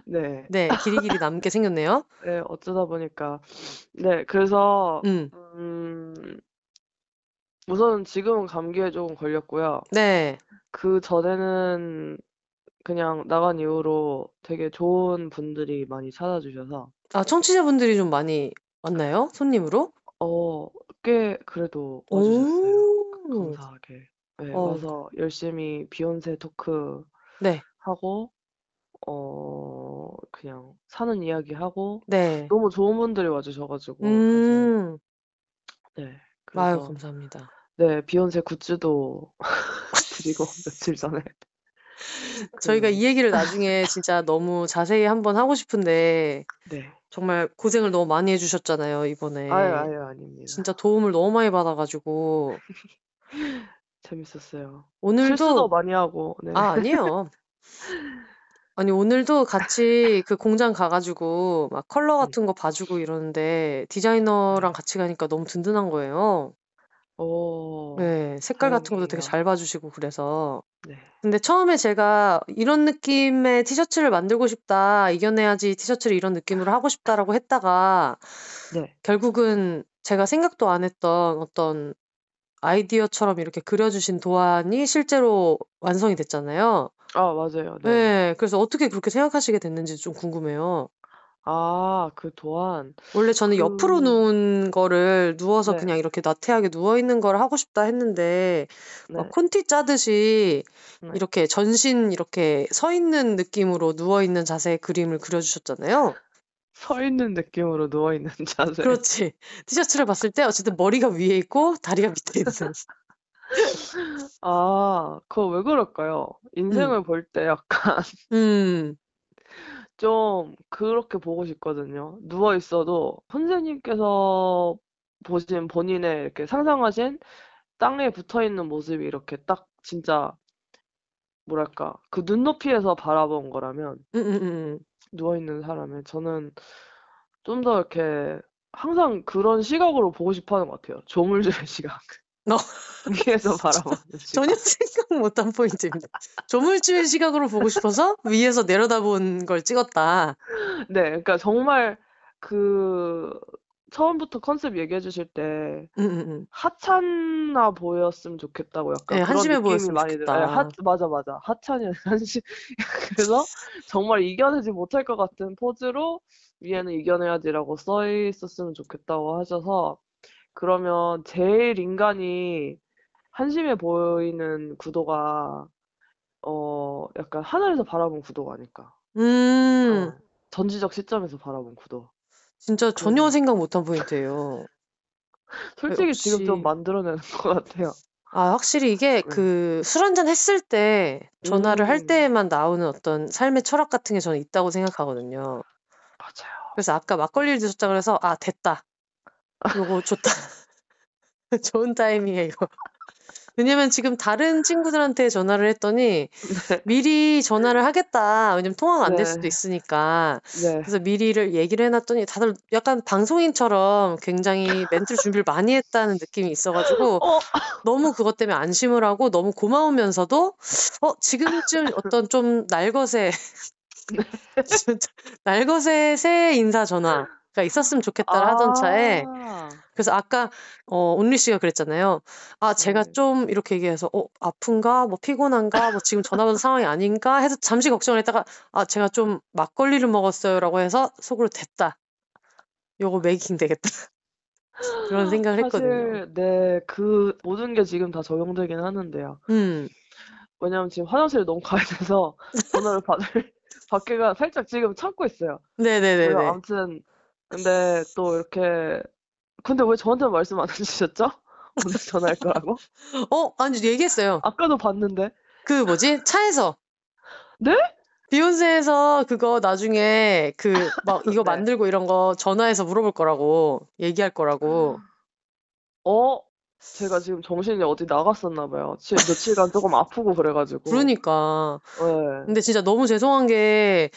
네.
네, 길이길이 남게 생겼네요. *laughs*
네, 어쩌다 보니까. 네, 그래서,
음,
음, 우선 지금은 감기에 조금 걸렸고요.
네.
그 전에는 그냥 나간 이후로 되게 좋은 분들이 많이 찾아주셔서,
아, 청취자분들이 좀 많이 왔나요? 손님으로?
어, 꽤 그래도 와주셨어요.
오,
감사하게. 네,
어.
와서 열심히 비욘세 토크
네.
하고 어 그냥 사는 이야기 하고
네.
너무 좋은 분들이 와주셔가지고 사실
음.
네
아유,
그래서
감사합니다.
네 비욘세 굿즈도 *laughs* 드리고 *laughs* 며칠 전에 *laughs*
저희가 그이 얘기를 나중에 진짜 너무 자세히 한번 하고 싶은데
네.
정말 고생을 너무 많이 해주셨잖아요,
아유
이번에.
아유 아닙니다.
진짜 도움을 너무 많이 받아가지고 *laughs*
재밌었어요. 실수도
오늘도
많이 하고 네.
아, 아니에요. *laughs* 아니, 오늘도 같이 그 공장 가가지고 막 컬러
음.
같은 거 봐주고 이러는데 디자이너랑 같이 가니까 너무 든든한 거예요.
오
네, 색깔 같은 것도 되게
다행이에요.
잘 봐 주시고 그래서.
네.
근데 처음에 제가 이런 느낌의 티셔츠를 만들고 싶다, 이겨내야지 티셔츠를 이런 느낌으로 하고 싶다라고 했다가
네.
결국은 제가 생각도 안 했던 어떤 아이디어처럼 이렇게 그려 주신 도안이 실제로 완성이 됐잖아요.
아 맞아요. 네.
네, 그래서 어떻게 그렇게 생각하시게 됐는지 좀 궁금해요.
아, 그 또한
원래 저는 옆으로
그
누운 거를 누워서
네.
그냥 이렇게 나태하게 누워 있는 걸 하고 싶다 했는데 막
네.
콘티 짜듯이
네.
이렇게 전신 이렇게 서 있는 느낌으로 누워 있는 자세의 그림을 그려 주셨잖아요.
서 있는 느낌으로 누워 있는 *laughs* 자세.
그렇지. 티셔츠를 봤을 때 어쨌든 머리가 위에 있고 다리가 밑에 있는. *laughs*
아, 그거 왜 그럴까요?
음,
인생을 볼 때 약간
음,
좀 그렇게 보고 싶거든요. 누워 있어도 선생님께서 보신 본인의 이렇게 상상하신 땅에 붙어 있는 모습이 이렇게 딱 진짜 뭐랄까 그 눈높이에서 바라본 거라면. 누워 있는 사람은 저는 좀 더 이렇게 항상 그런 시각으로 보고 싶어 하는 것 같아요. 조물주의 *laughs* 시각.
너
위에서 바라보는
전혀. 생각 못한 포인트입니다. 조물주의 시각으로 보고 싶어서 위에서 내려다본 걸 찍었다.
네, 그러니까 정말 그 처음부터 컨셉 얘기해 주실 때
음, 음, 음.
하찮아 보였으면 좋겠다고 약간
네,
그런
한심해
느낌이
보였으면
많이 들어요. 네,
좋겠다.
하, 맞아, 맞아. 하찮이 *laughs* 한심. 그래서 정말 이겨내지 못할 것 같은 포즈로 위에는 이겨내야지라고 써 있었으면 좋겠다고 하셔서 그러면 제일 인간이 한심해 보이는 구도가 어 약간 하늘에서 바라본 구도가 아닐까.
음,
어, 전지적 시점에서 바라본 구도.
진짜 전혀
그런
생각 못한 포인트예요. *laughs*
솔직히 지금 좀
역시.
만들어내는 것 같아요.
아, 확실히 이게
네.
그술 한잔 했을 때 전화를 할
음,
때에만 나오는 어떤 삶의 철학 같은 게 저는 있다고 생각하거든요.
맞아요.
그래서 아까 막걸리를 드셨다 그래서 아, 됐다. 요거 좋다. *laughs* 좋은 타이밍에 이거. 왜냐면 지금 다른 친구들한테 전화를 했더니
네,
미리 전화를 하겠다. 왜냐면 통화가 안될 수도
네,
있으니까.
네.
그래서 미리를 얘기를 해놨더니 다들 약간 방송인처럼 굉장히 멘트를 준비를 많이 했다는 느낌이 있어가지고
어,
너무 그것 때문에 안심을 하고 너무 고마우면서도 어 지금쯤 어떤 좀 날것의 진짜 *laughs* *laughs* 날것의 새해 인사 전화 가 있었으면 좋겠다를 하던 차에
아,
그래서 아까 어 온리 씨가 그랬잖아요. 아 제가
네,
좀 이렇게 얘기해서 어 아픈가 뭐 피곤한가 뭐 지금 전화 받은 상황이 아닌가 해서 잠시 걱정을 했다가 아 제가 좀 막걸리를 먹었어요라고 해서 속으로 됐다. 요거 메이킹 되겠다. *laughs* 그런 *gasps* 생각을 했거든요.
사실 네, 그 모든 게 지금 다 적용되긴 하는데요.
음.
왜냐면 지금 화장실에 너무 가야 돼서 전화를 받을 *laughs* 받기가 살짝 지금 참고 있어요.
네네네네.
아무튼 근데 또 이렇게 근데 왜 저한테 말씀 안 해주셨죠? *laughs* 오늘 전화할 거라고?
어, 아니 얘기했어요.
아까도 봤는데.
그 뭐지? 차에서
네?
비욘세에서 그거 나중에 그 막 이거 *laughs*
네.
만들고 이런 거 전화해서 물어볼 거라고 얘기할 거라고.
어? 제가 지금 정신이 어디 나갔었나 봐요. 지금 며칠간 조금 아프고 그래가지고.
그러니까.
네.
근데 진짜 너무 죄송한 게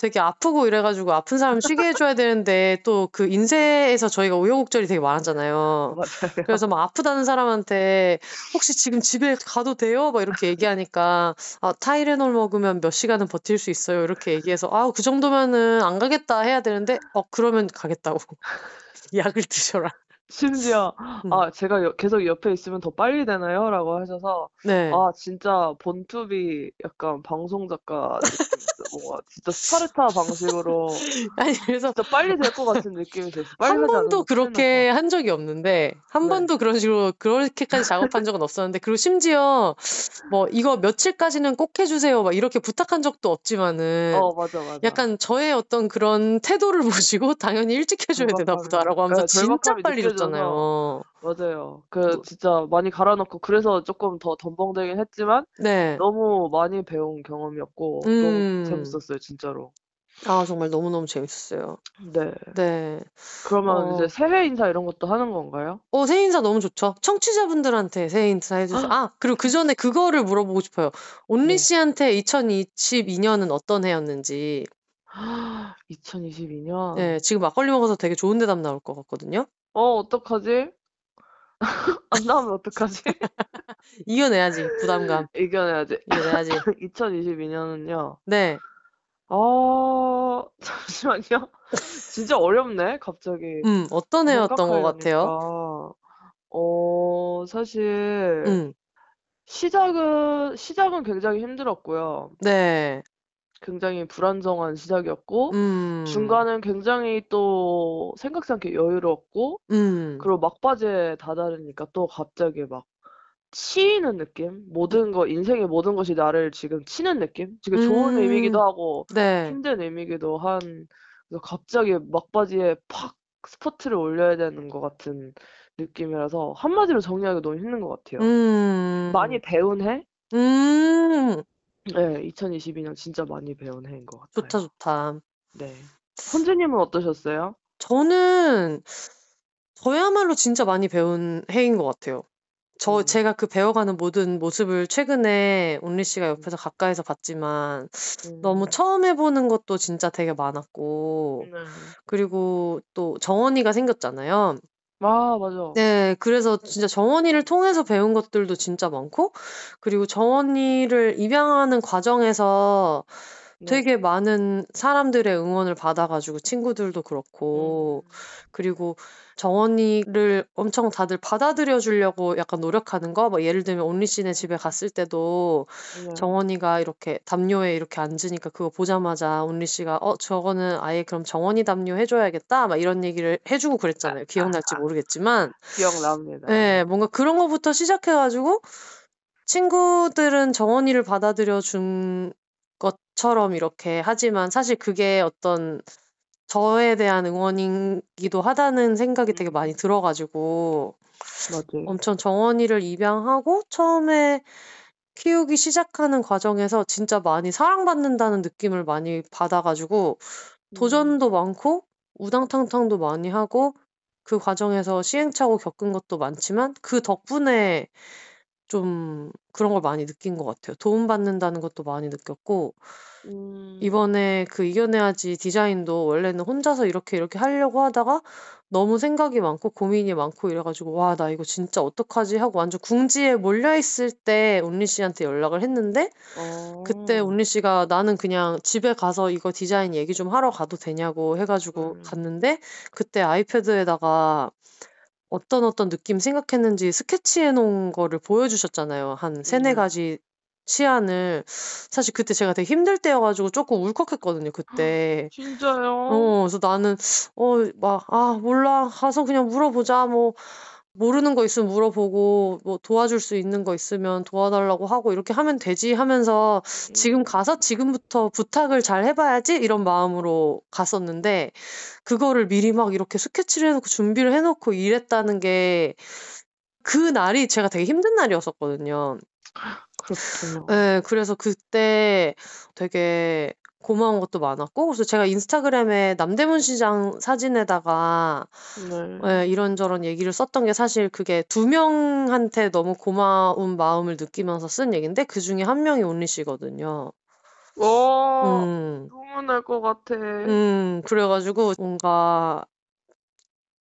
되게 아프고 이래가지고 아픈 사람 쉬게 해줘야 되는데 또 그 인쇄에서 저희가 우여곡절이 되게 많았잖아요.
맞아요.
그래서 막 아프다는 사람한테 혹시 지금 집에 가도 돼요? 막 이렇게 얘기하니까 아, 타이레놀 먹으면 몇 시간은 버틸 수 있어요. 이렇게 얘기해서 아, 그 정도면은 안 가겠다 해야 되는데 어, 그러면 가겠다고. *laughs* 약을 드셔라.
심지어
음.
아 제가 여- 계속 옆에 있으면 더 빨리 되나요? 라고 하셔서
네.
아 진짜 본투비 약간 방송 작가. 뭔가 진짜 스파르타 *laughs* 방식으로
아니 그래서
진짜 빨리 될 것 같은 느낌이 들었어요. 빨리
한
하지 않으면
번도
큰일
그렇게. 한 적이 없는데 한
네.
번도 그런 식으로 그렇게까지 작업한 적은 없었는데 그리고 심지어 뭐 이거 며칠까지는 꼭 해주세요 막 이렇게 부탁한 적도 없지만은
어 맞아 맞아.
약간 저의 어떤 그런 태도를 *laughs* 보시고 당연히 일찍 해줘야 되나
절박함이-
보다라고 하면서
네,
진짜
절박함이
빨리
느껴져서
줬잖아요.
맞아요. 그
뭐-
진짜 많이 갈아넣고 그래서 조금 더 덤벙대긴 했지만
네.
너무 많이 배운 경험이었고
음.
너무 재밌었어요 진짜로.
아 정말 너무너무 재밌었어요.
네.
네.
그러면
어.
이제 새해 인사 이런 것도 하는 건가요?
어, 새해 인사 너무 좋죠. 청취자분들한테 새해 인사 해주세요. 아, 그리고 그 전에 그거를 물어보고 싶어요. 온리
네.
씨한테 2022년은 어떤 해였는지. *gasps*
2022년.
네, 지금 막걸리 먹어서 되게 좋은 대답 나올 것 같거든요.
어, 어떡하지? *laughs* 안 나오면 어떡하지? *laughs*
이겨내야지, 부담감.
이겨내야지.
이겨내야지. *laughs*
2022년은요.
네.
아, 잠시만요. 진짜 어렵네, 갑자기.
음, 어떤 해였던 것 같아요?
생각하려니까. 어, 사실,
음,
시작은, 시작은 굉장히 힘들었고요.
네.
굉장히 불안정한 시작이었고,
음,
중간은 굉장히 또 생각지 않게 여유로웠고,
음,
그리고 막바지에 다다르니까 또 갑자기 막 치이는 느낌? 모든 거, 인생의 모든 것이 나를 지금 치는 느낌? 지금 좋은
음.
의미기도 하고,
네.
힘든 의미기도 한, 그래서 갑자기 막바지에 팍 스포트를 올려야 되는 것 같은 느낌이라서 한마디로 정리하기 너무 힘든 것 같아요.
음,
많이 배운 해?
음,
네, 2022년 진짜 많이 배운 해인 것 같아요.
좋다, 좋다.
네. 선주님은 어떠셨어요?
저는 저야말로 진짜 많이 배운 해인 것 같아요. 저
음.
제가 그 배워가는 모든 모습을 최근에 온리 씨가 옆에서 가까이서 봤지만 너무
음.
처음 해보는 것도 진짜 되게 많았고
네.
그리고 또 정원이가 생겼잖아요.
아, 맞아.
네, 그래서 진짜 정원이를 통해서 배운 것들도 진짜 많고 그리고 정원이를 입양하는 과정에서
네.
되게 많은 사람들의 응원을 받아가지고 친구들도 그렇고
음.
그리고 정원이를 엄청 다들 받아들여 주려고 약간 노력하는 거, 뭐 예를 들면 온리 씨네 집에 갔을 때도
네.
정원이가 이렇게 담요에 이렇게 앉으니까 그거 보자마자 온리 씨가 어 저거는 아예 그럼 정원이 담요 해줘야겠다 막 이런 얘기를 해주고 그랬잖아요. 기억날지 모르겠지만
기억납니다.
네, 뭔가 그런 거부터 시작해가지고 친구들은 정원이를 받아들여 준 것처럼 이렇게 하지만 사실 그게 어떤 저에 대한 응원이기도 하다는 생각이 되게 많이 들어가지고
맞아요.
엄청 정원이를 입양하고 처음에 키우기 시작하는 과정에서 진짜 많이 사랑받는다는 느낌을 많이 받아가지고
음.
도전도 많고 우당탕탕도 많이 하고 그 과정에서 시행착오 겪은 것도 많지만 그 덕분에 좀 그런 걸 많이 느낀 것 같아요. 도움받는다는 것도 많이 느꼈고
음.
이번에 그 이겨내야지 디자인도 원래는 혼자서 이렇게 이렇게 하려고 하다가 너무 생각이 많고 고민이 많고 이래 가지고 와, 나 이거 진짜 어떡하지 하고 완전 궁지에 몰려 있을 때 온리 씨한테 연락을 했는데 그때
어.
온리 씨가 나는 그냥 집에 가서 이거 디자인 얘기 좀 하러 가도 되냐고 해 가지고
음.
갔는데 그때 아이패드에다가 어떤 어떤 느낌 생각했는지 스케치해 놓은 거를 보여주셨잖아요. 한 세네
음.
가지 치안을 사실 그때 제가 되게 힘들 때여 가지고 조금 울컥했거든요. 그때.
진짜요?
어, 그래서 나는 어, 막, 아, 몰라. 가서 그냥 물어보자. 뭐, 모르는 거 있으면 물어보고, 뭐, 도와줄 수 있는 거 있으면 도와달라고 하고, 이렇게 하면 되지 하면서, 지금 가서 지금부터 부탁을 잘 해봐야지? 이런 마음으로 갔었는데, 그거를 미리 막 이렇게 스케치를 해놓고 준비를 해놓고 이랬다는 게, 그 날이 제가 되게 힘든 날이었었거든요.
그렇구나.
네, 그래서 그때 되게 고마운 것도 많았고, 그래서 제가 인스타그램에 남대문 시장 사진에다가
네.
예, 이런저런 얘기를 썼던 게 사실 그게 두 명한테 너무 고마운 마음을 느끼면서 쓴 얘긴데 그 중에 한 명이 온리 씨거든요.
와,
음,
눈물 날것 같아.
음, 그래가지고 뭔가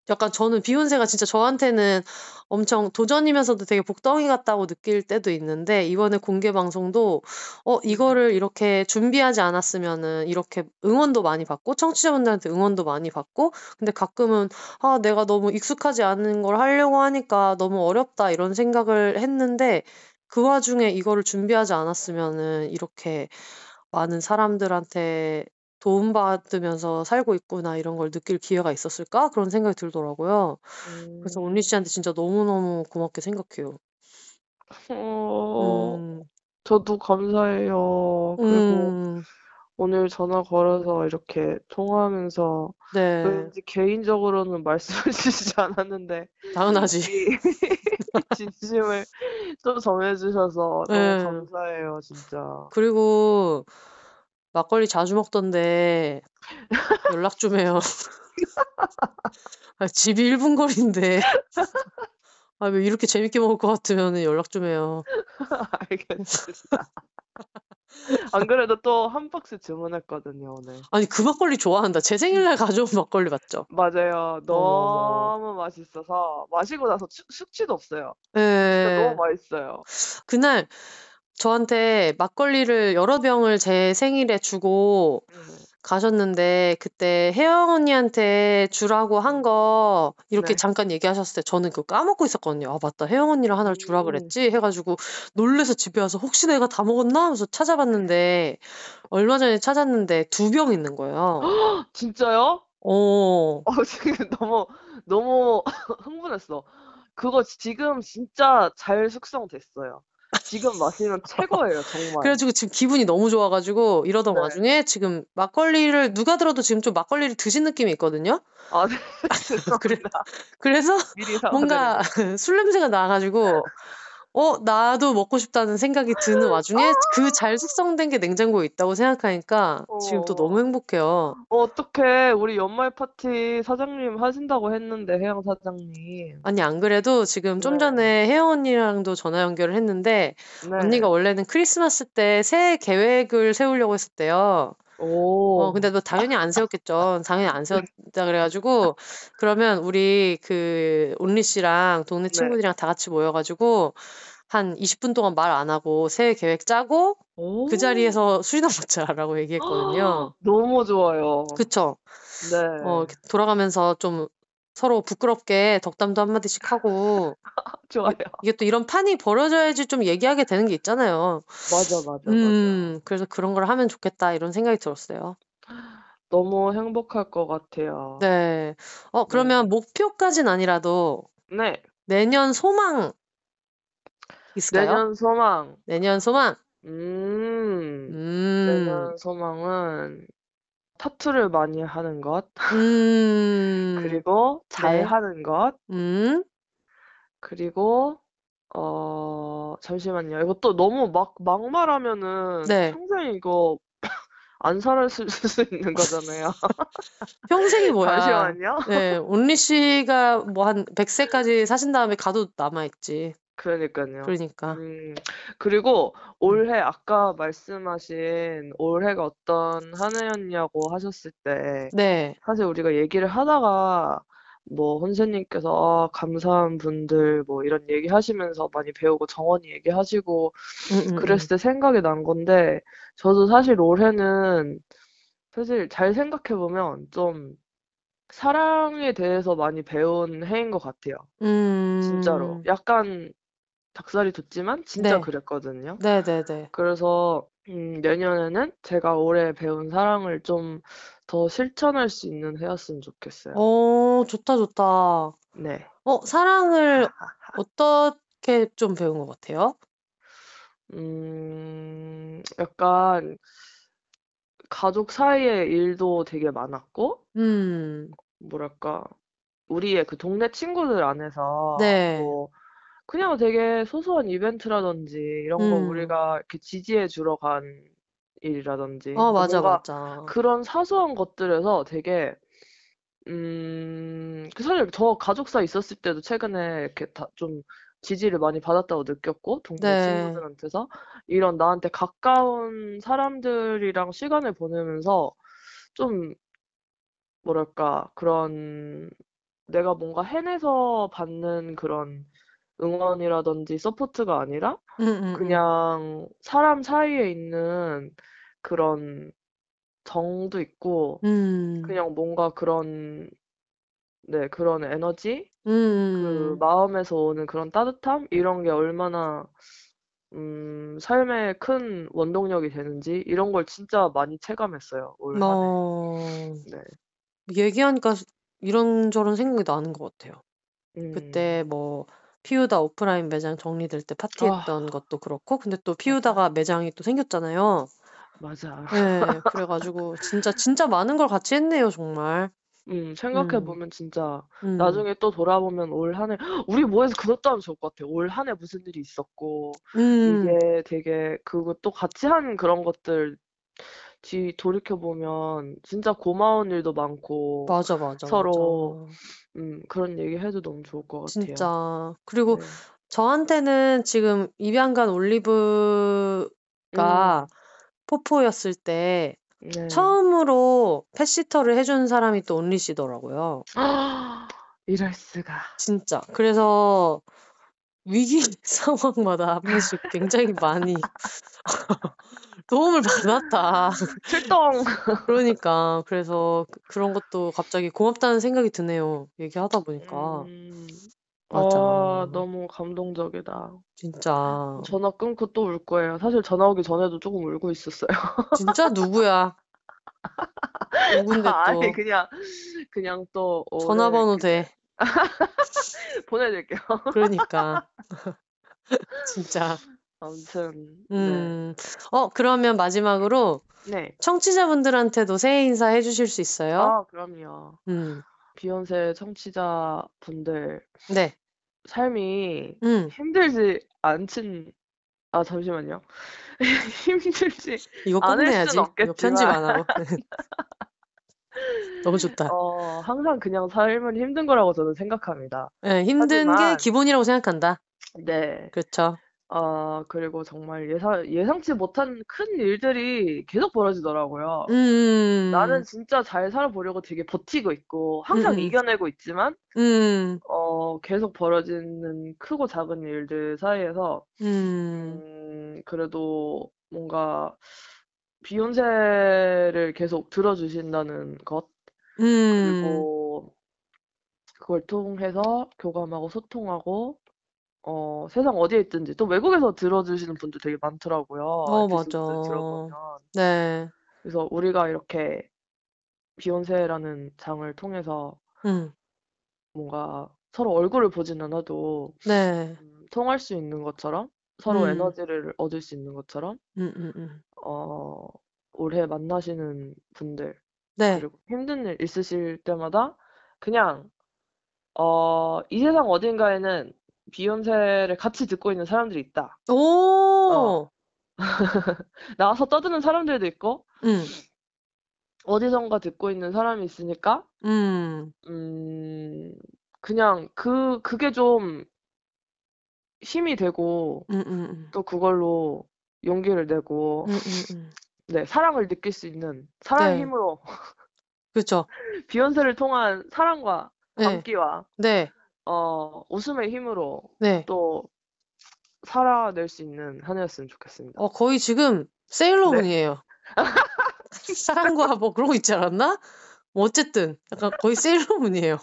약간 저는 비욘세가 진짜 저한테는 엄청 도전이면서도 되게 복덩이 같다고 느낄 때도 있는데 이번에 공개 방송도 어 이거를 이렇게 준비하지 않았으면은 이렇게 응원도 많이 받고 청취자분들한테 응원도 많이 받고 근데 가끔은 아 내가 너무 익숙하지 않은 걸 하려고 하니까 너무 어렵다 이런 생각을 했는데 그 와중에 이거를 준비하지 않았으면은 이렇게 많은 사람들한테 도움받으면서 살고 있구나 이런 걸 느낄 기회가 있었을까? 그런 생각이 들더라고요. 그래서 온리
음.
씨한테 진짜 너무너무 고맙게 생각해요.
어,
음.
저도 감사해요. 그리고
음.
오늘 전화 걸어서 이렇게 통화하면서
네.
왠지 개인적으로는 *laughs* 말씀해 주시지 않았는데
당연하지.
이 *laughs* 진심을 좀 전해 주셔서 너무
네.
감사해요, 진짜.
그리고 막걸리 자주 먹던데 연락 좀 해요. 아, 집이 1분 거리인데. 아, 왜 이렇게 재밌게 먹을 것 같으면 연락 좀 해요.
알겠습니다. 안 그래도 또 한 박스 주문했거든요, 오늘.
아니, 그 막걸리 좋아한다. 제 생일날 가져온 막걸리 맞죠?
맞아요. 너무 맛있어서 마시고 나서 숙- 숙취도 없어요. 진짜 너무
예.
맛있어요.
그날 저한테 막걸리를 여러 병을 제 생일에 주고
음.
가셨는데 그때 혜영 언니한테 주라고 한 거 이렇게
네.
잠깐 얘기하셨을 때 저는 그거 까먹고 있었거든요. 아, 맞다. 혜영 언니랑 하나를 주라
음.
그랬지 해가지고 놀래서 집에 와서 혹시 내가 다 먹었나 하면서 찾아봤는데 얼마 전에 찾았는데 두 병 있는 거예요. *gasps*
진짜요?
어.
어, 지금 너무, 너무 *laughs* 흥분했어. 그거 지금 진짜 잘 숙성됐어요. 지금 마시면 최고예요, 정말.
그래가지고 지금 기분이 너무 좋아가지고 이러던
네.
와중에 지금 막걸리를 누가 들어도 지금 좀 막걸리를 드신 느낌이 있거든요.
아, *laughs* 네.
그래. 그래서 뭔가. *laughs* 술 냄새가 나가지고 어 나도 먹고 싶다는 생각이 드는 와중에 그 잘 숙성된 게 냉장고에 있다고 생각하니까 지금 또 너무
어,
행복해요.
어떡해. 우리 연말 파티 사장님 하신다고 했는데, 혜영 사장님.
아니 안 그래도 지금 좀
네.
전에 혜영 언니랑도 전화 연결을 했는데
네.
언니가 원래는 크리스마스 때 새해 계획을 세우려고 했었대요. 어,
오.
근데 뭐 당연히 안 세웠겠죠. 당연히 안 세웠다 그래 가지고 그러면 우리 그 온리 씨랑 동네
네.
친구들이랑 다 같이 모여 가지고 한 20분 동안 말 안 하고 새해 계획 짜고 그
오.
자리에서 술이나 먹자라고 얘기했거든요. *gasps*
너무 좋아요.
그쵸?
네.
어, 이렇게 돌아가면서 좀 서로 부끄럽게 덕담도 한마디씩 하고 *laughs*
좋아요.
이게 또 이런 판이 벌어져야지 좀 얘기하게 되는 게 있잖아요.
맞아, 맞아, 맞아.
음, 그래서 그런 걸 하면 좋겠다 이런 생각이 들었어요.
너무 행복할 것 같아요.
네. 어,
네.
그러면 목표까진 아니라도
네.
내년 소망 있을까요?
내년 소망.
내년 소망.
음,
음,
내년 소망은 타투를 많이 하는 것,
음, *laughs*
그리고 잘
네.
하는 것,
음,
그리고 어, 잠시만요. 이거 또 너무 막, 막말하면은
네.
평생 이거 *coughs* 안 살았을 수 있는 거잖아요. *laughs*
평생이 뭐야?
잠시만요.
네, *laughs* 온리 씨가 뭐 한 100세까지 사신 다음에 가도 남아있지.
그러니까요.
그러니까.
음, 그리고 올해 아까 말씀하신 올해가 어떤 한 해였냐고 하셨을 때
네.
사실 우리가 얘기를 하다가 뭐 혼세님께서 아, 감사한 분들 뭐 이런 얘기 하시면서 많이 배우고 정원이 얘기하시고
음, 음, 음.
그랬을 때 생각이 난 건데 저도 사실 올해는 사실 잘 생각해 보면 좀 사랑에 대해서 많이 배운 해인 것 같아요. 진짜로.
음,
약간 닭살이 돋지만 진짜
네.
그랬거든요.
네, 네, 네.
그래서 음, 내년에는 제가 올해 배운 사랑을 좀 더 실천할 수 있는 해였으면 좋겠어요.
어, 좋다, 좋다.
네.
어, 사랑을 *laughs* 어떻게 좀 배운 것 같아요?
음, 약간 가족 사이의 일도 되게 많았고,
음,
뭐랄까, 우리의 그 동네 친구들 안에서
네.
뭐 그냥 되게 소소한 이벤트라든지 이런 거
음.
우리가 이렇게 지지해 주러 간 일이라든지
어,
그러니까
맞아,
뭔가
맞아.
그런 사소한 것들에서 되게 음, 그 사실 저 가족 사이 있었을 때도 최근에 이렇게 다 좀 지지를 많이 받았다고 느꼈고 동네
네.
친구들한테서 이런 나한테 가까운 사람들이랑 시간을 보내면서 좀 뭐랄까 그런 내가 뭔가 해내서 받는 그런 응원이라든지 support가 아니라
음, 음, 음.
그냥 사람 사이에 있는 그런 정도 있고
음.
그냥 뭔가 그런 네, 그런 에너지? 그
음.
마음에서 오는 그런 따뜻함? 이런 게 얼마나 음, 삶에 큰 원동력이 되는지 이런 걸 진짜 많이 체감했어요. 올 한 해.
어,
네.
얘기하니까 이런저런 생각이 나는 것 같아요.
음.
그때 뭐 피우다 오프라인 매장 정리될 때 파티했던
아.
것도 그렇고 근데 또 피우다가 매장이 또 생겼잖아요.
맞아.
네, 그래 가지고 진짜 진짜 많은 걸 같이 했네요, 정말.
음, 생각해
음,
보면 진짜
음,
나중에 또 돌아보면 올 한 해, 우리 모여서 그것도 하면 좋을 것 같아요. 올한 해 무슨 일이 있었고,
음,
이게 되게 그거 또 같이 한 그런 것들 뒤 돌이켜 보면 진짜 고마운 일도 많고
맞아, 맞아,
서로
맞아.
음, 그런 얘기 해도 너무 좋을 것 같아요.
진짜. 그리고
네.
저한테는 지금 입양 간 올리브가
음,
포포였을 때
네.
처음으로 펫시터를 해준 사람이 또 온리 씨더라고요. *gasps*
이럴 수가.
진짜. 그래서 위기 *laughs* 상황마다 한 번씩 굉장히 많이 *laughs* 도움을 받았다.
출동. *laughs*
그러니까 그래서 그- 그런 것도 갑자기 고맙다는 생각이 드네요. 얘기하다 보니까
음,
맞아.
아, 너무 감동적이다.
진짜
전화 끊고 또 울 거예요. 사실 전화 오기 전에도 조금 울고 있었어요. *laughs*
진짜 누구야? 누군데
아니
또
그냥 그냥 또 올해
전화번호 돼. *laughs*
보내드릴게요.
그러니까 진짜.
아무튼 네.
음. 어, 그러면 마지막으로
네.
청취자분들한테도 새해 인사 해 주실 수 있어요?
아, 그럼요.
음.
비욘세 청취자분들
네.
삶이
음.
힘들지 않진 아 잠시만요. *laughs* 힘들지
이거
않을 꼭순
내야지. 이거 편집
없겠지만
안 하고. *laughs* 너무 좋다.
어 항상 그냥 삶은 힘든 거라고 저는 생각합니다.
네, 힘든 게
하지만
기본이라고 생각한다.
네.
그렇죠.
아 그리고 정말 예상 예상치 못한 큰 일들이 계속 벌어지더라고요. 나는
음.
진짜 잘 살아보려고 되게 버티고 있고
음,
항상
음,
이겨내고 있지만
음,
어 계속 벌어지는 크고 작은 일들 사이에서
음,
음 그래도 뭔가 비욘세를 계속 들어주신다는 것
음.
그리고 그걸 통해서 교감하고 소통하고 어 세상 어디에 있든지 또 외국에서 들어주시는 분들 되게 많더라고요.
어,
에피소드
맞아.
들어보면.
네.
그래서 우리가 이렇게 비욘세라는 장을 통해서
음.
뭔가 서로 얼굴을 보진 않아도
네.
음, 통할 수 있는 것처럼 서로
음.
에너지를 얻을 수 있는 것처럼
음, 음, 음.
어, 올해 만나시는 분들
네.
그리고 힘든 일 있으실 때마다 그냥 어, 이 세상 어딘가에는 비욘세를 같이 듣고 있는 사람들이 있다. 어,
오. *laughs*
나와서 떠드는 사람들도 있고
음.
어디선가 듣고 있는 사람이 있으니까
음.
음, 그냥 그 그게 좀 힘이 되고
음, 음, 음.
또 그걸로 용기를 내고
음, 음, 음.
네, 사랑을 느낄 수 있는 사랑의
네.
힘으로
그렇죠. *laughs*
비욘세를 통한 사랑과
네.
감기와
네.
어, 웃음의 힘으로
네.
또 살아낼 수 있는 한 해였으면 좋겠습니다.
어, 거의 지금
네.
세일러문이에요. *laughs* 사랑과 뭐 그런 거 있지 않았나? 뭐 어쨌든 약간 거의 세일러문이에요.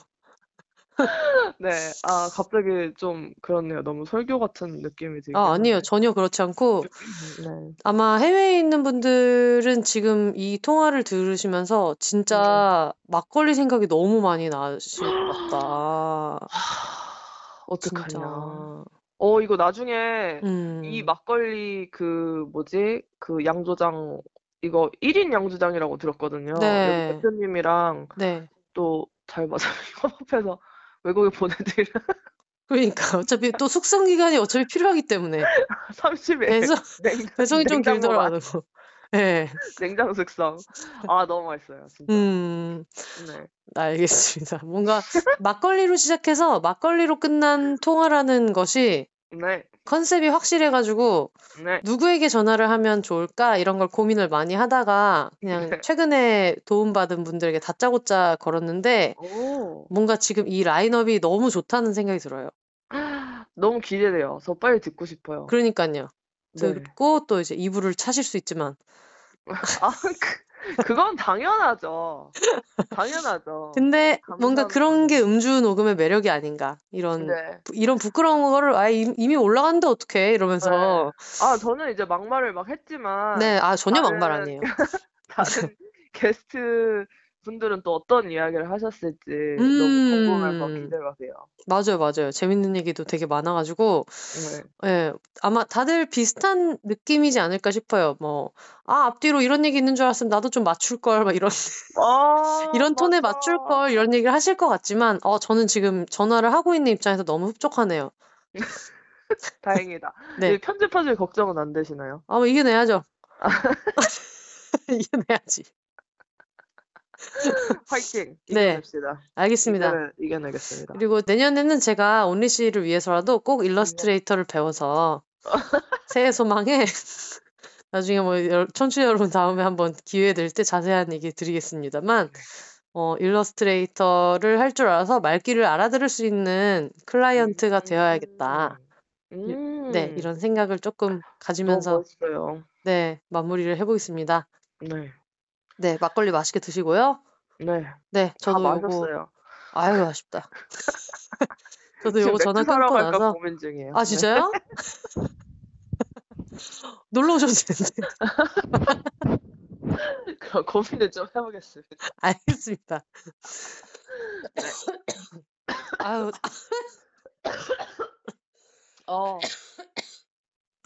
*laughs*
네, 아, 갑자기 좀 그렇네요. 너무 설교 같은 느낌이 들긴
아, 아니에요. 전혀 그렇지 않고
네.
아마 해외에 있는 분들은 지금 이 통화를 들으시면서
네.
진짜 막걸리 생각이 너무 많이 나실 것 같다.
하, 어떡하냐.
진짜.
어, 이거 나중에 이
음.
막걸리 그 뭐지? 그 양조장 이거 1인 양조장이라고 들었거든요. 여기
네.
대표님이랑
네.
또잘 맞아요. *laughs* 협업해서 외국에 보내드릴
그러니까 어차피 또 숙성 기간이 어차피 필요하기 때문에 *laughs*
30일
배송
냉,
배송이 좀 길더라도. 네.
냉장 숙성. 아, 너무 맛있어요. 진짜.
음.
네.
알겠습니다. 뭔가 막걸리로 시작해서 막걸리로 끝난 통화라는 것이
네.
컨셉이 확실해가지고
네.
누구에게 전화를 하면 좋을까 이런 걸 고민을 많이 하다가 그냥
네.
최근에 도움받은 분들에게 다짜고짜 걸었는데
오.
뭔가 지금 이 라인업이 너무 좋다는 생각이 들어요. *gasps*
너무 기대돼요. 저 빨리 듣고 싶어요.
그러니까요.
네.
듣고 또 이제 이불을 차실 수 있지만 *laughs*
아, 그, 그건 당연하죠. 당연하죠.
근데 뭔가
감사합니다.
그런 게 음주 녹음의 매력이 아닌가 이런
네.
부- 이런 부끄러운 거를 아 이미 올라갔는데 어떡해 이러면서
아, 저는 이제 막말을 막 했지만
네 아 전혀
다른-
막말 아니에요. *laughs*
다른 게스트 분들은 또 어떤 이야기를 하셨을지 너무
음.
궁금해서 기대가 돼요.
맞아요 맞아요 재밌는 얘기도 되게 많아가지고
네.
예, 아마 다들 비슷한 느낌이지 않을까 싶어요. 뭐, 아, 앞뒤로 이런 얘기 있는 줄 알았으면 나도 좀 맞출 걸, 막 이런,
아, *laughs*
이런 톤에
맞아.
맞출 걸, 이런 얘기를 하실 것 같지만, 어, 저는 지금 전화를 하고 있는 입장에서 너무 흡족하네요. *laughs*
다행이다. *laughs*
네.
이 편집하실 걱정은 안 되시나요?
아, 뭐, 이겨내야죠. 이겨내야지.
화이팅! *laughs*
네.
이겨냅시다.
알겠습니다.
이겨내, 이겨내겠습니다.
그리고 내년에는 제가 온리 씨를 위해서라도 꼭 일러스트레이터를 배워서 *laughs* 새해 소망에 *laughs* 나중에 뭐 여- 청취자 여러분 다음에 한번 기회 될 때 자세한 얘기 드리겠습니다만 어, 일러스트레이터를 할 줄 알아서 말귀를 알아들을 수 있는 클라이언트가 되어야겠다.
음,
네, 이런 생각을 조금 가지면서. 네, 마무리를 해보겠습니다.
네,
네, 막걸리 맛있게 드시고요.
네,
네,
다
저도 요거
마셨어요.
아유 아쉽다. *laughs* 저도 요거 전화
사러
끊고
갈까
나서
고민 중이에요.
아, 진짜요? *laughs* 놀러 오셔도 되는데.
네, *laughs* 그럼 고민을 좀 해보겠습니다.
알겠습니다. 아유, *coughs*
어,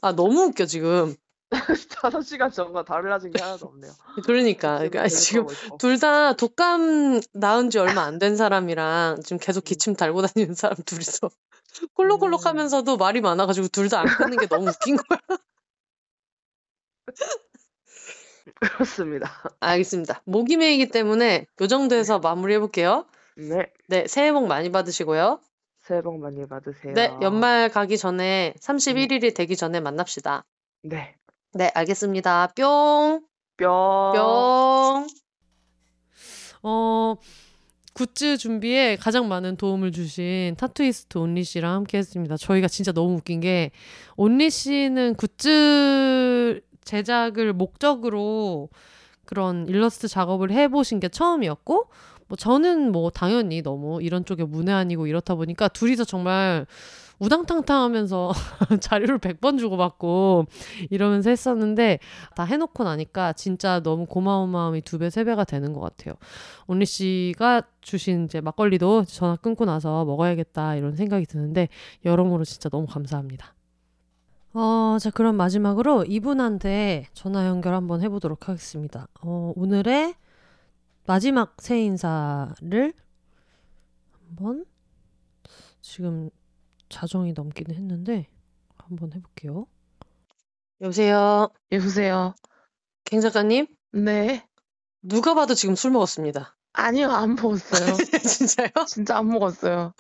아, 너무 웃겨, 지금. *laughs*
다섯 시간 전과 달라진 게 하나도 없네요.
그러니까, 그러니까 지금 둘 다 독감 나은 지 얼마 안 된 사람이랑 지금 계속 기침 달고 다니는 사람 둘이서 *laughs* 콜록콜록
음.
하면서도 말이 많아가지고 둘 다 안 끊는 게 너무 웃긴 거야. *laughs*
그렇습니다.
알겠습니다. 모기매이기 때문에 요 정도에서 마무리해볼게요.
네,
네, 새해 복 많이 받으시고요.
새해 복 많이 받으세요.
네, 연말 가기 전에 31일이 되기 전에 만납시다.
네,
네, 알겠습니다. 뿅!
뿅.
뿅!
어, 굿즈 준비에 가장 많은 도움을 주신 타투이스트 온리 씨랑 함께 했습니다. 저희가 진짜 너무 웃긴 게 온리 씨는 굿즈 제작을 목적으로 그런 일러스트 작업을 해보신 게 처음이었고 뭐 저는 뭐 당연히 너무 이런 쪽에 문외한이고 이렇다 보니까 둘이서 정말 우당탕탕 하면서 *laughs* 자료를 100번 주고받고 이러면서 했었는데 다 해놓고 나니까 진짜 너무 고마운 마음이 두 배, 세 배가 되는 것 같아요. 온리 씨가 주신 이제 막걸리도 전화 끊고 나서 먹어야겠다 이런 생각이 드는데 여러모로 진짜 너무 감사합니다. 어, 자, 그럼 마지막으로 이분한테 전화 연결 한번 해보도록 하겠습니다. 어, 오늘의 마지막 새 인사를 한번 지금 자정이 넘기는 했는데 한번 해볼게요.
여보세요.
여보세요.
갱 작가님?
네.
누가 봐도 지금 술 먹었습니다.
아니요, 안 먹었어요. *laughs*
진짜요?
진짜 안 먹었어요.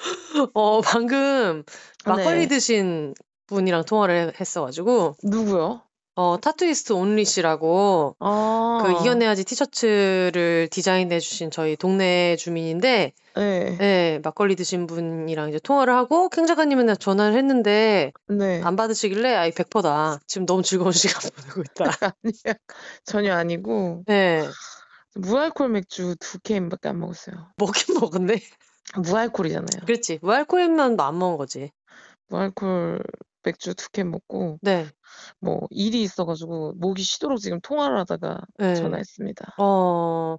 어, 방금 막걸리
네.
드신 분이랑 통화를 해- 했어가지고,
누구요?
어, 타투이스트 온리 씨라고,
아,
그 이겨내야지 티셔츠를 디자인해 주신 저희 동네 주민인데,
네.
네, 막걸리 드신 분이랑 이제 통화를 하고, 캥 작가님한테 전화를 했는데,
네.
안 받으시길래, 아이, 100%다. 지금 너무 즐거운 *laughs* 시간 보내고 있다. *laughs*
아니요. 전혀 아니고,
네,
무알콜 맥주 두 캔밖에 안 먹었어요.
먹긴 먹었네.
무알콜이잖아요.
그렇지. 무알코올만 안 먹은 거지.
무알콜 맥주 두캔 먹고,
네.
뭐, 일이 있어 가지고, 목이 쉬도록 지금 통화를 하다가
네.
전화했습니다.
어,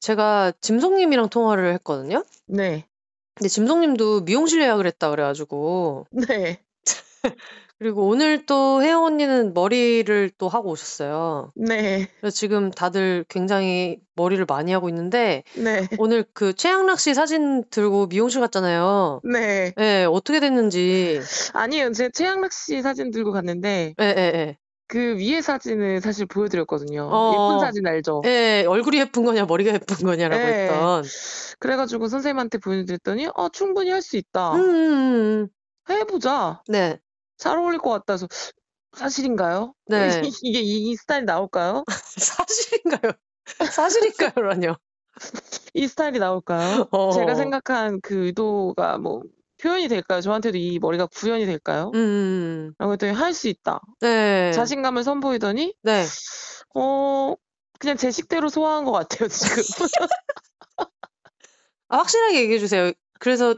제가 짐송님이랑 통화를 했거든요.
네.
근데 짐송님도 미용실 예약을 했다 그래 가지고
네. *laughs*
그리고 오늘 또 혜영 언니는 머리를 또 하고 오셨어요.
네.
그래서 지금 다들 굉장히 머리를 많이 하고 있는데
네.
오늘 그 최양락 씨 사진 들고 미용실 갔잖아요.
네.
예, 어떻게 됐는지.
아니요, 제 최양락 씨 사진 들고 갔는데,
예, 예,
그 위에 사진을 사실 보여드렸거든요.
어.
예쁜 사진 알죠?
예. 예, 얼굴이 예쁜 거냐, 머리가 예쁜 거냐라고
네.
했던.
그래가지고 선생님한테 보여드렸더니, 어, 충분히 할 수 있다.
음, 음, 음.
해보자.
네.
잘 어울릴 것 같다 해서 사실인가요?
네. *laughs*
이게 이, 이 스타일이 나올까요? *laughs*
사실인가요? 사실인가요라뇨.
이 스타일이 나올까요?
어.
제가 생각한 그 의도가 뭐 표현이 될까요? 저한테도 이 머리가 구현이 될까요?
음.
라고 했더니 할 수 있다.
네.
자신감을 선보이더니
네.
어 그냥 제 식대로 소화한 것 같아요 지금. *laughs*
아, 확실하게 얘기해 주세요. 그래서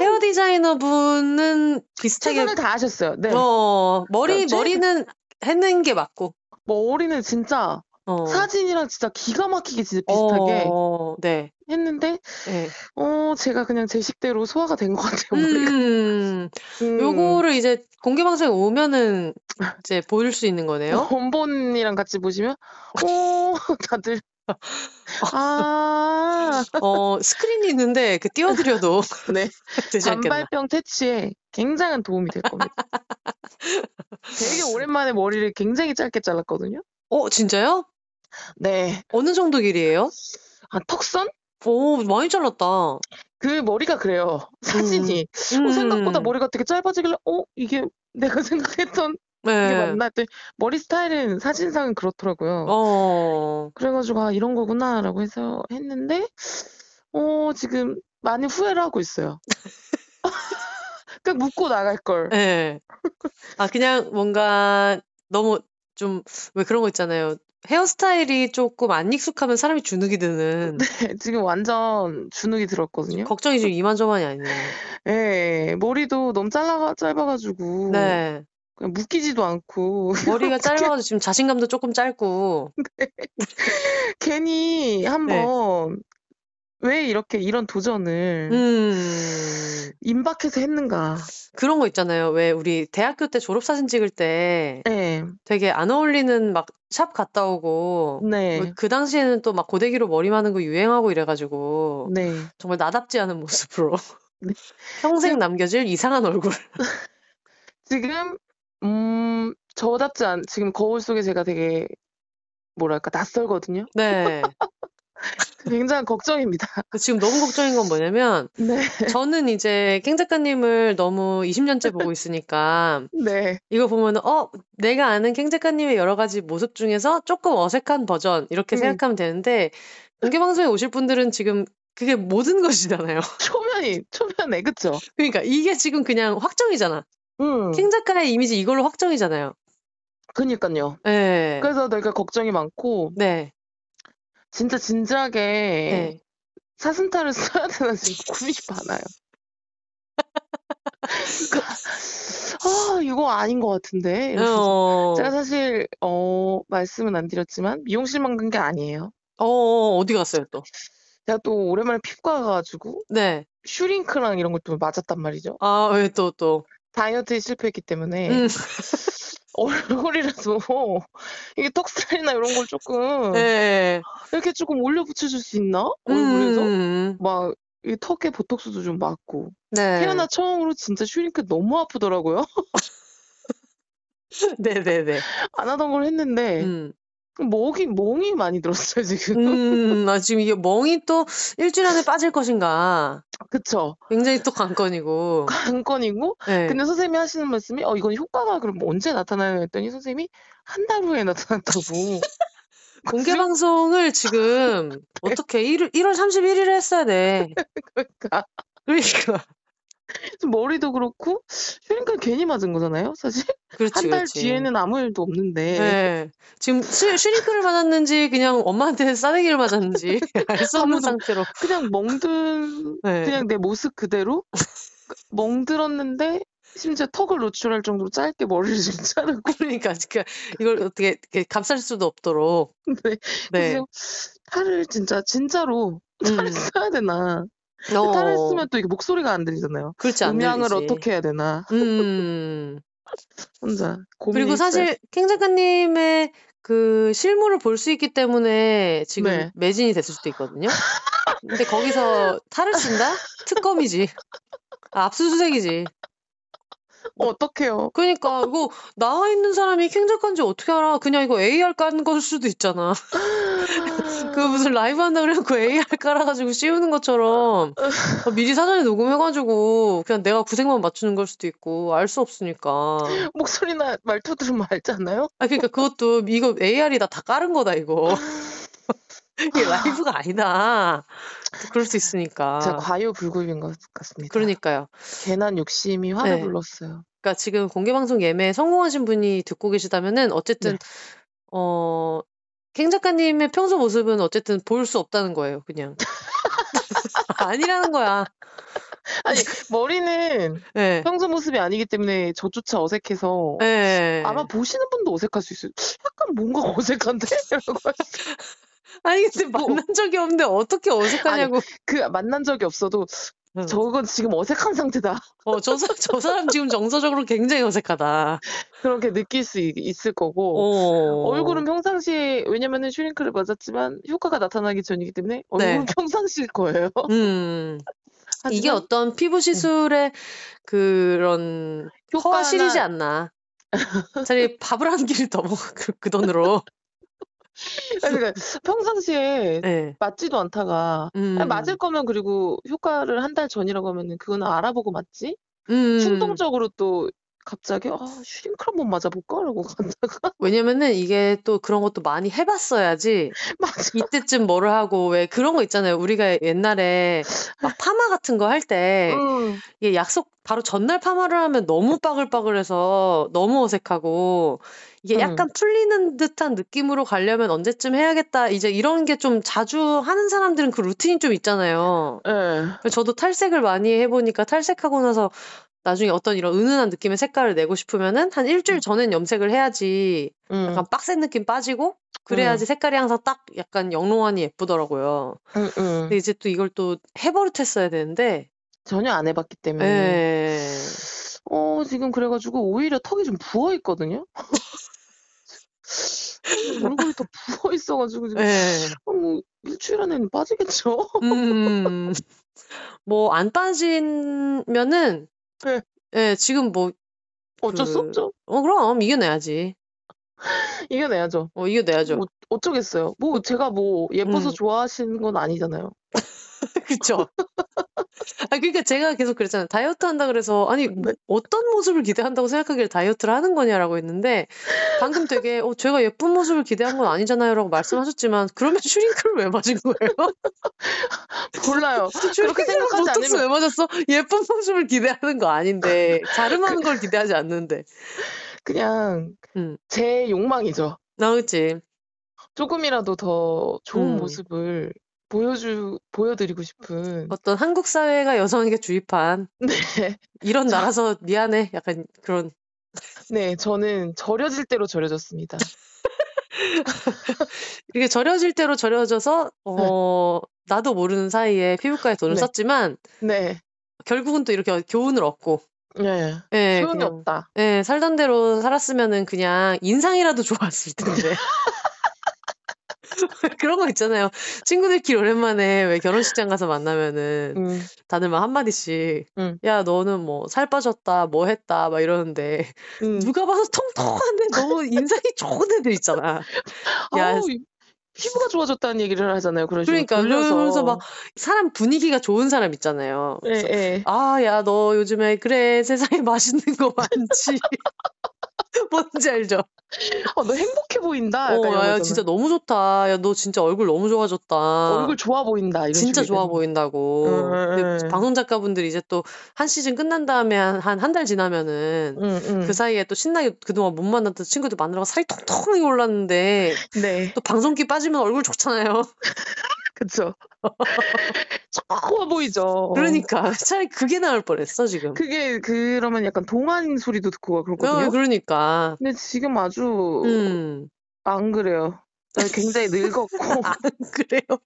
헤어 디자이너 분은 비슷하게
최선을 다하셨어요. 네.
어, 머리
그러니까
머리는 했는 게 맞고.
머리는 진짜
어.
사진이랑 진짜 기가 막히게 진짜 비슷하게
어, 네.
했는데
네.
어 제가 그냥 제 식대로 소화가 된 것 같아요.
음.
음.
요거를 이제 공개 방송에 오면은 이제 보일 수 있는 거네요. *laughs*
원본이랑 같이 보시면 오 다들 아
어, 스크린이 있는데 그 띄워드려도 *laughs*
네.
되지 않겠나.
단발병 퇴치에 굉장한 도움이 될 겁니다. 되게 오랜만에 머리를 굉장히 짧게 잘랐거든요.
어, 진짜요?
네.
어느 정도 길이에요?
아, 턱선?
오, 많이 잘랐다.
그 머리가 그래요. 사진이. 어, 생각보다
음.
머리가 되게 짧아지길래, 어, 이게 내가 *laughs* 생각했던
네.
이게 맞나 했더니 머리 스타일은 사진상은 그렇더라고요.
어.
그래가지고, 아, 이런 거구나라고 해서 했는데, 어, 지금 많이 후회를 하고 있어요. *laughs* 그냥 묻고 나갈 걸.
예. 아, 그냥 뭔가 너무 좀, 왜 그런 거 있잖아요. 헤어스타일이 조금 안 익숙하면 사람이 주눅이 드는.
네, 지금 완전 주눅이 들었거든요.
걱정이 지금 이만저만이 아니네요.
예, 머리도 너무 잘라가, 짧아가지고,
네.
그냥 묶이지도 않고, *laughs*
머리가 짧아가지고 지금 자신감도 조금 짧고.
괜히
네.
한번, 왜 이렇게 이런 도전을
음.
임박해서 했는가.
그런 거 있잖아요. 왜 우리 대학교 때 졸업사진 찍을 때
네,
되게 안 어울리는 막 샵 갔다 오고.
네,
뭐 그 당시에는 또 막 고데기로 머리 마는 거 유행하고 이래가지고.
네.
정말 나답지 않은 모습으로.
네. *laughs*
평생 남겨질 이상한 얼굴. *laughs*
지금, 음, 저답지 않, 지금 거울 속에 제가 되게, 뭐랄까, 낯설거든요.
네. *laughs*
굉장히 걱정입니다.
지금 너무 걱정인 건 뭐냐면,
네,
저는 이제 캥 작가님을 너무 20년째 보고 있으니까, *laughs*
네,
이거 보면은, 어, 내가 아는 캥 작가님의 여러 가지 모습 중에서 조금 어색한 버전, 이렇게
음.
생각하면 되는데, 공개방송에 오실 분들은 지금 그게 모든 것이잖아요.
초면이, 초면에, 그쵸?
그러니까 이게 지금 그냥 확정이잖아.
음,
캥 작가의 이미지 이걸로 확정이잖아요.
그니까요.
네.
그래서 내가 걱정이 많고,
네.
진짜 진지하게
네.
사슴탈을 *laughs* 써야 되나 지금 고민이 많아요. 그러니까, 아, 이거 아닌 것 같은데.
어,
제가 사실, 어, 말씀은 안 드렸지만, 미용실만 간 게 아니에요.
어, 어, 어디 갔어요, 또?
제가 또 오랜만에 피부과 가가지고,
네.
슈링크랑 이런 것도 맞았단 말이죠.
아, 왜 또, 또.
다이어트에 실패했기 때문에,
음. *laughs*
얼굴이라서, *laughs* 이게 턱살이나 이런 걸 조금,
네.
이렇게 조금 올려 붙여줄 수 있나? 얼굴에서?
음.
막, 이 턱에 보톡스도 좀 맞고.
네.
태어나 처음으로 진짜 슈링크 너무 아프더라고요.
네네네. *laughs*
안 하던 걸 했는데,
음.
멍이, 멍이 많이 들었어요, 지금.
음, 아, 지금 이게 멍이 또 일주일 안에 빠질 것인가.
그쵸.
굉장히 또 관건이고.
관건이고,
네.
근데 선생님이 하시는 말씀이, 어, 이건 효과가 그럼 언제 나타나요? 했더니 선생님이 한 달 후에 나타난다고. *laughs*
공개 방송을 지금 *laughs* 어떻게 1월, 1월 31일에 했어야 돼. *laughs*
그러니까.
그러니까.
좀 머리도 그렇고, 슈링크는 괜히 맞은 거잖아요, 사실.
그렇지,
한달
그렇지.
뒤에는 아무 일도 없는데.
네. 지금 슈, 슈링크를 맞았는지 그냥 엄마한테 *laughs* 싸대기를 맞았는지 *laughs* 알 수 없는
아무도-
상태로.
그냥 멍든,
네.
그냥 내 모습 그대로 *laughs* 멍들었는데, 심지어 턱을 노출할 정도로 짧게 머리를 지금 자르고.
그러니까, 그러니까 이걸 어떻게 이렇게 감쌀 수도 없도록.
네.
네.
그래서 탈을 진짜, 진짜로 탈을
음.
써야 되나.
어,
탈을 쓰면 또 이게 목소리가 안 들리잖아요.
그렇지 안
음향을
들리지.
어떻게 해야 되나.
음. *laughs*
혼자
그리고
있어요.
사실 캥 작가님의 그 실물을 볼 수 있기 때문에 지금
네.
매진이 됐을 수도 있거든요. 근데 거기서 *laughs* 탈을 쓴다? 특검이지. 아, 압수수색이지.
어떡해요.
그러니까 이거 나와 있는 사람이 캥 작가인지 어떻게 알아? 그냥 이거 AR 깐 걸 수도 있잖아. *laughs* 그 무슨 라이브 한다 그래갖고 AR 깔아가지고 씌우는 것처럼 어, 미리 사전에 녹음해가지고 그냥 내가 구색만 맞추는 걸 수도 있고 알 수 없으니까.
목소리나 말투 들으면 알잖아요.
아 그러니까 그것도 이거 AR이 다 다 깔은 거다 이거. *laughs* 이게 라이브가 아니다. 그럴 수 있으니까.
제가 과유불급인 것 같습니다.
그러니까요.
괜한 욕심이 화를
네.
불렀어요.
그러니까 지금 공개방송 예매 성공하신 분이 듣고 계시다면은 어쨌든
네.
어, 캥 작가님의 평소 모습은 어쨌든 볼 수 없다는 거예요, 그냥. *laughs* 아니라는 거야.
아니 머리는
예.
평소 모습이 아니기 때문에 저조차 어색해서
예.
아마 보시는 분도 어색할 수 있어요. 약간 뭔가 어색한데? *laughs* 이러고
아니, 근데
뭐.
만난 적이 없는데 어떻게 어색하냐고.
그 만난 적이 없어도
응.
저건 지금 어색한 상태다.
어, 저, 사- *laughs* 저 사람 지금 정서적으로 굉장히 어색하다.
그렇게 느낄 수 있, 있을 거고
어.
얼굴은 평상시에 왜냐면은 슈링크를 맞았지만 효과가 나타나기 전이기 때문에 얼굴은
네.
평상시일 거예요.
음. *laughs* 이게
하지만
어떤 피부 시술의 그런
효과나-
허실이지 않나. 차라리 밥을 한 끼를 더 먹어, 그, 그 돈으로.
아니, 그러니까 평상시에
예.
맞지도 않다가
음.
아니, 맞을 거면 그리고 효과를 한 달 전이라고 하면은 그거는 알아보고 맞지?
음.
충동적으로 또 갑자기 아 슈링크 한번 맞아볼까? 라고 *laughs* 갔다가
왜냐면은 이게 또 그런 것도 많이 해봤어야지 *laughs*
맞아.
이때쯤 뭐를 하고 왜 그런 거 있잖아요. 우리가 옛날에 막 파마 같은 거 할때
음,
이게 약속 바로 전날 파마를 하면 너무 빠글빠글해서 너무 어색하고 이게
음.
약간 풀리는 듯한 느낌으로 가려면 언제쯤 해야겠다. 이제 이런 게 좀 자주 하는 사람들은 그 루틴이 좀 있잖아요.
예.
저도 탈색을 많이 해보니까 탈색하고 나서 나중에 어떤 이런 은은한 느낌의 색깔을 내고 싶으면은 한 일주일 전엔 염색을 해야지
음,
약간 빡센 느낌 빠지고 그래야지 색깔이 항상 딱 약간 영롱하니 예쁘더라고요.
음, 음.
근데 이제 또 이걸 또 해버릇했어야 되는데
전혀 안 해봤기 때문에
예.
어 지금 그래가지고 오히려 턱이 좀 부어 있거든요. *laughs* 얼굴이 더 부어 있어가지고 지금
예.
어, 뭐 일주일 안에는 빠지겠죠.
음. 뭐 안 빠지면은
네.
예, 지금 뭐
어쩔 수
그-
없죠.
어, 그럼 이겨내야지. *laughs*
이겨내야죠.
어, 이겨내야죠.
뭐 어쩌겠어요. 뭐 제가 뭐 예뻐서
음.
좋아하시는 건 아니잖아요. *laughs* *laughs*
그쵸. 아, 그러니까 제가 계속 그랬잖아요. 다이어트 한다 그래서, 아니, 뭐
네.
어떤 모습을 기대한다고 생각하길래 다이어트를 하는 거냐라고 했는데, 방금 되게, 어, 제가 예쁜 모습을 기대한 건 아니잖아요. 라고 말씀하셨지만, 그러면 슈링크를 왜 맞은 거예요? *laughs*
몰라요. *laughs* 그렇게 생각하지 않으면
왜 맞았어? 예쁜 모습을 기대하는 거 아닌데, 자름하는 걸 기대하지 않는데.
그냥
음.
제 욕망이죠.
나, 그치.
조금이라도 더 좋은
음.
모습을 보여주 보여드리고 싶은.
어떤 한국 사회가 여성에게 주입한, *laughs*
네,
이런 나라서 미안해. 약간 그런.
네, 저는 절여질 대로 절여졌습니다. *laughs*
이게 절여질 대로 절여져서 어 나도 모르는 사이에 피부과에 돈을
네.
썼지만
네,
결국은 또 이렇게 교훈을 얻고
네,
예
소용이
그냥
없다.
예 살던 대로 살았으면은 그냥 인상이라도 *laughs* 좋았을 텐데 *laughs* 그런 거 있잖아요 친구들끼리 오랜만에 왜 결혼식장 가서 만나면은
음,
다들 막 한마디씩
음.
야 너는 뭐 살 빠졌다 뭐 했다 막 이러는데
음.
누가 봐도 통통한데 너무 인상이 좋은 애들 있잖아 *laughs* 야
아우, 이- 피부가 좋아졌다는 얘기를 하잖아요. 그런
그러니까. 그러면서 막 사람 분위기가 좋은 사람 있잖아요.
예, 예.
아, 야, 너 요즘에 그래 세상에 맛있는 거 많지. *laughs* *laughs* 뭔지 알죠?
어, 너 행복해 보인다.
어, 야, 야. 진짜 너무 좋다. 야, 너 진짜 얼굴 너무 좋아졌다.
얼굴 좋아 보인다. 이런
진짜 좋아
얘기하는
보인다고.
음,
근데
음.
방송 작가분들이 이제 또 한 시즌 끝난 다음에 한 한 달 지나면은
음, 음.
그 사이에 또 신나게 그동안 못 만났던 친구들 만나고 살이 통통하게 올랐는데
네,
또 방송기 빠지면 얼굴 좋잖아요. *laughs*
그쵸. *laughs* 좋아 보이죠.
그러니까 차라리 그게 나을 뻔했어 지금.
그게 그러면 약간 동안 소리도 듣고
어,
그렇거든요.
그러니까.
근데 지금 아주
음.
안 그래요. 나 굉장히 늙었고 *laughs*
그래요.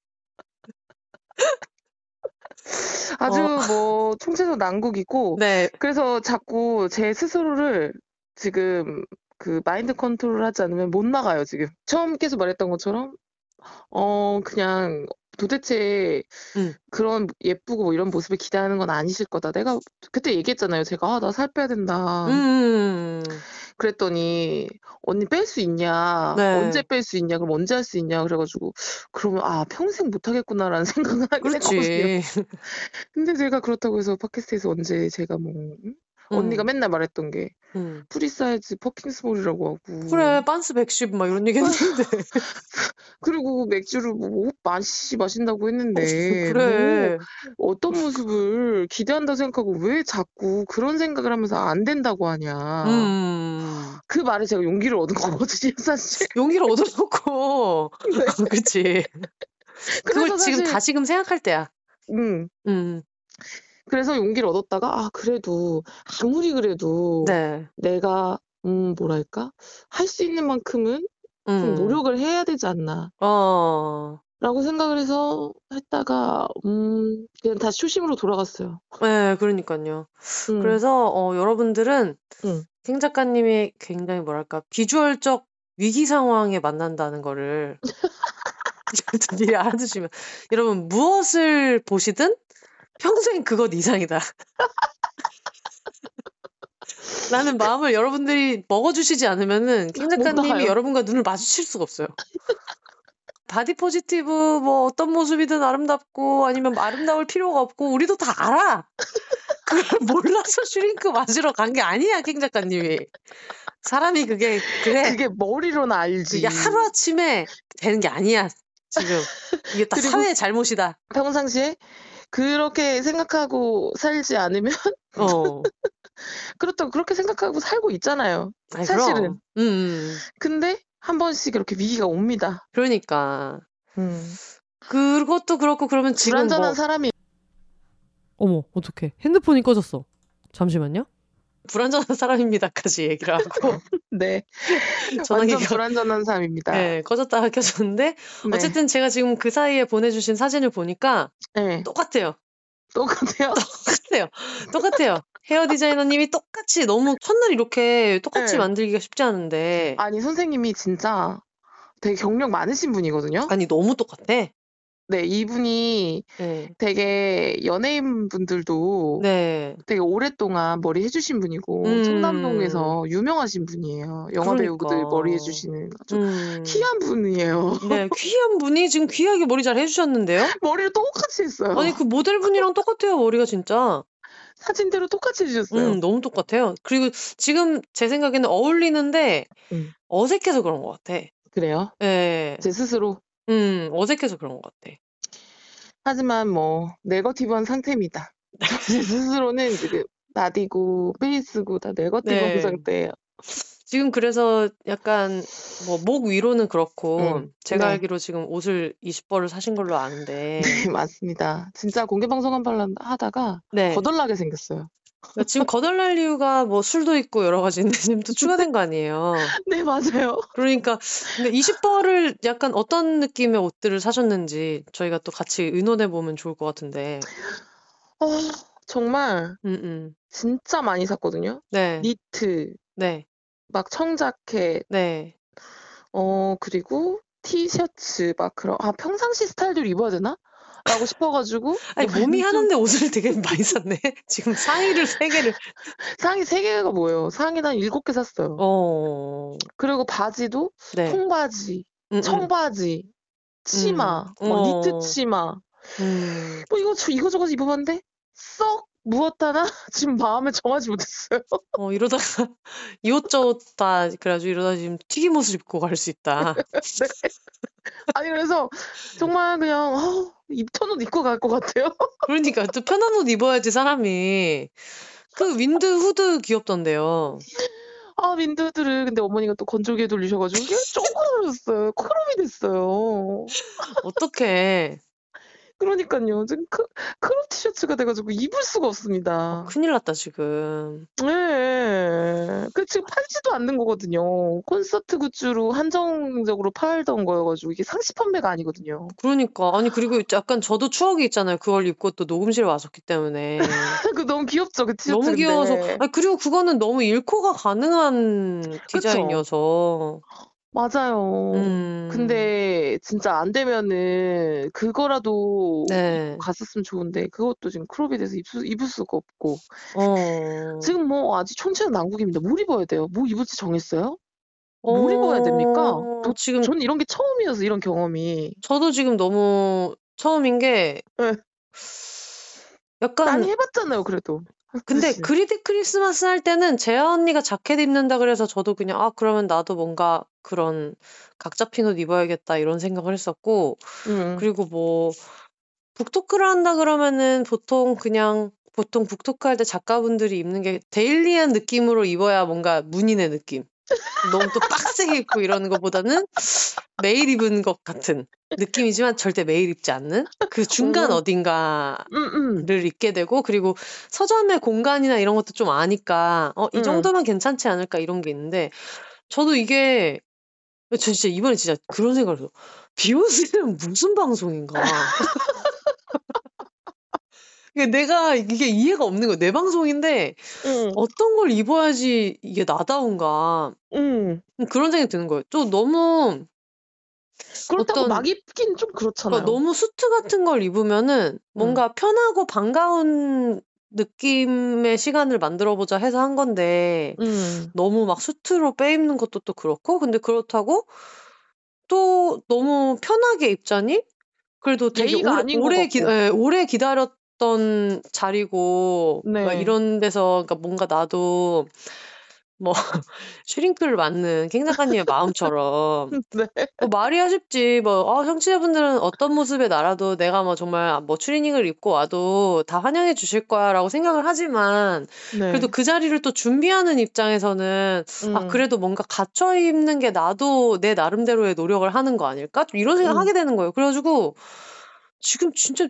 *laughs*
아주
어.
뭐 총체적 난국이고
네.
그래서 자꾸 제 스스로를 지금 그 마인드 컨트롤 하지 않으면 못 나가요 지금 처음께서 말했던 것처럼 어 그냥 도대체
응.
그런 예쁘고 뭐 이런 모습을 기대하는 건 아니실 거다. 내가 그때 얘기했잖아요. 제가 아, 나 살 빼야 된다.
음.
그랬더니 언니 뺄 수 있냐?
네.
언제 뺄 수 있냐? 그럼 언제 할 수 있냐? 그래가지고 그러면 아 평생 못 하겠구나라는 *laughs* 생각을 하긴 했거든요. *laughs* 근데 제가 그렇다고 해서 팟캐스트에서 언제 제가 뭐 응? 언니가
음.
맨날 말했던 게
음.
프리 사이즈 fucking small이라고 하고
그래, 빤스 110 막 이런 얘기 했는데. *laughs*
그리고 맥주를 뭐 많이 마신다고 했는데
어, 그래.
뭐 어떤 모습을 기대한다 생각하고 왜 자꾸 그런 생각을 하면서 안 된다고 하냐.
음.
그 말에 제가 용기를 얻은 거거든요, *laughs* 사실.
용기를 얻어놓고. *laughs*
네.
그치. 그걸 지금 다시금 생각할 때야.
음,
음.
그래서 용기를 얻었다가 아 그래도 아무리 그래도
네.
내가 음 뭐랄까 할 수 있는 만큼은 좀
음.
노력을 해야 되지 않나.
어.
라고 생각을 해서 했다가 음 그냥 다시 초심으로 돌아갔어요.
네, 그러니까요.
음,
그래서 어, 여러분들은
음.
킹 작가님이 굉장히 뭐랄까 비주얼적 위기 상황에 만난다는 거를 *laughs* 미리 알아두시면 여러분 무엇을 보시든 평생 그것 이상이다. 라는 마음을 여러분들이 먹어주시지 않으면은
캥
작가님이. 여러분과 눈을 마주칠 수가 없어요. body positive 뭐 어떤 모습이든 아름답고 아니면 뭐 아름다울 필요가 없고 우리도 다 알아. 그걸 몰라서 슈링크 맞으러 간 게 아니야 캥 작가님이. 사람이 그게 그래.
그게 머리로는 알지.
이게 하루 아침에 되는 게 아니야 지금. 이게 다 *laughs* 사회의 잘못이다.
평상시에 그렇게 생각하고 살지 않으면 *laughs*
어.
그렇다고 그렇게 생각하고 살고 있잖아요.
아니,
사실은.
그럼. 음, 음.
근데 한 번씩 이렇게 위기가 옵니다.
그러니까
음.
그것도 그렇고 그러면 지금
불완전한
뭐
사람이
어머, 어떡해. 핸드폰이 꺼졌어. 잠시만요.
불완전한 사람입니다까지 얘기를 하고 *laughs*
네
전화기가
불완전한 사람입니다.
네, 꺼졌다가 켜졌는데
네.
어쨌든 제가 지금 그 사이에 보내주신 사진을 보니까
네.
똑같아요.
똑같아요. *laughs*
똑같아요. 똑같아요. 헤어 디자이너님이 똑같이 너무 첫날 이렇게 똑같이
네.
만들기가 쉽지 않은데
아니 선생님이 진짜 되게 경력 많으신 분이거든요.
아니 너무 똑같아.
네, 이분이
네.
되게 연예인 분들도
네.
되게 오랫동안 머리 해주신 분이고
음.
청담동에서 유명하신 분이에요. 영화 배우들
그러니까.
머리 해주시는 아주
음.
귀한 분이에요.
네, 귀한 분이 지금 귀하게 머리 잘 해주셨는데요? *laughs*
머리를 똑같이 했어요.
아니, 그 모델분이랑 똑같아요, 머리가 진짜.
사진대로 똑같이 해주셨어요.
음, 너무 똑같아요. 그리고 지금 제 생각에는 어울리는데
음.
어색해서 그런 것 같아.
그래요?
예.
제 스스로.
음, 어색해서 그런 것 같아.
하지만 뭐 네거티브한 상태입니다. 제 *laughs* 스스로는 지금 나디고 페이스고 다 네거티브한
네.
상태예요.
지금 그래서 약간 뭐 목 위로는 그렇고
음,
제가
네.
알기로 지금 옷을 20벌을 사신 걸로 아는데
네, *laughs* 맞습니다. 진짜 공개 방송 한 번 하다가
네.
거덜나게 생겼어요.
그러니까 지금 거덜날 이유가 뭐 술도 있고 여러 가지 있는데 *laughs* 지금 또 추가된 거 아니에요.
네, 맞아요.
그러니까 근데 20벌을 약간 어떤 느낌의 옷들을 사셨는지 저희가 또 같이 의논해 보면 좋을 것 같은데.
어, 정말
음, 음.
진짜 많이 샀거든요.
네.
니트,
네.
막 청자켓,
네.
어, 그리고 티셔츠, 막 그런, 아, 평상시 스타일대로 입어야 되나? 라고 싶어가지고.
아니
뭐
몸이
좀
하는데 옷을 되게 많이 샀네. *laughs* 지금 상의를 세 개를.
상의 세 개가 뭐예요? 상의는 한 일곱 개 샀어요.
어.
그리고 바지도
네.
통바지,
음, 음.
청바지, 치마,
음.
막
어.
니트 치마.
음.
뭐 이거 저 이거저거 입어봤는데 썩 무엇 하나 *laughs* 지금 마음에 정하지 못했어요.
어, 이러다가 *laughs* 이옷저옷 다 그래가지고 이러다 지금 튀김옷을 입고 갈 수 있다. *laughs*
아니 그래서 정말 그냥 어, 입던 옷 입고 갈 것 같아요.
그러니까 또 편한 옷 입어야지 사람이. 그 윈드 후드 귀엽던데요.
아 윈드들을 근데 어머니가 또 건조기에 돌리셔가지고 쪼그라졌어요. 크롬이 됐어요.
어떡해.
그러니까요. 지금 크, crop 티셔츠가 돼가지고 입을 수가
어,
없습니다.
큰일 났다 지금.
네. 그 지금 팔지도 않는 거거든요. 콘서트 굿즈로 한정적으로 팔던 거여가지고 이게 상시 판매가 아니거든요.
그러니까 아니 그리고 약간 저도 추억이 있잖아요. 그걸 입고 또 녹음실에 왔었기 때문에 *laughs*
그 너무 귀엽죠, 그 티셔츠.
너무 귀여워서. 아니 그리고 그거는 너무 일코가 가능한. 디자인이어서.
맞아요.
음.
근데 진짜 안 되면은 그거라도
네.
갔었으면 좋은데 그것도 지금 crop이 돼서 입수, 입을 수가 없고
어.
지금 뭐 아직 천체는 난국입니다. 뭘 입어야 돼요? 뭐 입을지 정했어요? 뭘 입어야 됩니까?
어,
도,
지금
전 이런 게 처음이어서 이런 경험이
저도 지금 너무 처음인 게
네.
약간
많이 해봤잖아요. 그래도
근데
그치?
그리드 크리스마스 할 때는 재아 언니가 자켓 입는다 그래서 저도 그냥 아 그러면 나도 뭔가 그런 각 잡힌 옷 입어야겠다 이런 생각을 했었고
음.
그리고 뭐 북토크를 한다 그러면은 보통 그냥 보통 북토크 할 때 작가분들이 입는 게 데일리한 느낌으로 입어야 뭔가 문인의 느낌. 너무 또 빡세게 입고 이러는 것보다는 매일 입은 것 같은 느낌이지만 절대 매일 입지 않는 그 중간
음.
어딘가를
음, 음.
입게 되고 그리고 서점의 공간이나 이런 것도 좀 아니까 어, 이
음.
정도면 괜찮지 않을까 이런 게 있는데 저도 이게 저 진짜 이번에 진짜 그런 생각을 했어. 비욘세는 무슨 방송인가? *laughs* 내가 이게 이해가 없는 거야. 내 방송인데
음.
어떤 걸 입어야지 이게 나다운가
음.
그런 생각이 드는 거예요. 또 너무
그렇다고
어떤-
막 입긴 좀 그렇잖아요.
그러니까 너무 수트 같은 걸 입으면은 뭔가 편하고 반가운 느낌의 시간을 만들어 보자 해서 한 건데
음.
너무 막 수트로 빼입는 것도 또 그렇고 근데 그렇다고 또 너무 편하게 입자니 그래도 되게
예의가
오래,
아닌 것
오래, 기,
같고.
예, 오래 기다렸던 자리고
네.
막 이런 데서 그러니까 뭔가 나도 뭐 *laughs* 슈링크를 맞는 캥 작가님의 마음처럼 *laughs*
네.
뭐 말이 아쉽지 뭐 어, 청취자분들은 어떤 모습의 나라도 내가 뭐 정말 뭐 추리닝을 입고 와도 다 환영해 주실 거야라고 생각을 하지만
네.
그래도 그 자리를 또 준비하는 입장에서는 아
음.
그래도 뭔가 갖춰 입는 게 나도 내 나름대로의 노력을 하는 거 아닐까 좀 이런 생각
음.
하게 되는 거예요 그래가지고 지금 진짜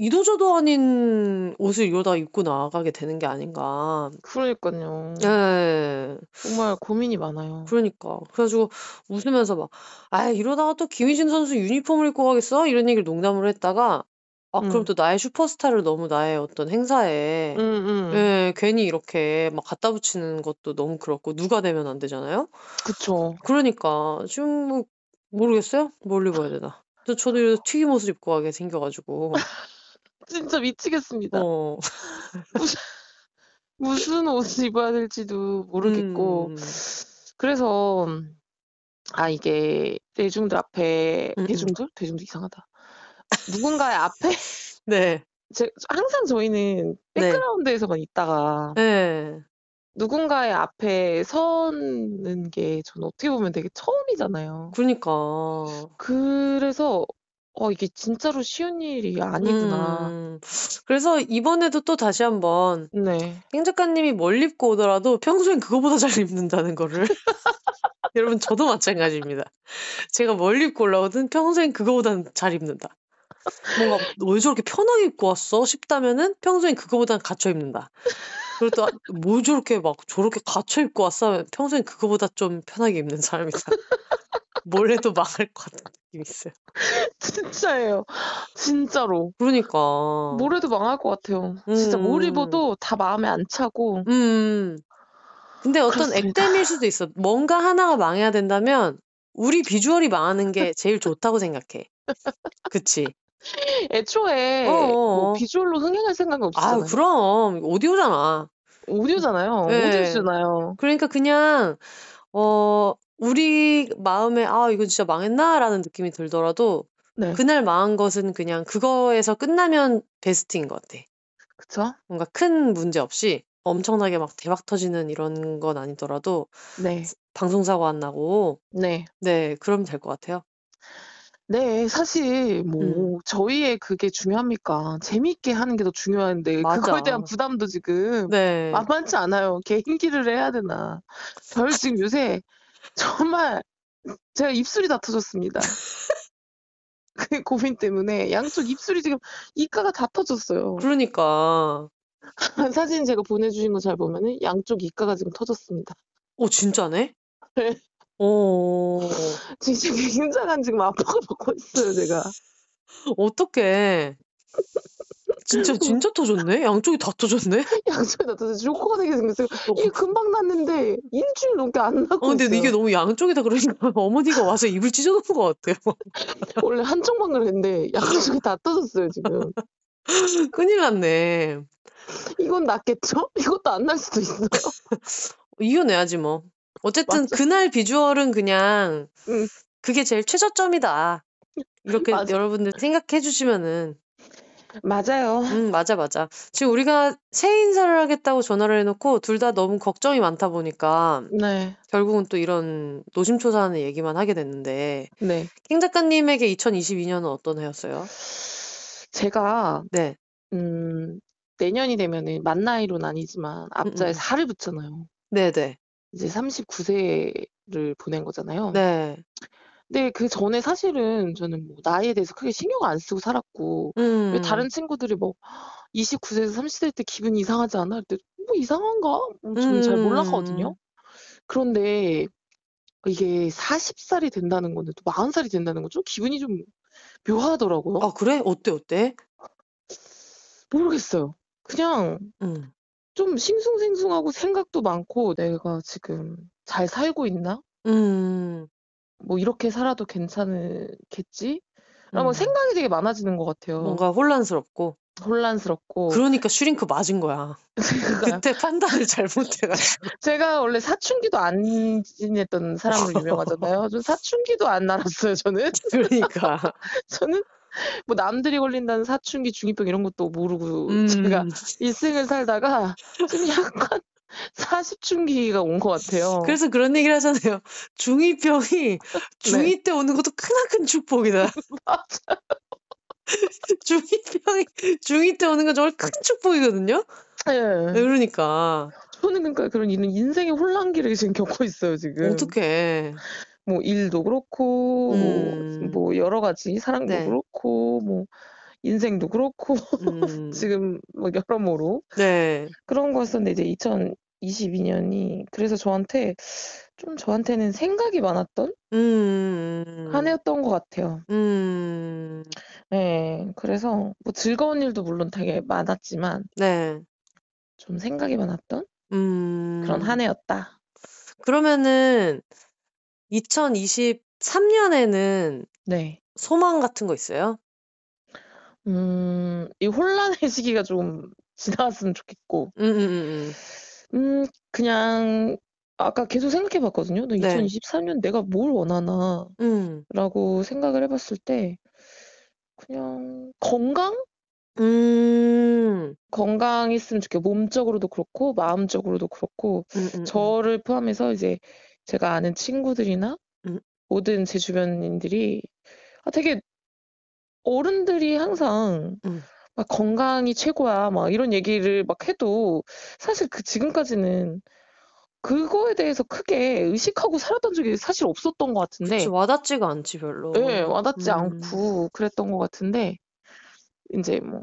이도저도 아닌 옷을 이러다 입고 나가게 되는 게 아닌가
그러니까요.
예
정말 고민이 많아요.
그러니까 그래가지고 웃으면서 막 아 이러다가 또 김희진 선수 유니폼을 입고 가겠어 이런 얘기를 농담으로 했다가 아 그럼
음.
또 나의 슈퍼스타를 너무 나의 어떤 행사에
음, 음.
예 괜히 이렇게 막 갖다 붙이는 것도 너무 그렇고 누가 되면 안 되잖아요
그쵸.
그러니까 지금 뭐 모르겠어요 뭘 입어야 되나 저 저도 이래서 튀김 옷을 입고 가게 생겨가지고 *laughs*
진짜 미치겠습니다.
어
무슨 옷을 입어야 될지도 모르겠고.
음,
그래서, 아, 이게 대중들 앞에,
음, 음.
대중들? 대중들 이상하다. 누군가의 앞에, *laughs*
네
제, 항상 저희는
네.
백그라운드에서만 있다가
네.
누군가의 앞에 서는 게 저는 어떻게 보면 되게 처음이잖아요.
그러니까
그래서, 어, 이게 진짜로 쉬운 일이 아니구나.
음, 그래서 이번에도 또 다시 한번
네.
행 작가님이 뭘 입고 오더라도 평소엔 그거보다 잘 입는다는 거를 *laughs* 여러분 저도 마찬가지입니다. 제가 뭘 입고 올라오든 평소엔 그거보다는 잘 입는다. 뭔가 왜 저렇게 편하게 입고 왔어 싶다면은 평소엔 그거보다는 갖춰 입는다. 그리고 또뭐 저렇게 막 저렇게 갖춰 입고 왔어 평소엔 그거보다 좀 편하게 입는 사람이다. 뭘 해도 망할 것 같은 느낌이 있어요.
진짜예요. 진짜로.
그러니까.
뭘 해도 망할 것 같아요. 진짜 뭘
음.
입어도 다 마음에 안 차고.
음. 근데 어떤
그렇습니다.
액땜일 수도 있어. 뭔가 하나가 망해야 된다면 우리 비주얼이 망하는 게 제일 좋다고 생각해. 그치? *laughs*
애초에
어어어.
뭐 비주얼로 흥행할 생각은
아유,
없잖아요.
그럼. 오디오잖아.
오디오잖아요.
네.
오디오잖아요.
그러니까 그냥, 어, 우리 마음에, 아, 이거 진짜 망했나라는 느낌이 들더라도,
네.
그날 망한 것은 그냥 그거에서 끝나면 베스트인 것 같아.
그쵸?
뭔가 큰 문제 없이 엄청나게 막 대박 터지는 이런 건 아니더라도,
네.
방송 사고 안 나고,
네.
네, 그러면 될 것 같아요.
네, 사실 뭐
음.
저희의 그게 중요합니까? 재밌게 하는 게 더 중요한데. 그거에 대한 부담도 지금
네.
만만치 않아요. 개인기를 해야 되나. 별 지금 요새 *laughs* 정말 제가 입술이 다 터졌습니다. *laughs* 그 고민 때문에 양쪽 입술이 지금 이가가 다 터졌어요.
그러니까. *laughs*
사진 제가 보내주신 거 잘 보면은 양쪽 이가가 지금 터졌습니다.
오, 진짜네?
네.
오,
지금 굉장한 지금 압박을 받고 있어요, 제가.
어떡해. 진짜 진짜 터졌네. 양쪽이 다 터졌네. *laughs*
양쪽이 다 터져 조커가 되게 생겼어요.
어,
이게 금방 났는데 일주일 넘게 안
어,
나고
근데 이게
있어요.
너무 양쪽이 다 그러니까 *laughs* 어머니가 와서 입을 찢어놓은 것 같아요. *laughs*
원래 한쪽만 그랬는데 양쪽이 다 터졌어요 지금.
큰일 났네.
이건 낫겠죠? 이것도 안 날 수도 있어요.
이겨내야지 뭐. 어쨌든
맞아.
그날 비주얼은 그냥
응.
그게 제일 최저점이다. 이렇게
맞아.
여러분들 생각해 주시면은
맞아요.
음 맞아 맞아. 지금 우리가 새해 인사를 하겠다고 전화를 해놓고 둘 다 너무 걱정이 많다 보니까
네,
결국은 또 이런 노심초사하는 얘기만 하게 됐는데
네.
킹 작가님에게 2022년은 어떤 해였어요?
제가
네.
음, 내년이 되면은 만 나이로는 아니지만 앞자에
음.
4를 붙잖아요.
네네.
이제 39세를 보낸 거잖아요.
네.
근데 그 전에 사실은 저는 뭐 나이에 대해서 크게 신경 안 쓰고 살았고 왜
음.
다른 친구들이 뭐 29세에서 30대 때 기분이 이상하지 않아? 할때 뭐 이상한가? 뭐 저는 잘 몰랐거든요.
음.
그런데 이게 40살이 된다는 건데 또 40살이 된다는 건 좀 기분이 좀 묘하더라고요.
아 그래? 어때 어때?
모르겠어요. 그냥
음.
좀 싱숭생숭하고 생각도 많고 내가 지금 잘 살고 있나?
음.
뭐 이렇게 살아도 괜찮겠지? 라고
음.
생각이 되게 많아지는 것 같아요.
뭔가 혼란스럽고.
혼란스럽고.
그러니까 슈링크 맞은 거야. *laughs* 그때 판단을 잘못해가지고. *laughs*
제가 원래 사춘기도 안 지냈던 사람으로 유명하잖아요. *laughs* 저 사춘기도 안 날았어요, 저는.
그러니까.
저는 뭐 남들이 걸린다는 사춘기, 중이병 이런 것도 모르고 제가
음.
일생을 살다가 좀 약간 사십춘기가 온 것 같아요.
그래서 그런 얘기를 하잖아요. 중2병이 *laughs* 중2 때 오는 것도 크나큰 축복이다. *laughs* 중2병이 중2 때 오는 건 정말 큰 축복이거든요.
예.
그러니까
저는 그러니까 그런 이런 인생의 혼란기를 지금 겪고 있어요, 지금.
어떡해.
뭐 일도 그렇고
음.
뭐, 뭐 여러 가지 사랑도
네.
그렇고 뭐 인생도 그렇고 *laughs*
음.
지금 뭐 여러모로
네.
그런 거였었는데 이제 2022년이 그래서 저한테 좀 저한테는 생각이 많았던
음.
한 해였던 것 같아요.
음.
네, 그래서 뭐 즐거운 일도 물론 되게 많았지만
네.
좀 생각이 많았던
음.
그런 한 해였다.
그러면은 2023년에는
네.
소망 같은 거 있어요?
음, 이 혼란의 *laughs* 시기가 좀 지나갔으면 좋겠고,
음, 음, 음,
음, 그냥 아까 계속 생각해 봤거든요. 너
네.
2023년 내가 뭘 원하나
음.
라고 생각을 해 봤을 때 그냥 건강?
음.
건강했으면 좋겠고 몸적으로도 그렇고 마음적으로도 그렇고
음, 음, 음.
저를 포함해서 이제 제가 아는 친구들이나
음.
모든 제 주변인들이 아, 되게 어른들이 항상
음.
막 건강이 최고야 막 이런 얘기를 막 해도 사실 그 지금까지는 그거에 대해서 크게 의식하고 살았던 적이 사실 없었던 것 같은데
그치, 와닿지가 않지, 별로.
네, 와닿지
음.
않고 그랬던 것 같은데 이제 뭐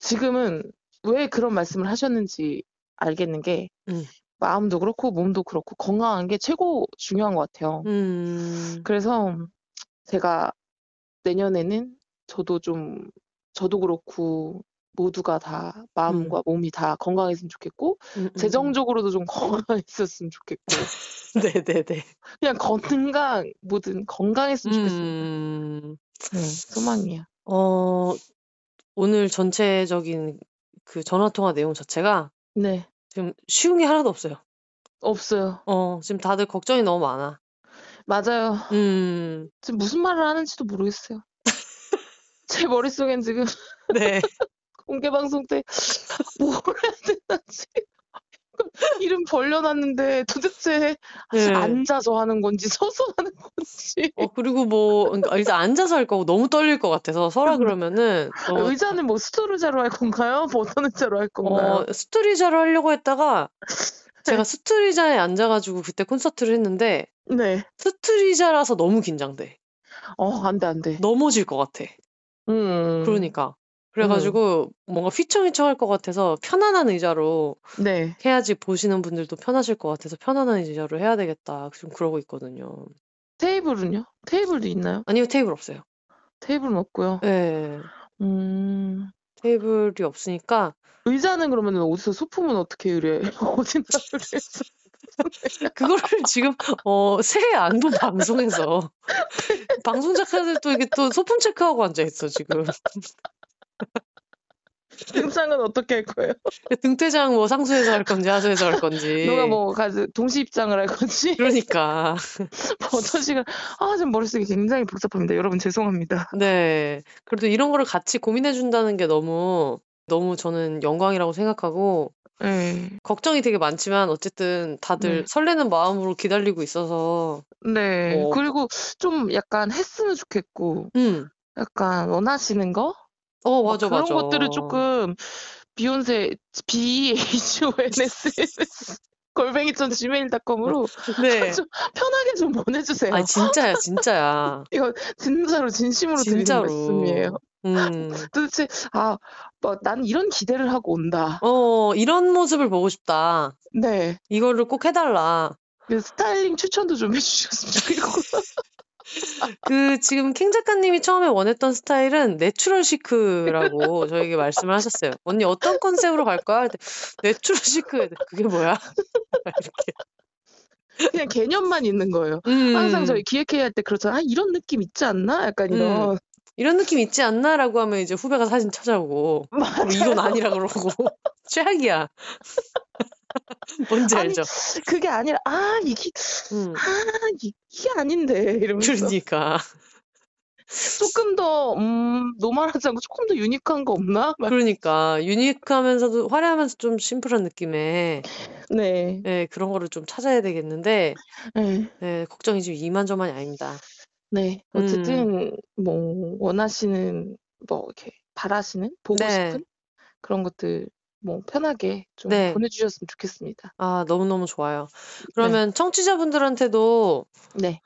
지금은 왜 그런 말씀을 하셨는지 알겠는 게
음.
마음도 그렇고 몸도 그렇고 건강한 게 최고 중요한 것 같아요.
음.
그래서 제가 내년에는 저도 좀 저도 그렇고 모두가 다 마음과 몸이 다 건강했으면 좋겠고
음, 음,
재정적으로도 좀 *laughs* 건강했었으면 좋겠고
음. *laughs* 네네네.
그냥 건강 뭐든 건강했으면 좋겠습니다.
음.
네, 소망이에요.
어, 오늘 전체적인 그 전화 통화 내용 자체가
네,
지금 쉬운 게 하나도 없어요.
없어요.
어, 지금 다들 걱정이 너무 많아.
맞아요.
음.
지금 무슨 말을 하는지도 모르겠어요. 제 머릿속엔 지금
네. *laughs*
공개 방송 때 뭘 해야 되나지 이름 벌려놨는데 도대체
네.
앉아서 하는 건지 서서 하는 건지
어, 그리고 뭐, 그러니까 일단 앉아서 할 거고 너무 떨릴 것 같아서 서라 그러면은, 어,
의자는 뭐 스토르자로 할 건가요? 뭐 어떤 의자로 할 건가요?
어, 스트리자로 하려고 했다가 *laughs* 제가 스트리자에 앉아가지고 그때 콘서트를 했는데
네.
스트리자라서 너무 긴장돼.
어, 안 돼, 안 돼.
넘어질 것 같아.
음.
그러니까. 그래가지고 뭔가 휘청휘청 할 것 같아서 편안한 의자로
네.
해야지 보시는 분들도 편하실 것 같아서 편안한 의자로 해야 되겠다. 좀 그러고 있거든요.
테이블은요? 테이블도 있나요?
아니요, 테이블 없어요.
테이블은 없고요.
네.
음.
테이블이 없으니까
의자는 그러면 어디서 소품은 어떻게 의뢰해? *laughs* 어디다 의뢰해서? *laughs*
그거를 지금 어 새해 안도 방송에서. *laughs* 방송 작가들도 이게 또 소품 체크하고 앉아 있어 지금.
등장은 어떻게 할 거예요? *laughs*
등퇴장 뭐 상수에서 할 건지 하수에서 할 건지.
너가 뭐 가지 동시 입장을 할 건지.
그러니까.
뭐 어떤 시간. 아 지금 머릿속이 굉장히 복잡합니다. 여러분 죄송합니다.
네. 그래도 이런 거를 같이 고민해 준다는 게 너무 너무 저는 영광이라고 생각하고
네.
걱정이 되게 많지만 어쨌든 다들
네.
설레는 마음으로 기다리고 있어서
네.
어.
그리고 좀 약간 했으면 좋겠고
음.
약간 원하시는 거? 어막
맞아
그런
맞아
것들을 조금 비욘세 B H O N S S 골뱅이전 gmail.com으로 *laughs*
네.
좀 편하게 좀 보내주세요.
아니 진짜야 진짜야 *laughs*
이거 진짜로 진심으로
진짜로.
드리는 말씀이에요.
음. *laughs*
도대체 아, 뭐, 난 이런 기대를 하고 온다.
어 이런 모습을 보고 싶다
네.
이거를 꼭 해달라
그 스타일링 추천도 좀 해주셨으면 좋겠고.
그 지금 캥 작가님이 처음에 원했던 스타일은 natural chic이라고 저에게 말씀을 하셨어요. 언니 어떤 컨셉으로 갈 거야? 그랬더니 natural chic. 그게 뭐야? *laughs* 이렇게.
그냥 개념만 있는 거예요.
음,
항상 저희 기획회의 할 때 그렇잖아. 아, 이런 느낌 있지 않나? 약간
음.
이런.
이런 느낌 있지 않나?라고 하면 이제 후배가 사진 찾아오고 그럼 *laughs* 이건 아니라 그러고 *laughs* 최악이야. *laughs* 뭔지
아니,
알죠?
그게 아니라, 아, 이게,
음,
아, 이- 이게 아닌데. 이러면서.
그러니까
조금 더, 음, 노멀하지 않고 조금 더 유니크한 거 없나? 막,
그러니까 유니크하면서도 화려하면서 좀 심플한 느낌의
네.
예, 그런 거를 좀 찾아야 되겠는데
네.
예, 걱정이 지금 이만저만이 아닙니다.
네.
음.
어쨌든, 뭐, 원하시는, 뭐, 이렇게, 바라시는, 보고
네.
싶은 그런 것들, 뭐, 편하게 좀
네.
보내주셨으면 좋겠습니다.
아, 너무너무 좋아요. 그러면 청취자분들한테도
네.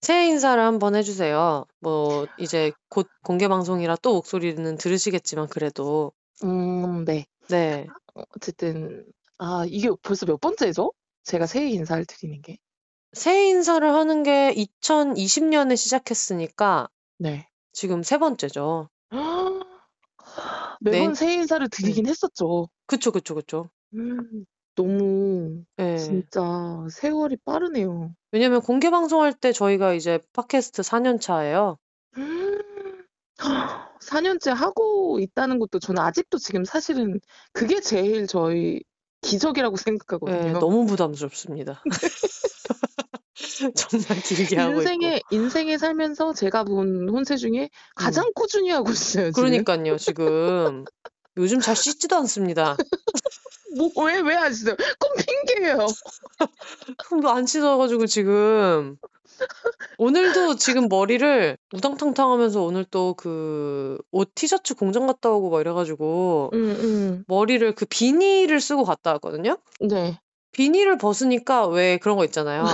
새해 인사를 한번 해주세요. 뭐, 이제 곧 공개 방송이라 또 목소리는 들으시겠지만, 그래도.
음, 네.
네.
어쨌든, 아, 이게 벌써 몇 번째죠? 제가 새해 인사를 드리는 게.
새해 인사를 하는 게 2020년에 시작했으니까,
네.
지금 세 번째죠.
매번
네.
새해 인사를 드리긴 했었죠.
그쵸, 그쵸, 그쵸.
음, 너무
예.
진짜 세월이 빠르네요.
왜냐면 공개 방송할 때 저희가 이제 팟캐스트 4년 차예요. *gasps*
음, 4년째 하고 있다는 것도 저는 아직도 지금 사실은 그게 제일 저희 기적이라고
예,
생각하거든요.
너무 부담스럽습니다. *laughs* *laughs* 정말 길게 하고 있고.
인생에 인생에 살면서 제가 본 혼세 중에 가장 꾸준히 하고 있어요. 지금.
그러니까요, 지금. 요즘 잘 씻지도 않습니다. *laughs*
뭐왜 왜 하시죠? 꼭 핑계예요. *laughs*
안 씻어가지고 지금. 오늘도 지금 머리를 우당탕탕 하면서 오늘 또 그 옷 티셔츠 공장 갔다 오고 막 이래가지고
음,
머리를 그 비닐을 쓰고 갔다 왔거든요?
음. 네.
비닐을 벗으니까 왜 그런 거 있잖아요.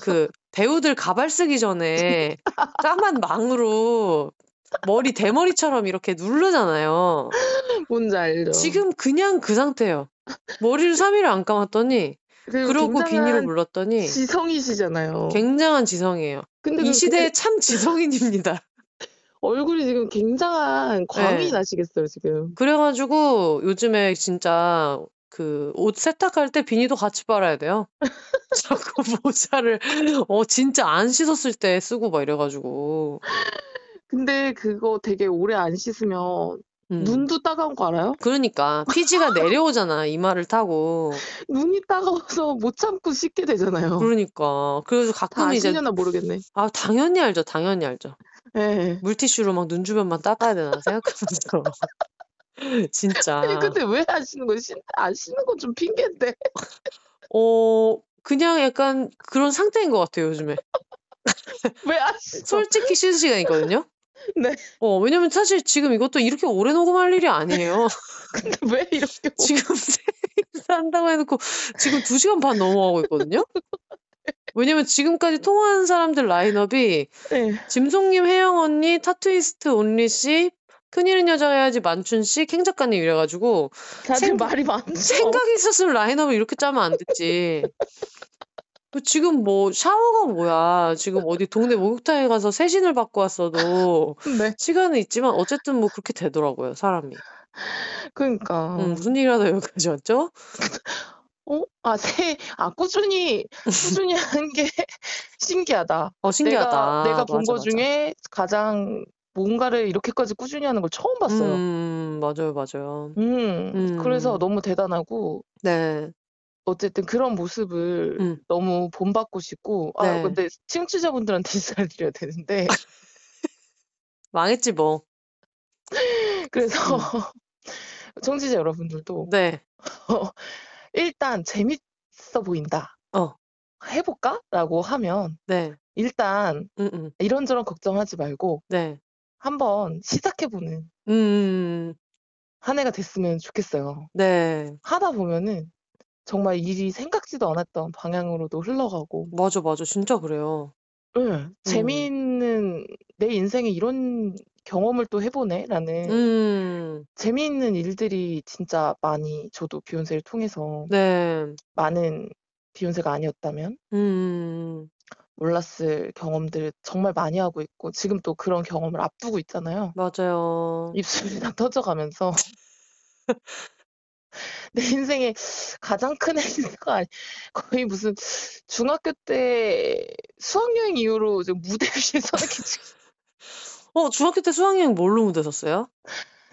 그 배우들 가발 쓰기 전에 까만 망으로 머리 대머리처럼 이렇게 누르잖아요.
뭔지 알죠.
지금 그냥 그 상태예요. 머리를 3일을 안 감았더니 그러고 비닐을 물렀더니
지성이시잖아요.
굉장한 지성이에요.
근데 이그
시대의 참 지성인입니다.
얼굴이 지금 굉장한 광이
네.
나시겠어요, 지금.
그래가지고 요즘에 진짜 그 옷 세탁할 때 비닐도 같이 빨아야 돼요. *laughs* 자꾸 모자를 어 진짜 안 씻었을 때 쓰고 막 이래가지고
근데 그거 되게 오래 안 씻으면
음.
눈도 따가운 거 알아요?
그러니까 피지가 내려오잖아 이마를 타고
눈이 따가워서 못 참고 씻게 되잖아요.
그러니까 그래서
다
가끔 이제
아시려나 모르겠네.
아 당연히 알죠 당연히 알죠
예.
물티슈로 막 눈 주변만 닦아야 되나 생각하면서 *laughs* 진짜
아니 근데 왜 하시는 거예요? 씻는 건 좀 핑계인데. *laughs*
어 그냥 약간 그런 상태인 것 같아요 요즘에 *laughs*
왜 하시죠?
솔직히 씻을 시간 있거든요
네.
어 왜냐면 사실 지금 이것도 이렇게 오래 녹음할 일이 아니에요
근데 왜 이렇게
지금 한다고 해놓고 지금 2시간 반 넘어가고 있거든요 왜냐면 지금까지 통화한 사람들 라인업이
네.
짐송님, 혜영 언니, 타투이스트 온리 씨, 큰일은 여자가 해야지 만춘 씨, 캥 작가님 이래가지고
다들
생-
말이 많죠.
생각이 있었으면 라인업을 이렇게 짜면 안 됐지. 그 지금 뭐 샤워가 뭐야? 지금 어디 동네 목욕탕에 가서 세신을 받고 왔어도
네.
시간은 있지만 어쨌든 뭐 그렇게 되더라고요, 사람이.
그러니까.
음, 무슨 일이라도 여기까지 왔죠?
어? 아, 새, 아, 꾸준히, 꾸준히 하는 게 *laughs* 신기하다.
어, 신기하다.
내가, 내가 본 거. 중에 가장 뭔가를 이렇게까지 꾸준히 하는 걸 처음 봤어요.
음, 맞아요, 맞아요.
음,
음.
그래서 너무 대단하고,
네.
어쨌든 그런 모습을
음.
너무 본받고 싶고, 아,
네.
근데 청취자분들한테 *laughs* 인사를 드려야 되는데, *laughs*
망했지, 뭐.
그래서 *laughs* 청취자 여러분들도
네.
일단 재밌어 보인다.
어.
해볼까? 라고 하면,
네.
일단
음, 음.
이런저런 걱정하지 말고,
네.
한번 시작해보는
음,
한 해가 됐으면 좋겠어요.
네.
하다 보면은 정말 일이 생각지도 않았던 방향으로도 흘러가고,
맞아, 맞아. 진짜 그래요.
응, 재미있는 내 인생에 이런 경험을 또 해보네라는
음,
재미있는 일들이 진짜 많이 저도 비욘세를 통해서
네.
많은 비욘세가 아니었다면
음,
몰랐을 경험들을 정말 많이 하고 있고 지금 또 그런 경험을 앞두고 있잖아요.
맞아요.
입술이 다 터져가면서 *laughs* 내 인생에 가장 큰 행사가 아니 거의 무슨 중학교 때 수학여행 이후로 무대 위에 서 이렇게 지금
어, 중학교 때 수학여행 뭘로 무대 섰어요?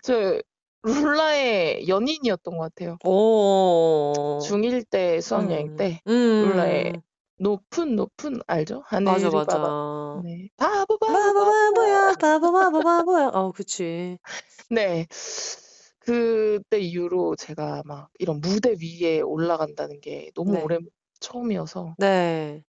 저 룰라의 연인이었던 것 같아요.
오.
중1 때 수학여행
음.
때
음.
룰라의 높은 높은 알죠?
맞아,
하늘을
맞아.
바라 네. 바보 바보
바보,
바보
바보야, 바보, 바보, 바보야. 어, 그치. *laughs*
네. 그때 이후로 제가 막 이런 무대 위에 올라간다는 게 너무
네.
오래 처음이어서
네.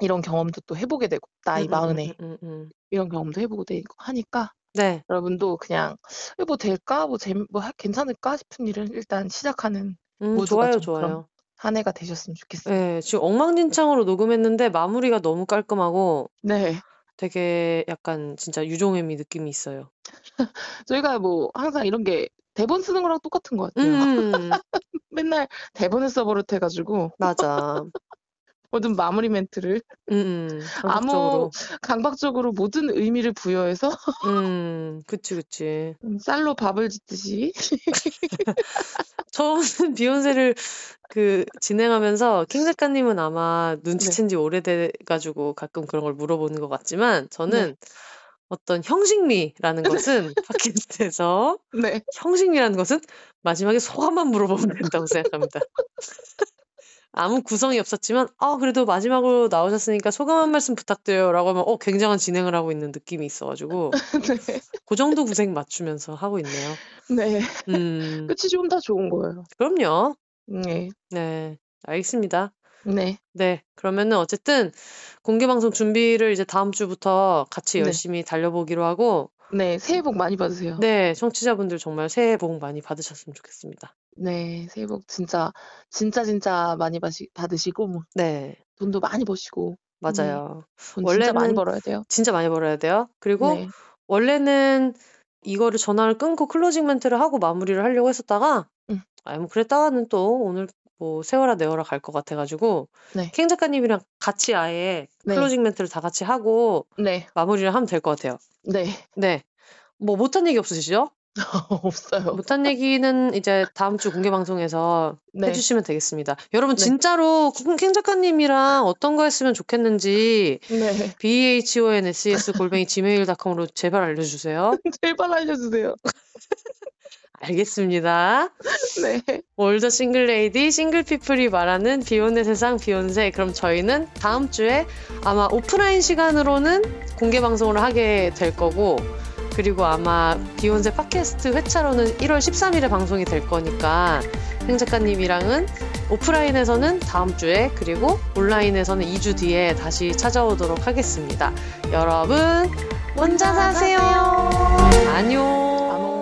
이런 경험도 또 해보게 되고 나이
음, 음,
마흔에
음, 음, 음.
이런 경험도 해보고 되고 하니까
네.
여러분도 그냥 어, 뭐 될까 뭐 재미 뭐 하- 괜찮을까 싶은 일을 일단 시작하는
음,
모두가
좋아요,
좀
좋아요.
한 해가 되셨으면 좋겠어요.
네, 지금 엉망진창으로 녹음했는데 마무리가 너무 깔끔하고
네.
되게 약간 진짜 유종애미 느낌이 있어요. *laughs*
저희가 뭐 항상 이런 게 대본 쓰는 거랑 똑같은 것 같아요.
음, *laughs*
맨날 대본을 써버릇 해가지고
맞아.
모든 마무리 멘트를
음, 음,
아무. 강박적으로 모든 의미를 부여해서
음, 그치, 그치.
쌀로 밥을 짓듯이 *laughs*
저는 비욘세를 그 진행하면서 킹 작가님은 아마
네.
눈치챈 지 오래돼 가지고 가끔 그런 걸 물어보는 것 같지만
네.
저는 어떤 형식미라는 *laughs* 것은 팟캐스트에서
네.
형식미라는 것은 마지막에 소감만 물어보면 된다고 생각합니다. *laughs* 아무 구성이 없었지만 아 그래도 마지막으로 나오셨으니까 소감 한 말씀 부탁드려요라고 하면 어 굉장한 진행을 하고 있는 느낌이 있어가지고 *laughs*
네.
그 정도 구색 맞추면서 하고 있네요.
네.
음
끝이 좀더 좋은 거예요.
그럼요.
네.
네 알겠습니다.
네.
네 그러면은 어쨌든 공개 방송 준비를 이제 다음 주부터 같이
네.
열심히 달려보기로 하고
네. 새해 복 많이 받으세요.
네 청취자분들 정말 새해 복 많이 받으셨으면 좋겠습니다.
네. 새해 복 진짜 진짜 진짜 많이 받으시, 받으시고
뭐네
돈도 많이 버시고 네.
맞아요.
돈 진짜 많이
원래는
벌어야 돼요.
진짜 많이 벌어야 돼요. 그리고
네.
원래는 이거를 전화를 끊고 closing 멘트를 하고 마무리를 하려고 했었다가
음.
아니 뭐 그랬다가는 또 오늘 뭐 세월아 네월아 갈 것 같아 가지고
네.
캥 작가님이랑 같이 아예
네.
closing 멘트를 다 같이 하고
네.
마무리를 하면 될 것 같아요.
네.
네. 뭐 못한 얘기 없으시죠? *laughs*
없어요.
못한 얘기는 이제 다음 주 공개 방송에서
네.
해주시면 되겠습니다. 여러분
네.
진짜로 캥 작가님이랑 어떤 거 했으면 좋겠는지
네.
behonses 골뱅이 gmail.com으로 제발 알려주세요. *laughs*
제발 알려주세요. *laughs*
알겠습니다.
네.
All the single lady single people이 말하는 비혼의 세상 비혼세 그럼 저희는 다음 주에 아마 오프라인 시간으로는 공개 방송을 하게 될 거고 그리고 아마 비욘세 팟캐스트 회차로는 1월 13일에 방송이 될 거니까 행 작가님이랑은 오프라인에서는 다음 주에 그리고 온라인에서는 2주 뒤에 다시 찾아오도록 하겠습니다. 여러분 혼자 사세요. 안녕.